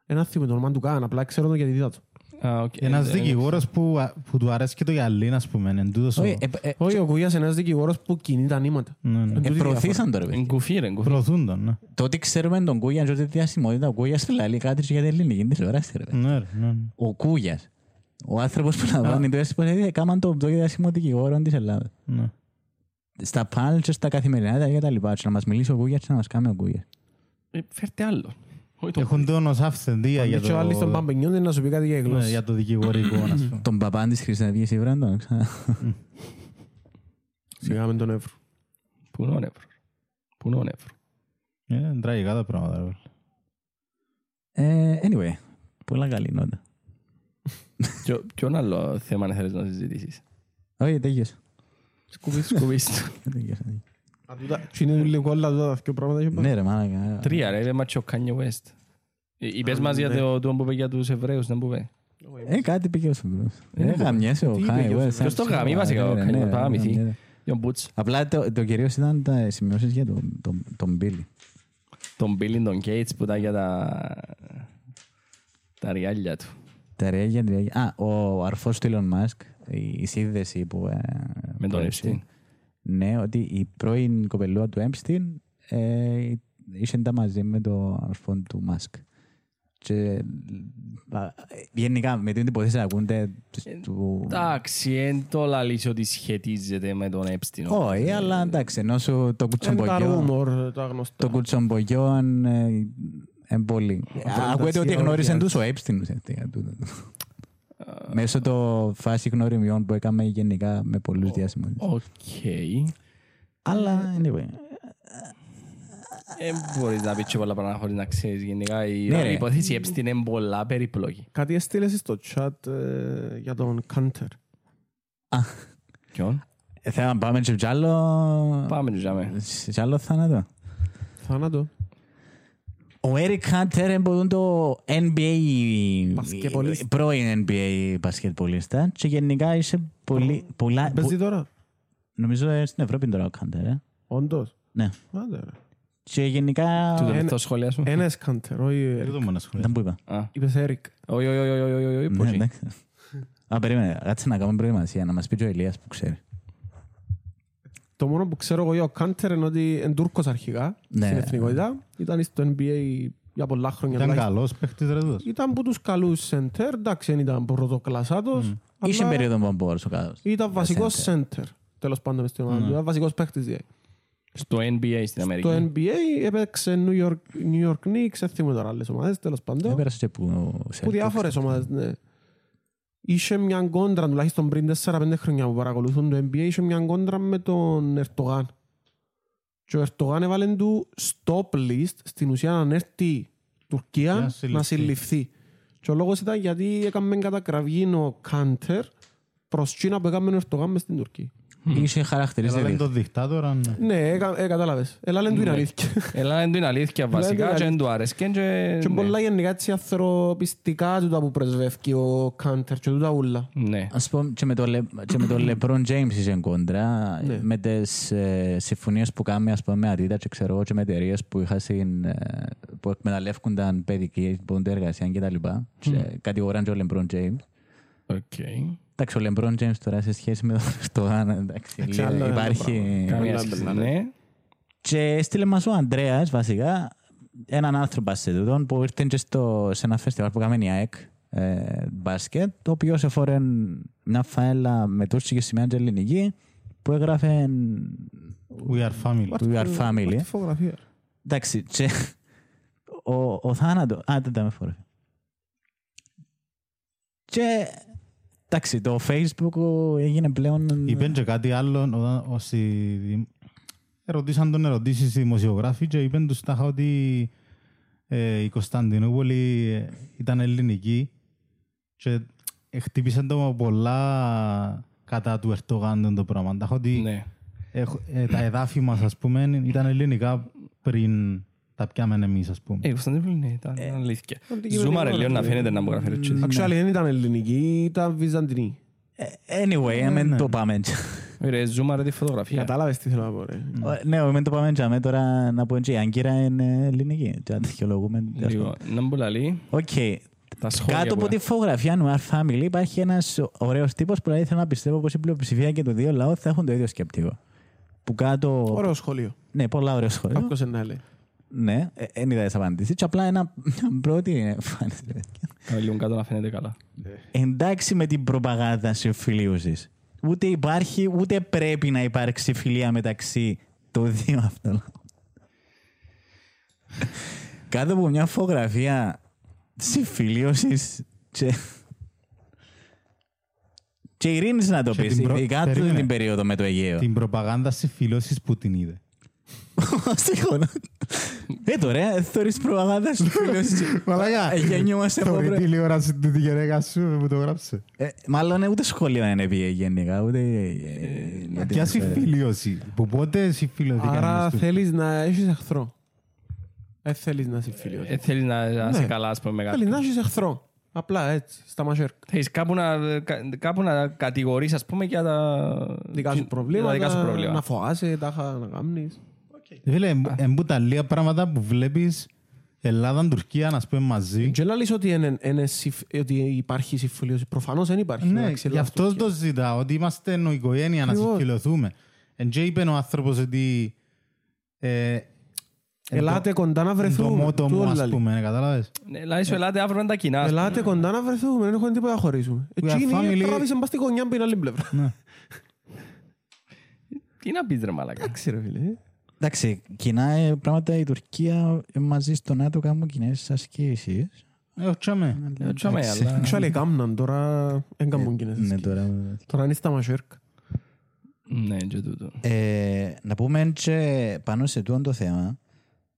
S1: Ένα θύμο το όνομα του καν, απλά ξέρω το γιατί είδα το.
S2: Α, οκ.
S3: Ένας
S2: Ε,
S3: δικηγόρος που, που του αρέσει και το γυαλί, ας πούμε, είναι τούτος ο...
S4: όχι, ε, ε,
S1: Όχι, ο Κουγιάς είναι ένας δικηγόρος που κινεί τα νήματα.
S3: Ναι, ναι.
S1: Εν
S4: ε,
S1: τούτη
S4: προωθήσαν το ρε
S2: ε,
S4: παιδί.
S2: Γκουφί, ρε, γκουφί.
S3: Προωθούν τον, ναι.
S4: Το ότι ξέρουμε τον Κούγιαν και ότι διασημότητα ο Κούγιας λέει κάτι για την ελληνική τηλεόραση ρε παιδί.
S3: Ναι, ρε, ναι.
S4: Ο Κούγιας. Ο άνθρωπος που λαμβάνει το έσπος έκαναν το πιο διάσημο δικηγόρο της Ελλάδας.
S3: ναι.
S4: στα πάνελ και στα καθημερινά και τα λοιπά. Και να μας μιλήσει ο Κούγιας και να μας κάνει ο Κούγιας.
S2: Ε, Φέρτε άλλο. Όχι το
S3: Έχουν τον ως αυθεντία για
S1: Και ο άλλος τον
S3: το,
S1: Παμπενιόν είναι να σου πει κάτι για
S3: ναι,
S1: γλώσσα.
S3: για το δικηγορικό, ας πούμε.
S4: Τον παπάν της Χρυσαυγής ήβραν τον. ξα-
S1: Σιγά με τον Εύρου.
S2: Πού είναι ο νεύρο. Πού είναι ο νεύρο.
S3: Ε, Είναι τραγικά τα πράγματα. ρε.
S4: Ε, Anyway, πολλά καλή νότα.
S2: Ποιο- Ποιον άλλο θέμα θέλεις να συζητήσεις.
S4: Όχι, τέλειωσε.
S2: Σκουβίς, σκουβίς.
S4: Τέλειωσε.
S1: Α, τούτα- Τι είναι λίγο όλα τούτα τα δύο πράγματα και
S4: Ναι ρε μάνα.
S2: Τρία ρε, είπε μάτσο Kanye West. Ε, Είπες
S1: Α,
S2: μας για
S1: ναι.
S2: το το που είπε για τους Εβραίους, δεν που είπε.
S4: Ε, κάτι πήγε ο Σουμπρούς.
S2: Ε,
S4: Ε, γαμιέσαι ο
S1: τι είπε
S4: Χάι
S1: και ο
S4: West.
S2: Ποιος το γαμεί βασικά, ο
S4: Ναι,
S2: Kanye
S4: ναι,
S2: West, πάμε
S4: ναι,
S2: μυθί.
S4: ναι.
S2: Τον Boots,
S4: Απλά το, το κυρίως ήταν τα σημειώσεις για τον, τον, τον Billy.
S2: τον Billy, τον Gates που ήταν για τα... τα ριάλια του.
S4: Τα ρέγια, τα ρέγια. Α, ο αρφός του Elon Musk, η, η σύνδεση που... ε,
S2: Με τον Epstein.
S4: Ναι, ότι η πρώην κοπελούα του Epstein ε, είχε τα μαζί με το αρφό του Musk. Και α, γενικά με την υπόθεση ακούνται τους...
S2: Εντάξει, εν το λαλείς ότι σχετίζεται με τον Epstein.
S4: Όχι, αλλά εντάξει, ενώ σου το
S1: Είναι τα
S4: κουτσομπογιό...
S1: ρούμορ, τα γνωστά.
S4: Το κουτσομπογιό είναι ε, πολύ. Ακούγεται ότι γνώρισε τους ο Epstein ουσιαστικά. τούτο. Μέσω το φάση γνωριμιών που έκαμε γενικά με πολλούς διάσημους.
S2: Οκ.
S4: Αλλά, anyway.
S2: Δεν μπορείς να πεις και πολλά πράγματα χωρίς να ξέρεις. Γενικά η
S4: Ναι, ρε.
S2: η υπόθεση Epstein είναι πολλά περίπλοκη.
S1: Κάτι έστειλες στο chat ε, για τον Κάντερ.
S2: Ποιον;
S4: Ε, Θέλω να πάμε και κι άλλο...
S2: Πάμε του τζάμε.
S4: Σε κι άλλο θάνατο.
S1: Θάνατο.
S4: Ο Eric Hunter είναι το NBA...
S1: Μπασκετπολίστα.
S4: πρώην NBA μπασκετπολίστα και γενικά είσαι πολύ... πολλά...
S1: Παίζει τώρα.
S4: Νομίζω ε, στην Ευρώπη τώρα ο Hunter, ε.
S1: Όντως.
S4: Ναι.
S1: Άντε ρε.
S4: Και γενικά...
S2: Του
S1: Ένα-
S2: τελευταίο σχόλια σου;
S1: Ένας Κάντερ, όχι
S3: Δεν
S1: Έρικ.
S3: το μόνο σχολείο.
S4: Δεν που είπα.
S2: Α.
S1: Είπες Έρικ.
S2: Όχι, όχι, όχι, όχι, όχι, όχι,
S4: Ναι,
S2: όχι.
S4: εντάξει. Α, περίμενε. Κάτσε να κάνουμε προετοιμασία. Να μας πει και ο Ηλίας που ξέρει.
S1: Το μόνο που ξέρω εγώ για ο Κάντερ είναι ότι είναι Τούρκος αρχικά
S4: Ναι.
S1: στην εθνικότητα. Ήταν στο NBA για πολλά χρόνια.
S3: Ήταν
S1: τουλάχιστον.
S3: καλός παίχτης ρε τούτος.
S1: Ήταν από τους καλούς center, εντάξει, δεν ήταν πρωτοκλασσάτος.
S4: Είχε
S1: απλά
S4: περίοδο που μπορούσε ο κάτω.
S1: Ήταν βασικός center. Τέλος πάντων μες στην ομάδα του. Ήταν βασικός παίχτης. δηλαδή.
S2: Στο NBA στην Αμερική.
S1: Στο NBA έπαιξε New York, New York Knicks, δεν θυμούμαι τώρα άλλες ομάδες, τέλος πάντων.
S4: Έπερασε και που...
S1: Που διάφορες ομάδες, ναι. Είχε μια κόντρα, τουλάχιστον πριν 4-5 χρόνια που παρακολουθούν το NBA, είχε μια κόντρα με τον Ερτογάν. Και ο Ερτογάν έβαλε του stop list, στην ουσία να έρθει η Τουρκία
S3: Να
S1: να
S3: συλληφθεί.
S1: συλληφθεί. Και ο λόγος ήταν γιατί έκαμε κατακραυγή ο Κάντερ προς Κίνα που έκαμε ο Ερτογάν μες στην Τουρκία.
S4: Είχε χαρακτηρίσει.
S3: Έλα, είναι το δικτάτορα. ναι.
S1: Ναι, έκα- ε, κατάλαβες. Έλα λένε του είναι
S2: Ναι.
S1: αλήθεια.
S2: Έλα, είναι αλήθεια βασικά
S1: είναι
S2: και δεν του άρεσκε και...
S1: Και
S2: ναι.
S1: πολλά γενικά έτσι ανθρωπιστικά τούτα που πρεσβεύει ο Κάντερ και τούτα ούλα.
S2: Ναι.
S4: Ας πούμε και με το, Le- και με το LeBron James είχε κόντρα
S1: Ναι.
S4: με τις ε, συμφωνίες που κάνει ας πούμε με Adidas και ξέρω εγώ και με εταιρείες που, είχα συν, ε, που εκμεταλλεύκονταν παιδική πόντε εργασία και τα λοιπά και κατηγοράν και ο LeBron James
S2: Οκ.
S4: Εντάξει, ο LeBron James τώρα σε σχέση με τον Ερντογάν εντάξει,
S1: Εντάξει,
S4: λίγο
S1: άλλο ένα
S4: υπάρχει...
S2: Καμία
S1: Καλά,
S2: σχέση.
S1: μπελά,
S2: Ναι.
S4: Και έστειλε μας ο Ανδρέας βασικά έναν άνθρωπο σε τούτον που ήρθε και στο, σε ένα φεστιβάλ που κάνουμε η ΑΕΚ ε, μπάσκετ το οποίο σε φόρε μια φαέλα με τουρκική σημαία και ελληνική που έγραφε
S3: We are family.
S4: We are family.
S1: Αυτή φωτογραφία.
S4: Εντάξει, και ο, ο θάνατο... Α, δεν τα με φορέ. Και εντάξει, το Facebook έγινε πλέον...
S3: Είπεν και κάτι άλλο όταν όσοι δη- ερωτήσαν τον ερωτήσεις οι δημοσιογράφοι και είπεν τους τάχα ότι ε, η Κωνσταντινούπολη ε, ήταν ελληνική και ε, χτύπησαν το πολλά κατά του Ερτογάν το πράγμα. Τάχα ότι
S2: Ναι.
S3: έχ- ε, τα εδάφη μας ας πούμε ήταν ελληνικά πριν τα πιάμε εμείς ας πούμε.
S2: Ε, η Κωνσταντινούπολη ναι, ήταν αλήθεια.
S1: αντικειμενικό,
S2: Ζούμαρε λίγο να
S1: ναι.
S2: φαίνεται να μου γράφει έτσι.
S1: Actually δεν ήταν ελληνική, ήταν βυζαντινή.
S4: Anyway, ε, μην το πάμε έτσι.
S2: Ρε, ζούμαρε τη φωτογραφία.
S1: Κατάλαβες τι θέλω να πω ρε.
S4: Ε, Ναι, μην το πάμε έτσι. αμέ Τώρα να πω έτσι, η Άγκυρα είναι ελληνική. Και αν δικαιολογούμε. τέλος
S2: Λίγο.
S4: πάντων.
S2: Να μου λέει
S4: Οκ.
S2: τα σχόλια
S4: Κάτω
S2: που-
S4: από τη φωτογραφία Noir Family υπάρχει ένας ωραίος τύπος που δηλαδή θέλω να πιστεύω πως η πλειοψηφία και το δύο λαό θα έχουν το ίδιο σκεπτικό. Που κάτω.
S1: Ωραίο σχολείο.
S4: Ναι, πολλά ωραίο σχόλιο.
S1: Κάποιος να λέει.
S4: Ναι, δεν είδα τις απαντήσεις. Και απλά ένα μια πρώτη εμφάνιση. ρε παιδιά.
S2: Κάνε λίγο κάτω να φαίνεται καλά.
S4: Εντάξει με την προπαγάνδα συμφιλίωση. Ούτε υπάρχει, ούτε πρέπει να υπάρξει φιλία μεταξύ των δύο αυτών. Κάτω από μια φωτογραφία συμφιλίωσης και... και ειρήνης να το
S3: Και
S4: πεις,
S3: την προ-
S4: ειδικά τούτη
S3: περίμενε.
S4: την περίοδο με το Αιγαίο.
S3: Την προπαγάνδα συμφιλώσεις που την είδε.
S4: Σίγουρα. Ε, τώρα, ε, θεωρείς προπαγάνδα συμφιλίωσης.
S3: Μαλάκα,
S4: Ε, γεννιόμαστε από
S3: θωρεί
S4: προ-
S3: τηλεόραση του τη γυναίκα σου που το γράψε.
S4: Ε, Μάλλον ε, ούτε σχολείο δεν έπιε γενικά, ούτε... ε, για την
S3: Ποια
S4: ιστορία.
S3: συμφιλίωση; Που πότε συμφιλιωθήκαν
S1: Άρα
S3: αυτούς.
S1: θέλεις να έχεις εχθρό. Δεν θέλεις να είσαι φίλος.
S2: Ε, θέλεις να να είσαι
S1: Ναι.
S2: καλά, ας πούμε, με
S1: Θέλεις να
S2: κάτι.
S1: έχεις εχθρό. Απλά έτσι, στα μασέρκα.
S2: Θέλεις κάπου να, κα- κάπου να κατηγορείς, ας πούμε, για τα
S1: Δικά σου
S2: για τα
S1: προβλήματα,
S2: δικά σου
S1: να
S2: προβλήματα.
S1: φοάσαι, τάχα να κάνεις.
S3: Φίλε, εμπού τα λίγα πράγματα που βλέπεις Ελλάδα, Τουρκία, να πούμε μαζί.
S1: Και να λες ότι, είναι, είναι, συμφ- ότι υπάρχει συμφιλίωση. Προφανώς δεν υπάρχει.
S3: Ναι,
S1: μεταξύ
S3: γι'
S1: Ελλάδας
S3: αυτό
S1: και
S3: το ζητάω, ότι είμαστε νοικογένεια να
S1: Ακριβώς.
S3: συμφιλωθούμε. Εν και είπε ο άνθρωπος ότι ε,
S1: Ελάτε κοντά να
S3: το
S1: βρεθούμε.
S3: μότο μου,
S1: Τούτο
S3: ας
S1: λέει.
S3: πούμε, κατάλαβες;
S2: Ναι, Λάει σου, ελάτε αύριο να τα κοινά. ας πούμε.
S1: Ελάτε κοντά να βρεθούμε, δεν έχουμε τίποτα να χωρίσουμε.
S3: We are
S1: Εκείνη
S3: family.
S1: τράβησε μπας στη γωνιά από την άλλη πλευρά.
S3: Ναι.
S2: Τι να πεις ρε μαλακά.
S1: Εντάξει ρε φίλε.
S4: Εντάξει, κοινά ε, πράγματα η Τουρκία ε, μαζί στο ΝΑΤΟ κάνουν κοινές ασκήσεις.
S3: Ε, τσάμε.
S2: Ε, τσάμε,
S4: Εντάξει.
S2: αλλά-
S1: Actually κάμναν τώρα, δεν κάνουν κοινές
S4: Ναι,
S1: ασκήσεις.
S4: τώρα...
S1: Τώρα είναι στα μασέρκα.
S2: Ναι, και τούτο.
S4: Ε, να πούμε και πάνω σε τούτο το θέμα,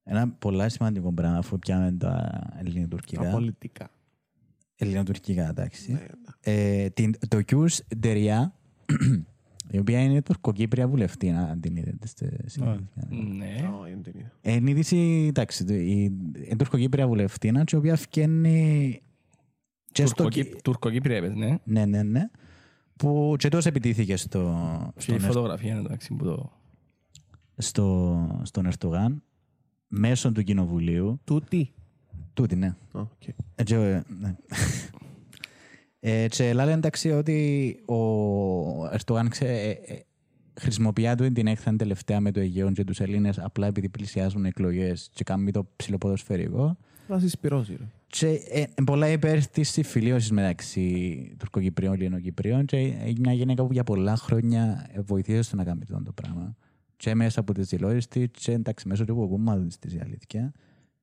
S4: ένα πολλά σημαντικό πράγμα, αφού πιάμε τα
S1: Τα
S4: ελληνοτουρκικά.
S1: πολιτικά.
S4: Ελληνοτουρκικά, εντάξει.
S1: Ναι,
S4: Ε, την, το Κιούς Ντεριά, η οποία είναι τουρκοκύπρια βουλευτή, αν την είδατε. στη- στη-
S2: Ναι.
S1: Ω, δεν την είδα.
S4: Ε, Είναι είδηση, εντάξει, το- η, η τουρκοκύπρια βουλευτή, η οποία φτιάχνει και στο...
S2: Τουρκοκύπ- Τουρκοκύπρια είπες, ναι.
S4: Ναι, ναι, ναι. Που και τόσο επιτίθηκε στο,
S2: Και η
S4: στον, Ερ-
S2: φωτογραφία εντάξει που το...
S4: στο, στον Ερντογάν μέσω του κοινοβουλίου.
S1: Τούτη.
S4: Τούτη, ναι.
S1: Α, οκ.
S4: Ε, και, ε, ναι. Ε, και λένε εντάξει ότι ο Ερντογάν ξε, ε, ε, χρησιμοποιεί του την έκθεση τελευταία με το Αιγαίο και τους Ελλήνες απλά επειδή πλησιάζουν εκλογές και κάνουν το ψηλοποδοσφαιρικό.
S1: Θα συσπυρώσει ρε.
S4: Και ε, ε, πολλά υπέρ της συμφιλίωσης μεταξύ Τουρκοκυπρίων και Ελληνοκυπρίων. Και ε, μια γυναίκα που για πολλά χρόνια ε, βοηθήσε στο να κάνει αυτό το πράγμα. Και μέσα από τις δηλώσεις της, και εντάξει, μέσω του κομμάτου της η αλήθεια.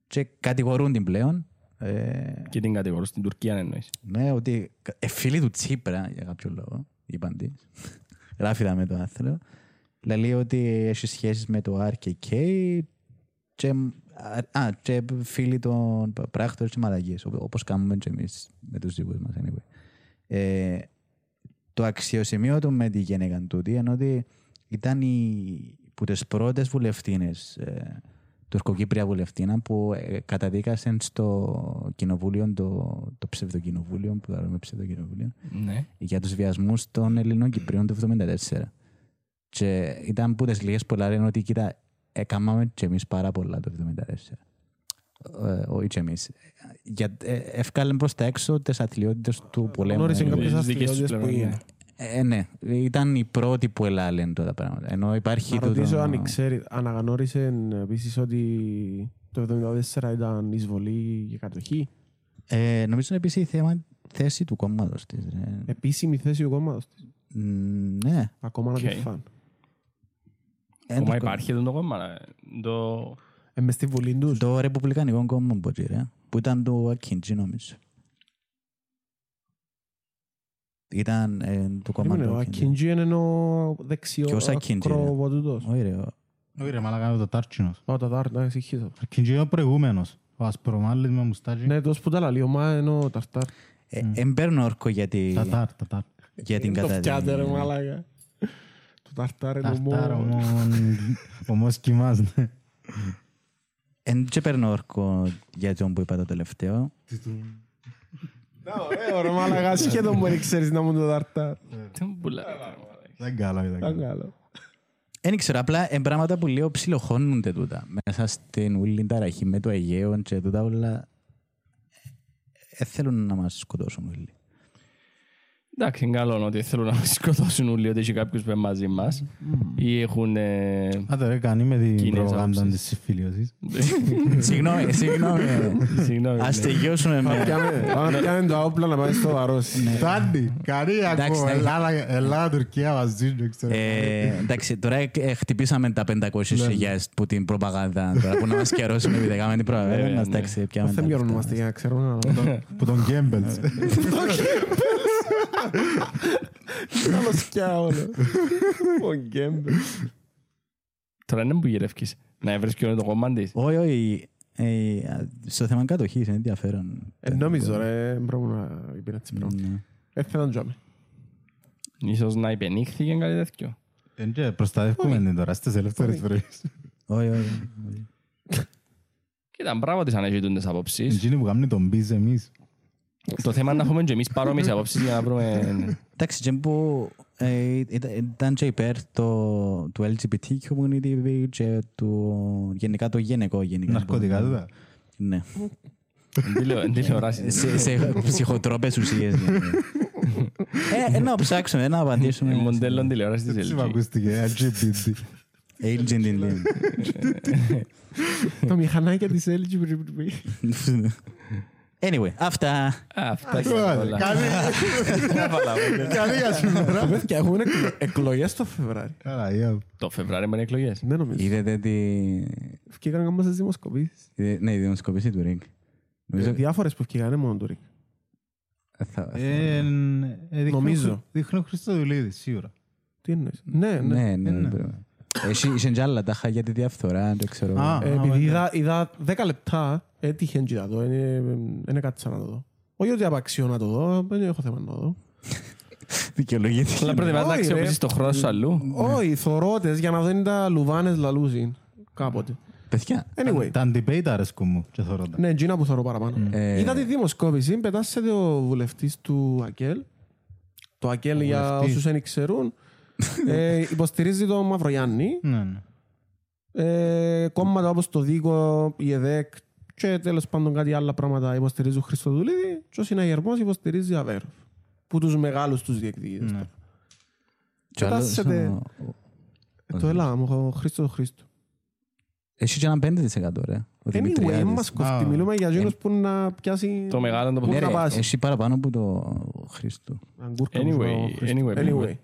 S4: Και κατηγορούν την πλέον. Ε,
S2: Και την κατηγορώ στην Τουρκία εννοείς.
S4: ναι, ότι ε, φίλοι του Τσίπρα για κάποιο λόγο, είπαν τη. Γράφει τα με το άθρο. Λέει ότι έχει σχέσεις με το RKK και, α, και φίλοι των πράκτορων και μαλαγίες, οπ- όπως κάνουμε και εμείς με τους δικούς μας. Anyway. Ε, το αξιοσημείωτο με τη γυναίκα τούτη είναι ότι ήταν η, που τις πρώτες βουλευτίνες ε, τουρκοκύπρια βουλευτήνα που ε, καταδίκασαν στο κοινοβούλιο, το, το ψευδοκοινοβούλιο, που θα λέμε ψευδοκοινοβούλιο,
S2: Ναι.
S4: για τους βιασμούς των Ελληνών Κυπρίων του 1974. Και ήταν που τις λίγες πολλά λένε ότι κοίτα, έκαναμε και εμείς πάρα πολλά το 1974. Ε, όχι και εμείς. Για, ε, ευκάλεν προς τα έξω τις αθλειότητες του πολέμου.
S1: Γνώρισε
S4: Ε,
S1: κάποιες
S2: Τις δικές τους
S1: αστυνομίες που
S2: πλευρές,
S1: είναι.
S4: Ε, ναι, ήταν η πρώτη που ελάλεν τα πράγματα. Ενώ υπάρχει
S1: Να
S4: τούτο-
S1: ρωτήσω αν ξέρει, αναγνώρισε επίσης ότι το 1974 ήταν εισβολή και κατοχή;
S4: Ε, νομίζω είναι επίσης η θέμα, θέση του κόμματος της. ε.
S1: Επίσημη θέση του κόμματος της;
S4: Μ, ναι.
S1: Ακόμα να
S2: Οκ.
S1: τη φαν.
S4: Ε,
S2: Ακόμα
S4: το-
S2: υπάρχει εδώ το κόμμα. ε, Το...
S1: Ε, μες στη βουλή τους.
S4: Το Ρεπουμπλικανικό κόμμα που ρε, που ήταν το Ακίντζι νομίζω. Ήταν ε, το κόμμα
S1: Περίμενε,
S4: του
S1: Ο
S4: Ακίντζι.
S1: Ακίντζι είναι ο δεξιός
S4: Ποιος Ακίντζι, ρε;
S1: ακροβοτούτος.
S4: Όχι ρε, ο-
S3: Όχι ρε, μαλάκα με το τάρτσινος.
S1: Ω, τα τάρτα, ναι, συγχύσα.
S3: Αρκίντζι είναι ο προηγούμενος. Ο ασπρομάλης με μουστάζι.
S1: Ναι, τόσο που τα λαλεί, μα είναι ο Ταρτάρ.
S4: ε, εν παίρνω όρκο για, τη-
S3: Τατάρ, τατάρ.
S4: για την
S1: Το φτιάτε ρε
S4: καταδίκη.
S1: μάλακα. Το Ταρτάρ είναι
S3: Ταρτάρ,
S1: ο
S3: ομός κοιμάς, ναι.
S4: Εν και παίρνω όρκο για τον που είπα το τελευταίο.
S1: Ωραίο ρε μάλακα, σχεδόν μπορεί ξέρεις να μου το Ταρτάρ.
S2: Τι μου πουλάει.
S3: Δεν καλά, δεν
S1: Τα
S3: καλά.
S1: καλό.
S4: Δεν ξέρω, απλά είναι πράγματα που λίγο ψιλοχώνονται τούτα. Μέσα στην ούλη ταραχή με το Αιγαίο και τούτα όλα. Δεν θέλουν να μας σκοτώσουν όλοι.
S2: Εντάξει, είναι καλό ότι θέλουν να μας σκοτώσουν όλοι ότι έχει κάποιους που είναι μαζί μας ή έχουν... ε,
S3: Άντε ρε, κάνει με την
S2: Κοινές
S3: προπαγάνδα
S2: άποψεις.
S3: της συμφιλίωσης.
S4: Συγγνώμη, συγγνώμη.
S2: Συγγνώμη.
S4: Ας τελειώσουμε με...
S1: Πάμε να πιάμε τα όπλα να πάει στο βαρός.
S3: Τάντι, κάνει
S4: Εντάξει,
S3: ακόμα.
S4: εντάξει.
S3: Ελλάδα- Ελλάδα, Τουρκία μαζί, δεν ξέρω.
S4: Ε, εντάξει, τώρα ε, ε, χτυπήσαμε τα 500 χιλιάδες που την προπαγάνδα. Τώρα που να μας καιρώσουμε επειδή κάνουμε την προπαγάνδα.
S2: Βέβαια,
S4: μας,
S2: ναι.
S4: Εντάξει, πιάμε
S1: Δεν
S4: τα
S1: μειώνομαστε
S4: λεφτά.
S1: για να ξέρουμε. αλλά-
S3: Που τον Γκέμπελς.
S1: Άλλο σκιά όλο. Ο Γκέμπε.
S2: Τώρα είναι που γυρεύκεις. Να έβρεις και όλο το κομμάτι της.
S4: Όχι, όχι. ε, Στο θέμα κατοχής είναι ενδιαφέρον.
S1: Ε, Νόμιζω ρε, μπορούμε να είπε έτσι πράγμα.
S4: Ναι.
S1: Έφεραν να τζάμε.
S2: Ίσως να υπενήχθηκε κάτι τέτοιο.
S3: Εν και προστατεύουμε την τώρα στις ελεύθερες φορές.
S4: Όχι, όχι. όχι.
S2: Κοίτα, μπράβο της αν έχει τούντες απόψεις.
S3: Εκείνοι που κάνουν τον μπίζ εμείς.
S2: Το θέμα είναι να έχουμε και εμείς παρόμοιες απόψεις για να βρούμε...
S4: Εντάξει, και που ε, ήταν- ήταν και υπέρ το, του LGBT community και του, γενικά το γενικό γενικά.
S3: Ναρκωτικά τούτα.
S4: Ναι.
S2: Εν τηλεο- εν τηλεοράσεις.
S4: σε, σε ψυχοτρόπες ουσίες. γενικά. ε, ε, να ψάξουμε, να απαντήσουμε.
S2: Ε, Μοντέλο τηλεόρασης της
S3: Έτσι μου
S2: LG.
S3: ακούστηκε, LGBT.
S4: Agent in
S1: Το μηχανάκι της LGBT.
S4: Anyway, αυτά.
S2: Α, Αυτά και
S3: Ωραία,
S2: όλα.
S3: Καλή καλή για σήμερα.
S1: Παιδιά, έχουμε εκλο- εκλογές το Φεβράρι.
S3: Καλά, για.
S2: Το Φεβράρι είναι εκλογές.
S1: Δεν νομίζω.
S4: Είδατε τη...
S1: Βγήκαν κάμασες δημοσκοπήσεις.
S4: είδε- Ναι, η δημοσκοπήση του Ρίγκ. Νομίζω
S1: Διάφορες που βγήκαν μόνο του Ρικ.
S4: θα-
S3: Ε, ε, δείχνει ο
S1: Νομίζω.
S3: Χρυ- Δείχνει ο Χριστοδουλίδης, σίγουρα.
S1: Τι εννοείς. Ναι, ναι.
S4: Ναι, ναι,
S3: ναι.
S4: ναι. πρέπει. Έχει είχε και άλλα τάχα για τη διαφθορά, δεν ξέρω.
S3: Α.
S1: Ε, Επειδή
S3: ωραία.
S1: είδα- είδα 10 λεπτά, έτυχε και να δω. Είναι κάτσα να το δω. Όχι ότι απαξιώ να το δω, δεν έχω θέμα να το δω.
S4: Δικαιολογείται.
S2: Αλλά προτιμάς να
S1: Όχι, ρε.
S2: αξιοποιήσεις το χρόνο σου αλλού.
S1: Όχι, θωρώτες για να δω είναι τα λουβάνες λαλούσιν. Κάποτε.
S4: Παιδιά,
S1: Anyway.
S3: Τα debate αρέσκουν μου και θωρώ τα.
S1: Ναι, εκείνα που θωρώ παραπάνω.
S4: Ε,
S1: Είδα τη δημοσκόπηση, πετάσσεται ο βουλευτής του ΑΚΕΛ. Το ΑΚΕΛ, για
S3: βουλευτής.
S1: όσους δεν ξέρουν, ε, υποστηρίζει τον Μαυρογιάννη.
S3: Ναι, ναι.
S1: Ε, κόμματα όπως το ΔΙΚΟ, η ΕΔΕΚ και τέλος πάντων κάτι άλλα πράγματα υποστηρίζουν Χριστοδουλίδη και ο συναγερμός υποστηρίζει Αβέροφ. Που τους μεγάλους τους διεκδικητές.
S3: Ναι.
S4: κι άλλος,
S1: πετάσσεται-
S4: ο-
S1: Ε, Το έλα, μου, ο Χρήστο το Χρήστο.
S4: Έχει και ένα 5% ρε. Ο
S1: Anyway,
S4: Δημητριάδης.
S1: μας κοφτεί.
S3: Α.
S1: Μιλούμε για εκείνους που να πιάσει...
S2: Το μεγάλο το
S1: Πού
S4: Ναι,
S2: ποδόσφαιρο.
S1: να
S4: ρε,
S1: πας.
S4: Έχει παραπάνω από το Χρήστο.
S1: Αγκούρκα
S2: Anyway,
S1: που είναι ο Χρήστος.
S2: anyway,
S1: Anyway.
S2: anyway.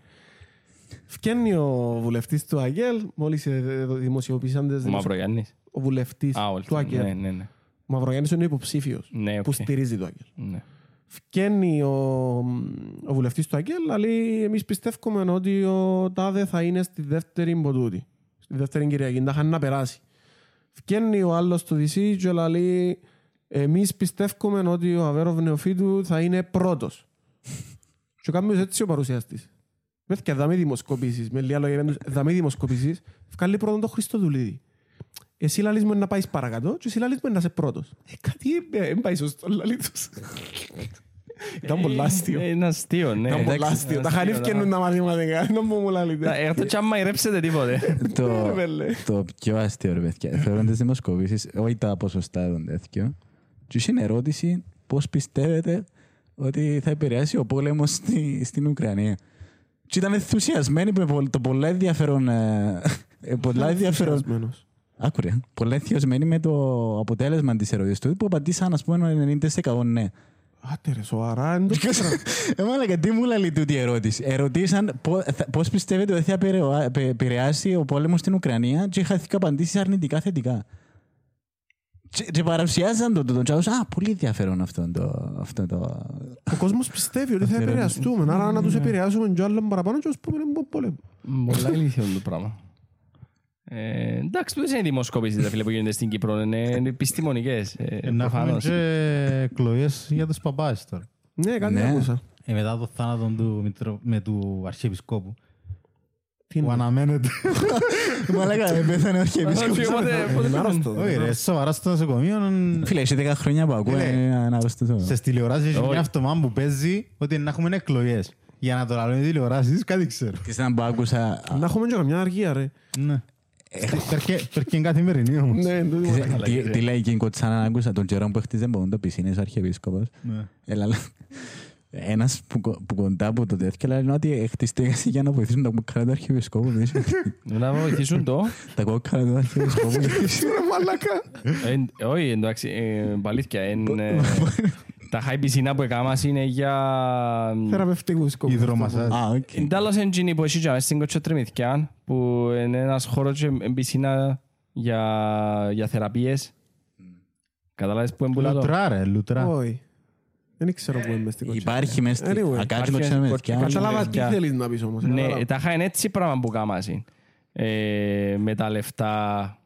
S1: Φκένει ο βουλευτής του ΑΓΕΛ, μόλις ε, δημοσιοποίησαν τις
S2: Ο Μαυρογιάννης.
S1: ο βουλευτής
S2: Α, όλοι.
S1: του ΑΓΕΛ.
S2: Ναι, ναι, ναι.
S1: Ο Μαυρογιάννης είναι ο υποψήφιος
S2: Ναι, οκ.
S1: που στηρίζει το ΑΓΕΛ.
S2: Ναι.
S1: Φκένει ο, ο βουλευτής του ΑΓΕΛ, αλλά εμείς πιστεύουμε ότι ο Τάδε θα είναι στη δεύτερη μποτούτη. Στη δεύτερη Κυριακή, τα είχαν να περάσει. Φκένει ο άλλος του DC και λέει εμείς πιστεύουμε ότι ο Αβέροβ Νεοφίτου θα είναι πρώτος. και κάνουμε έτσι ο παρουσιαστής. Μέχρι και δάμε δημοσκοπήσεις, με λίγα λόγια είπεν τους, δάμε δημοσκοπήσεις, βγάλει πρώτον το Χριστοδουλίδη. Εσύ λαλείς μου να πάεις παρακάτω και εσύ λαλείς μου να είσαι πρώτος. Ε, κάτι δεν πάει σωστό λαλί τους. Ήταν πολλά αστείο.
S2: Ε, Είναι αστείο, ναι.
S1: Ήταν πολλά
S2: Εντάξει,
S1: αστείο.
S2: είναι
S1: Τα
S2: αστείο,
S1: χαρίφκαινουν τα μαθηματικά. Δεν μου μου
S2: Να,
S1: λαλείτε.
S2: Έρθω και αν μαϊρέψετε τίποτε.
S4: το,
S1: βέλε.
S4: το πιο αστείο ρε παιδιά. Θεωρώ τις δημοσκοπήσεις, όχι τα ποσοστά των τέτοιων. Και είναι ερώτηση πώς πιστεύετε ότι θα επηρεάσει ο πόλεμος στη, στην Ουκρανία. Και ήταν ενθουσιασμένοι με πο- το πολλά ενδιαφέρον... ε, ε, πολλά ενδιαφέρον...
S1: Ενθουσιασμένος.
S4: Άκουρε. Πολλά ενθουσιασμένοι με το αποτέλεσμα της ερώτησης του που απαντήσαν ας πούμε 90% ναι.
S1: Άτε ρε, σοβαρά. εν το ξέρω.
S4: Ε, μάλακα, τι μου λέει τούτη η ερώτηση; Ερωτήσαν πώ πώς πιστεύετε ότι θα επηρεω- επε- επηρεάσει ο πόλεμος στην Ουκρανία και είχα απαντήσεις αρνητικά θετικά. Και, και παρουσιάζαν το τούτο. Και άκουσα, Α, πολύ ενδιαφέρον αυτό το. Αυτό το...
S1: Ο κόσμος πιστεύει ότι θα επηρεαστούμε. Άρα να τους επηρεάσουμε και άλλον παραπάνω και ως πούμε είναι πόλεμο.
S2: Πολλά ηλίθιο το πράγμα. Ε, εντάξει, ποιες είναι οι δημοσκόπησεις ρε φίλε, που γίνονται στην Κύπρο, είναι είναι επιστημονικές. ε,
S3: Ε, Να έχουμε
S2: προφανώς.
S3: και εκλογές για τους παπάες τώρα.
S1: Ναι, κάτι
S4: Ναι.
S1: άκουσα.
S3: Ε, μετά το θάνατο του, Μητρο- με του Αρχιεπισκόπου.
S1: Τι
S3: Που
S1: είναι;
S3: αναμένεται.
S4: Μαλάκα, δεν πέθανε ο
S2: Όχι,
S4: Αρχιεπίσκοπος.
S2: πότε- πότε-
S1: Είναι άρρωστο.
S3: Όχι ρε, σοβαρά στο νοσοκομείο.
S4: Φίλε, έχει 10 χρόνια που ακούω,
S3: Φίλε,
S4: είναι ανάρρωστος.
S3: Στις τηλεοράσεις έχει
S2: Όχι.
S3: μια αυτομά που παίζει ότι να έχουμε εκλογές. Για να το λαλούν οι τηλεοράσεις, κάτι ξέρω.
S4: Τι ήταν που άκουσα...
S1: Να έχουμε και καμιά αργία ρε.
S3: Ναι. Περκεί καθημερινή όμως.
S1: Ναι, το
S4: Τι-
S1: είπα.
S4: τι- Τι λέει εκείνη κοτσάνα άκουσα τον καιρό που έχτιζε μόνο το πισίνες ο Αρχιεπίσκοπος.
S3: Ναι.
S4: Έλα, λέ. Ένας που, κο- που κοντά που το τέτοιο λένε ότι χτιστήκαν για να βοηθήσουν τα κόκκαρα του αρχιεπισκόπου. δεν είσαι-
S2: Να βοηθήσουν το.
S4: Τα κόκκαρα του αρχιεπισκόπου.
S2: Ε, Όχι, εντάξει, ε, αλήθεια. εν, ε, Τα χάι πισίνα που έκανα είναι για...
S1: Θεραπευτικούς σκοπούς.
S3: Υδρομασάζ.
S4: Α, οκ.
S2: Είναι τέλος εντζίνη που έχει και στην Κοτσοτριμηθκιά, που είναι ένας χώρος και είναι πισίνα για, για θεραπείες. Καταλάβεις που είναι που λέω.
S3: Λουτρά ρε, λουτρά.
S1: Όχι. Δεν ξέρω πού είμαι στην κοτσιά.
S4: Υπάρχει μέσα στη...
S1: Anyway,
S4: Ακάτσο
S2: υπάρχει
S4: κοτσιά μες
S2: κοτσιά-
S4: δυο.
S2: κοτσιά-
S1: Κατάλαβα τι
S2: παιδιά.
S1: θέλεις να πεις όμως.
S2: Ναι,
S1: κατάλαβα.
S2: τα χάι είναι έτσι πράγμα που κάμασαι. Ε, με τα λεφτά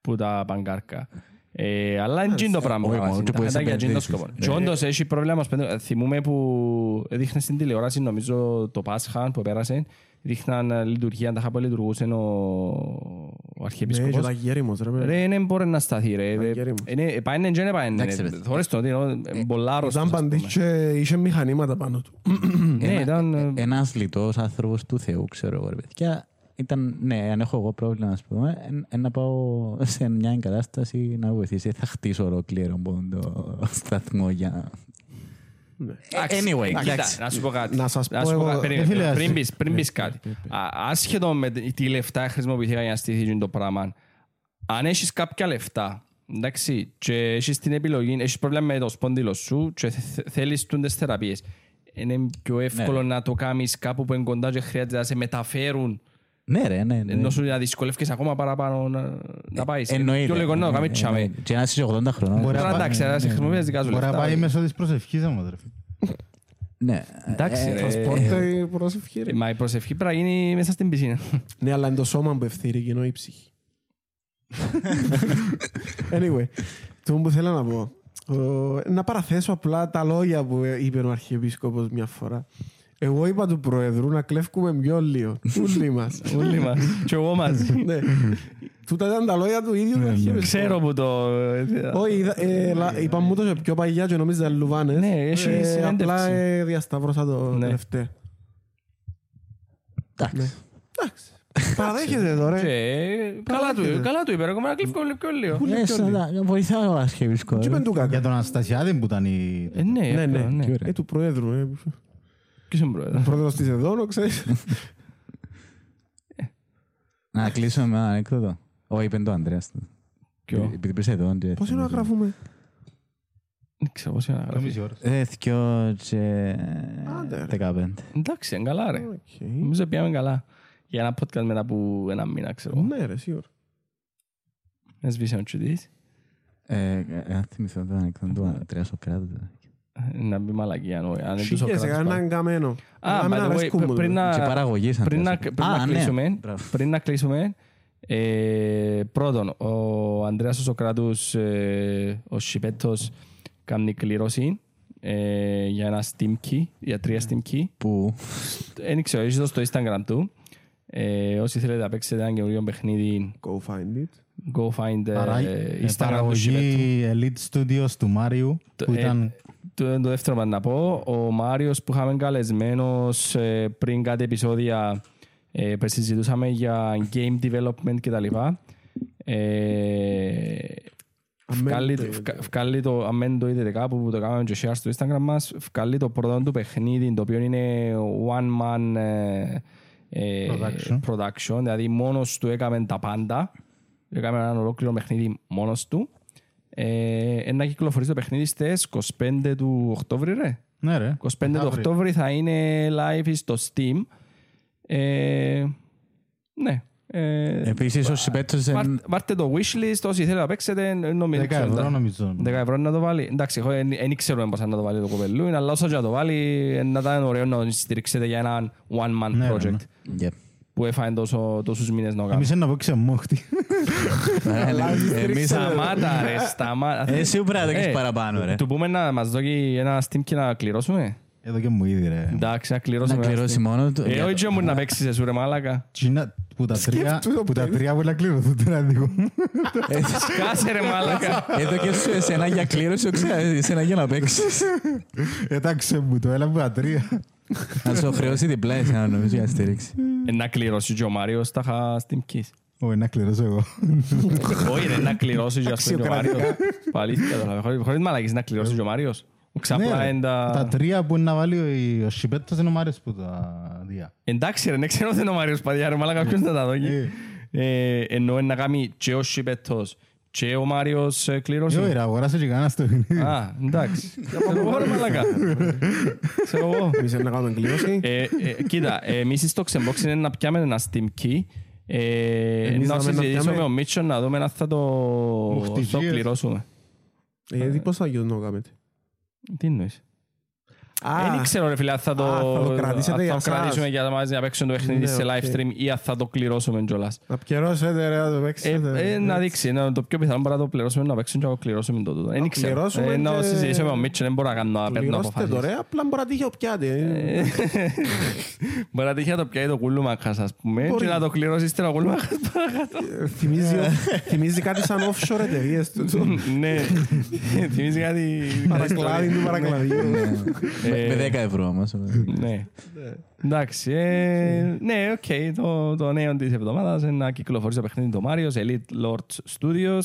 S2: που τα παγκάρκα. Ε, αλλά είναι τζιν το πράγμα που
S4: όχι,
S2: κάμασαι.
S4: μόνο και
S2: Τα
S4: που
S2: χάι για τζιν το
S4: επενδύσεις.
S2: σκοπό. Και όντως έχει πρόβλημα. ως παιδί. Θυμούμαι που έδειχνε στην τηλεόραση, νομίζω το Πάσχα που πέρασε, δείχναν ε, λειτουργία, τα χάπα λειτουργούσε ο, ο
S1: Ναι, και
S2: Αρχιεπίσκοπος.
S1: τα γέριμος ρε. παιδί.
S2: Ρε, δεν μπορεί να σταθεί ρε.
S1: Τα γέριμος.
S2: Είναι- Πάινε και δεν πάινε.
S4: Εντάξει, ρε.
S2: Θωρείς το ότι είναι πολλά άρρωστος,
S1: Ήταν
S2: ας πούμε.
S1: παντής και είχε μηχανήματα πάνω του.
S2: Ναι, ήταν... ε,
S4: Ένας λιτός άνθρωπος του Θεού, ξέρω εγώ, ρε παιδιά. Ήταν, ναι, αν έχω εγώ πρόβλημα, ας πούμε, εν- εν να πάω σε μια εγκατάσταση να βοηθήσει. Θα χτίσω ολόκληρο μόνο το σταθμό για...
S2: Εντάξει,
S4: Anyway,
S2: κοίτα,
S4: εντάξει.
S2: να σου πω κάτι.
S1: Να σας πω
S2: σου
S1: εγώ-
S2: κάτι. Περίμενε,
S3: Ε, φίλε,
S2: πριν
S3: ας-
S2: πεις- Πριν πεις κάτι. Α- Άσχετο με τι λεφτά χρησιμοποιήθηκαν για να στηθεί το πράγμα. Αν έχεις κάποια λεφτά, εντάξει, και έχεις την επιλογή, έχεις πρόβλημα με το σπόνδυλο σου και θε- θέλεις τούντες θεραπείες, είναι πιο εύκολο να το κάνεις κάπου που είναι κοντά και χρειάζεται να σε μεταφέρουν
S4: Ναι, ρε, ναι, ναι.
S2: ενώ σου να δυσκολεύκεις ακόμα παραπάνω να, να πάεις.
S4: Εννοείται.
S2: Πιο λίγο να το κάνεις
S4: Ε,
S2: τσάμε.
S4: εννοείται. Και να είσαι 80 χρονών.
S3: Μπορεί
S2: Τώρα
S3: να πάει-
S2: εντάξει, να σε χρησιμοποιείς δικά σου
S3: Μπορεί να
S2: λεφτά.
S3: πάει μέσω της προσευχής όμως ρε. φίλε.
S4: Ναι.
S2: Εντάξει,
S4: Ε,
S2: ρε.
S1: Transporte προσευχή ρε.
S2: Μα η προσευχή πρέπει να γίνει μέσα στην πισίνα.
S1: Ναι, αλλά είναι το σώμα που ευθύρει και ενώ η ψυχή. anyway, το που θέλω να πω. Ο, να παραθέσω απλά τα λόγια που είπε ο Αρχιεπίσκοπος μια φορά. Εγώ είπα του Προεδρού να κλέφκουμε πιο λίγο. Ούλοι μας.
S2: Όλοι μας. Και εγώ μαζί.
S1: ναι. Τούτα ήταν τα λόγια του ίδιου του Αρχιεπίσκοπου.
S2: Ξέρω που το...
S1: Όχι, είδα- ε, λα- είπα μου το πιο παγιά και νόμιζα λουβάνες.
S2: Ναι, έχει
S1: Ε,
S2: συνέντευξη.
S1: Απλά ε, διασταύρωσα το
S2: Ναι.
S1: τελευταίο.
S4: Εντάξει.
S1: Εντάξει. Παραδέχεται τώρα.
S2: Και
S1: ε.
S2: καλά του, καλά του είπε, εγώ να κλείφω πιο λίγο.
S4: Ε, σαν να- Βοηθάω ο αρχιεπίσκοπος.
S1: Τι είπαν του
S3: Για
S1: κακά.
S3: τον Αναστασιάδη που ήταν η...
S2: Ε, Ναι,
S1: Ναι, ναι.
S2: ναι.
S4: Τι ωραία.
S1: Ε, του Προέδρου. Ε.
S2: Ποιος είναι πρόεδρος.
S1: Πρόεδρος της Εδώνο, ξέρεις.
S4: Να κλείσω με ένα ανέκδοτο. Όχι, είπε το Ανδρέας. του.
S2: Ποιο;
S4: Επειδή πήρες εδώ. και-
S1: Πώς είναι να γράφουμε;
S2: Δεν ξέρω πώς είναι να γράφει.
S3: Μισή ώρα.
S4: Ε, δυο και
S1: Άντε, ρε.
S4: δεκαπέντε.
S2: Εντάξει, είναι καλά ρε.
S1: Οκ.
S2: Νομίζω πήγαμε καλά. Για ένα podcast μετά από ένα μήνα, ξέρω.
S1: Ναι, ρε, σίγουρα.
S2: Έσβησε ο τσιτής.
S4: Ε, ε, Αν θυμηθώ το ανέκδοτο του Ανδρέας Σοκράτη.
S2: Να μπει μαλακία. νο, Αν είναι τόσο
S1: Σίγες,
S2: κράτος
S1: έκαναν καμένο.
S2: Α,
S1: Εμένα
S2: by the way,
S1: αρέσκουν μου,
S2: πριν
S1: ρε.
S2: να-
S4: Και παραγωγής
S2: Πριν
S4: Ανδρέας
S2: να,
S4: Σοκράτη.
S2: πριν να
S4: Α, ναι.
S2: κλείσουμε,
S4: Μπράβο.
S2: πριν να κλείσουμε, ε, πρώτον, ο Ανδρέας ο Σοκράτους, ε, ο Σιπέτος, κάνει κλήρωση ε, για ένα Steam Key, για τρία Steam Key.
S4: Που
S2: Δεν ξέρω, έχεις το στο Instagram του. Ε, όσοι θέλετε να παίξετε ένα καινούριο παιχνίδι,
S1: Go find it.
S2: go find ε,
S3: Παρά-
S2: Instagram
S3: ε,
S2: του Σιπέτου.
S3: Παραγωγή Elite Studios του Μάριου που
S2: Ε,
S3: ήταν...
S2: Το, το δεύτερο μας να πω, ο Μάριος που είχαμε καλεσμένος ε, πριν κάτι επεισόδια ε, που συζητούσαμε για game development και τα λοιπά. Ε, βγάλει το- βγα- βγάλει το, αν δεν το είδετε κάπου που το κάναμε και share στο Instagram μας, βγάλει το πρώτο του παιχνίδι, το οποίο είναι one man ε, ε,
S3: Production.
S2: production, δηλαδή μόνος του έκαμε τα πάντα. Έκαμε ένα ολόκληρο παιχνίδι μόνος του. Ε, ένα κυκλοφορεί το παιχνίδι στις 25 του Οκτώβρη, ρε.
S3: Ναι ρε.
S2: 25 του
S3: Αύριο.
S2: Οκτώβρη θα είναι live στο Steam. Ε, ναι. Ε,
S4: επίσης ο Σιπέτος
S2: βάρ-
S4: δεν-
S2: Βάρτε το wishlist, όσοι θέλετε να παίξετε, νομίζω.
S3: 10 ευρώ νομίζω.
S2: 10 ευρώ να το βάλει. Εντάξει, εγώ δεν ξέρω πώς να το βάλει το κοπελού, αλλά όσο και να το βάλει, ε, να ήταν ωραίο να στηρίξετε για έναν one man
S3: Ναι, ρε,
S2: project
S3: ναι.
S4: Yep.
S2: Που έφαγε τόσο, τόσους μήνες να κάνει.
S3: Εμείς να παίξουμε μόχτη.
S4: Εμείς
S2: Σταμάτα ρε, σταμάτα.
S4: Ε, σίγουρα δεν έχεις
S2: Ε,
S4: παραπάνω, ρε.
S2: Του πούμε να μας δώσει ένα Steam και να κληρώσουμε.
S3: Εδώ και μου ήδη ρε.
S2: Εντάξει, να
S4: Να
S2: κληρώσουμε. ένα
S4: κληρώσει
S2: Steam.
S4: μόνο του.
S2: Ε,
S4: για
S2: όχι
S4: το-
S2: και μου να παίξεις εσύ ρε μάλακα.
S3: Τσίνα που τα τρία,
S1: Σκέφτου το
S3: που τα
S1: παιδί.
S3: τρία που να κληρωθούν τώρα δικό.
S2: Σκάσε ρε μάλακα.
S4: Εδώ και σου εσένα για κλήρωση, όχι εσένα για να παίξεις.
S3: Εντάξει μου το έλα που τα τρία.
S4: Να σου χρεώσει διπλά εσένα νομίζω για να στηρίξει.
S2: Ε, Να κληρώσει και ο Μάριος τα είχα Steam Keys.
S3: Όχι να κληρώσω εγώ.
S2: Όχι ρε, να κληρώσει και ας πούμε και ο Μάριος. Παλήθεια τώρα, χωρίς- χωρίς μαλακής να κληρώσει και ο Μάριος. Ξαπλά
S3: Ναι, ρε.
S2: είναι
S3: Τα
S2: τα...
S3: τρία που είναι να βάλει ο- ο Σιπέτος είναι ο Μάριος που τα διά.
S2: Εντάξει ρε, δεν ξέρω αν είναι ο Μάριος Παδιά ρε, μάλακα ποιος θα τα δώσει. Ε, Εννοώ να κάνει και ο Σιπέτος και ο Μάριος ε, κλήρωση.
S3: Όχι ρε, αγοράσε και κανένας το παιχνίδι.
S2: Α, εντάξει. Ξέρω εγώ ρε μαλάκα. Ξέρω εγώ.
S1: Εμείς να κάνουμε κλήρωση.
S2: Ε, ε, Κοίτα, εμείς στο Xbox είναι να πιάμε ένα Steam Key ε,
S1: Εμείς
S2: να
S1: να μην
S2: συζητήσουμε
S1: πιάμε.
S2: με τον Μίτσο να δούμε αν θα το,
S3: Μοχτηγίες.
S2: το κληρώσουμε.
S1: Ε, Γιατί πώς θα γίνει να το κάνετε;
S2: Τι εννοείς;
S1: Α,
S2: Δεν ξέρω ρε φίλε αν θα το,
S1: Α, θα το κρατήσετε
S2: αν
S1: για
S2: θα το
S1: σας.
S2: κρατήσουμε για μας να παίξουμε το παιχνίδι
S1: Ναι,
S2: σε
S1: OK.
S2: live stream ή αν θα το κληρώσουμε κιόλας.
S1: Να πιερώσετε ρε, να το
S2: Ε,
S1: παίξετε.
S2: ε, να δείξει, είναι το πιο πιθανό μπορεί να το πληρώσουμε να παίξουμε και να το κληρώσουμε το τούτο. Δεν ξέρω.
S1: κληρώσουμε
S2: Ε, Να
S1: και-
S2: συζητήσουμε με τον Μίτσο, δεν μπορώ να κάνω να παίρνω
S1: Πληρώστε το
S2: αποφάσεις.
S1: ρε, απλά μπορεί να τύχει ο πιάτης.
S2: Ε, Μπορεί να τύχει να το πιάει το κούλουμακας ας πούμε
S1: Μπορεί.
S2: και να το κληρώσεις το κούλουμακας παρακάτω.
S1: Ε, θυμίζει- Θυμίζει κάτι σαν offshore εταιρείες του.
S2: Ναι, θυμίζει κάτι...
S1: Παρακλάδι του παρακλαδιού.
S2: Ε,
S4: Με 10 ευρώ όμως.
S2: Ναι. Εντάξει. ε, Ναι, οκ. το- Το νέο της εβδομάδας είναι να κυκλοφορήσει το παιχνίδι του Μάριος, Elite Lord Studios.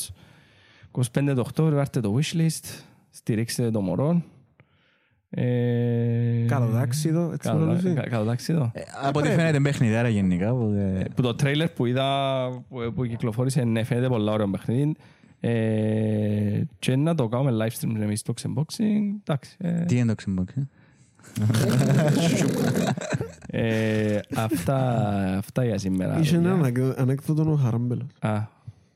S2: 25 το Οκτώβριο, πάρτε το wishlist. Στηρίξτε το μωρό. Ε,
S1: Καλό τάξιδο, έτσι
S2: καλό-
S1: νομίζω.
S2: κα- Καλό ταξίδο.
S4: Από ό,τι φαίνεται παιχνιδάρα γενικά. οπότε-
S2: Που το τρέιλερ που είδα που, που κυκλοφόρησε ναι, φαίνεται πολλά ωραίο παιχνίδι. Ε, και να το κάνουμε live stream εμείς στο Xboxing. Εντάξει. ε,
S4: Τι είναι το Xbox. Ε;
S2: ε, αυτά, αυτά για σήμερα.
S1: Είχε ένα
S2: παιδιά.
S1: ανακ- ανέκδοτο ο Χαράμπελος.
S2: Α,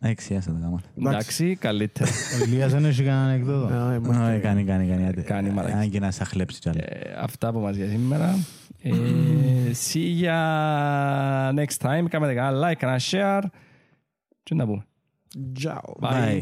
S4: Εξιάσα το κάμα.
S2: εντάξει, καλύτερα.
S3: Ο Ηλίας δεν έχει κανένα ανεκδότο.
S1: Α, ε, μας-
S4: Όχι, κάνει, κάνει, κάνει. άντε.
S2: Κάνει μαλακίες.
S4: Αν και να σε χλέψει κι άλλο.
S2: Ε, αυτά από μας για σήμερα. Ε, see ya next time. Κάνετε κανένα like, κανένα share. Τι να πούμε.
S1: Ciao.
S2: Bye.
S4: Bye.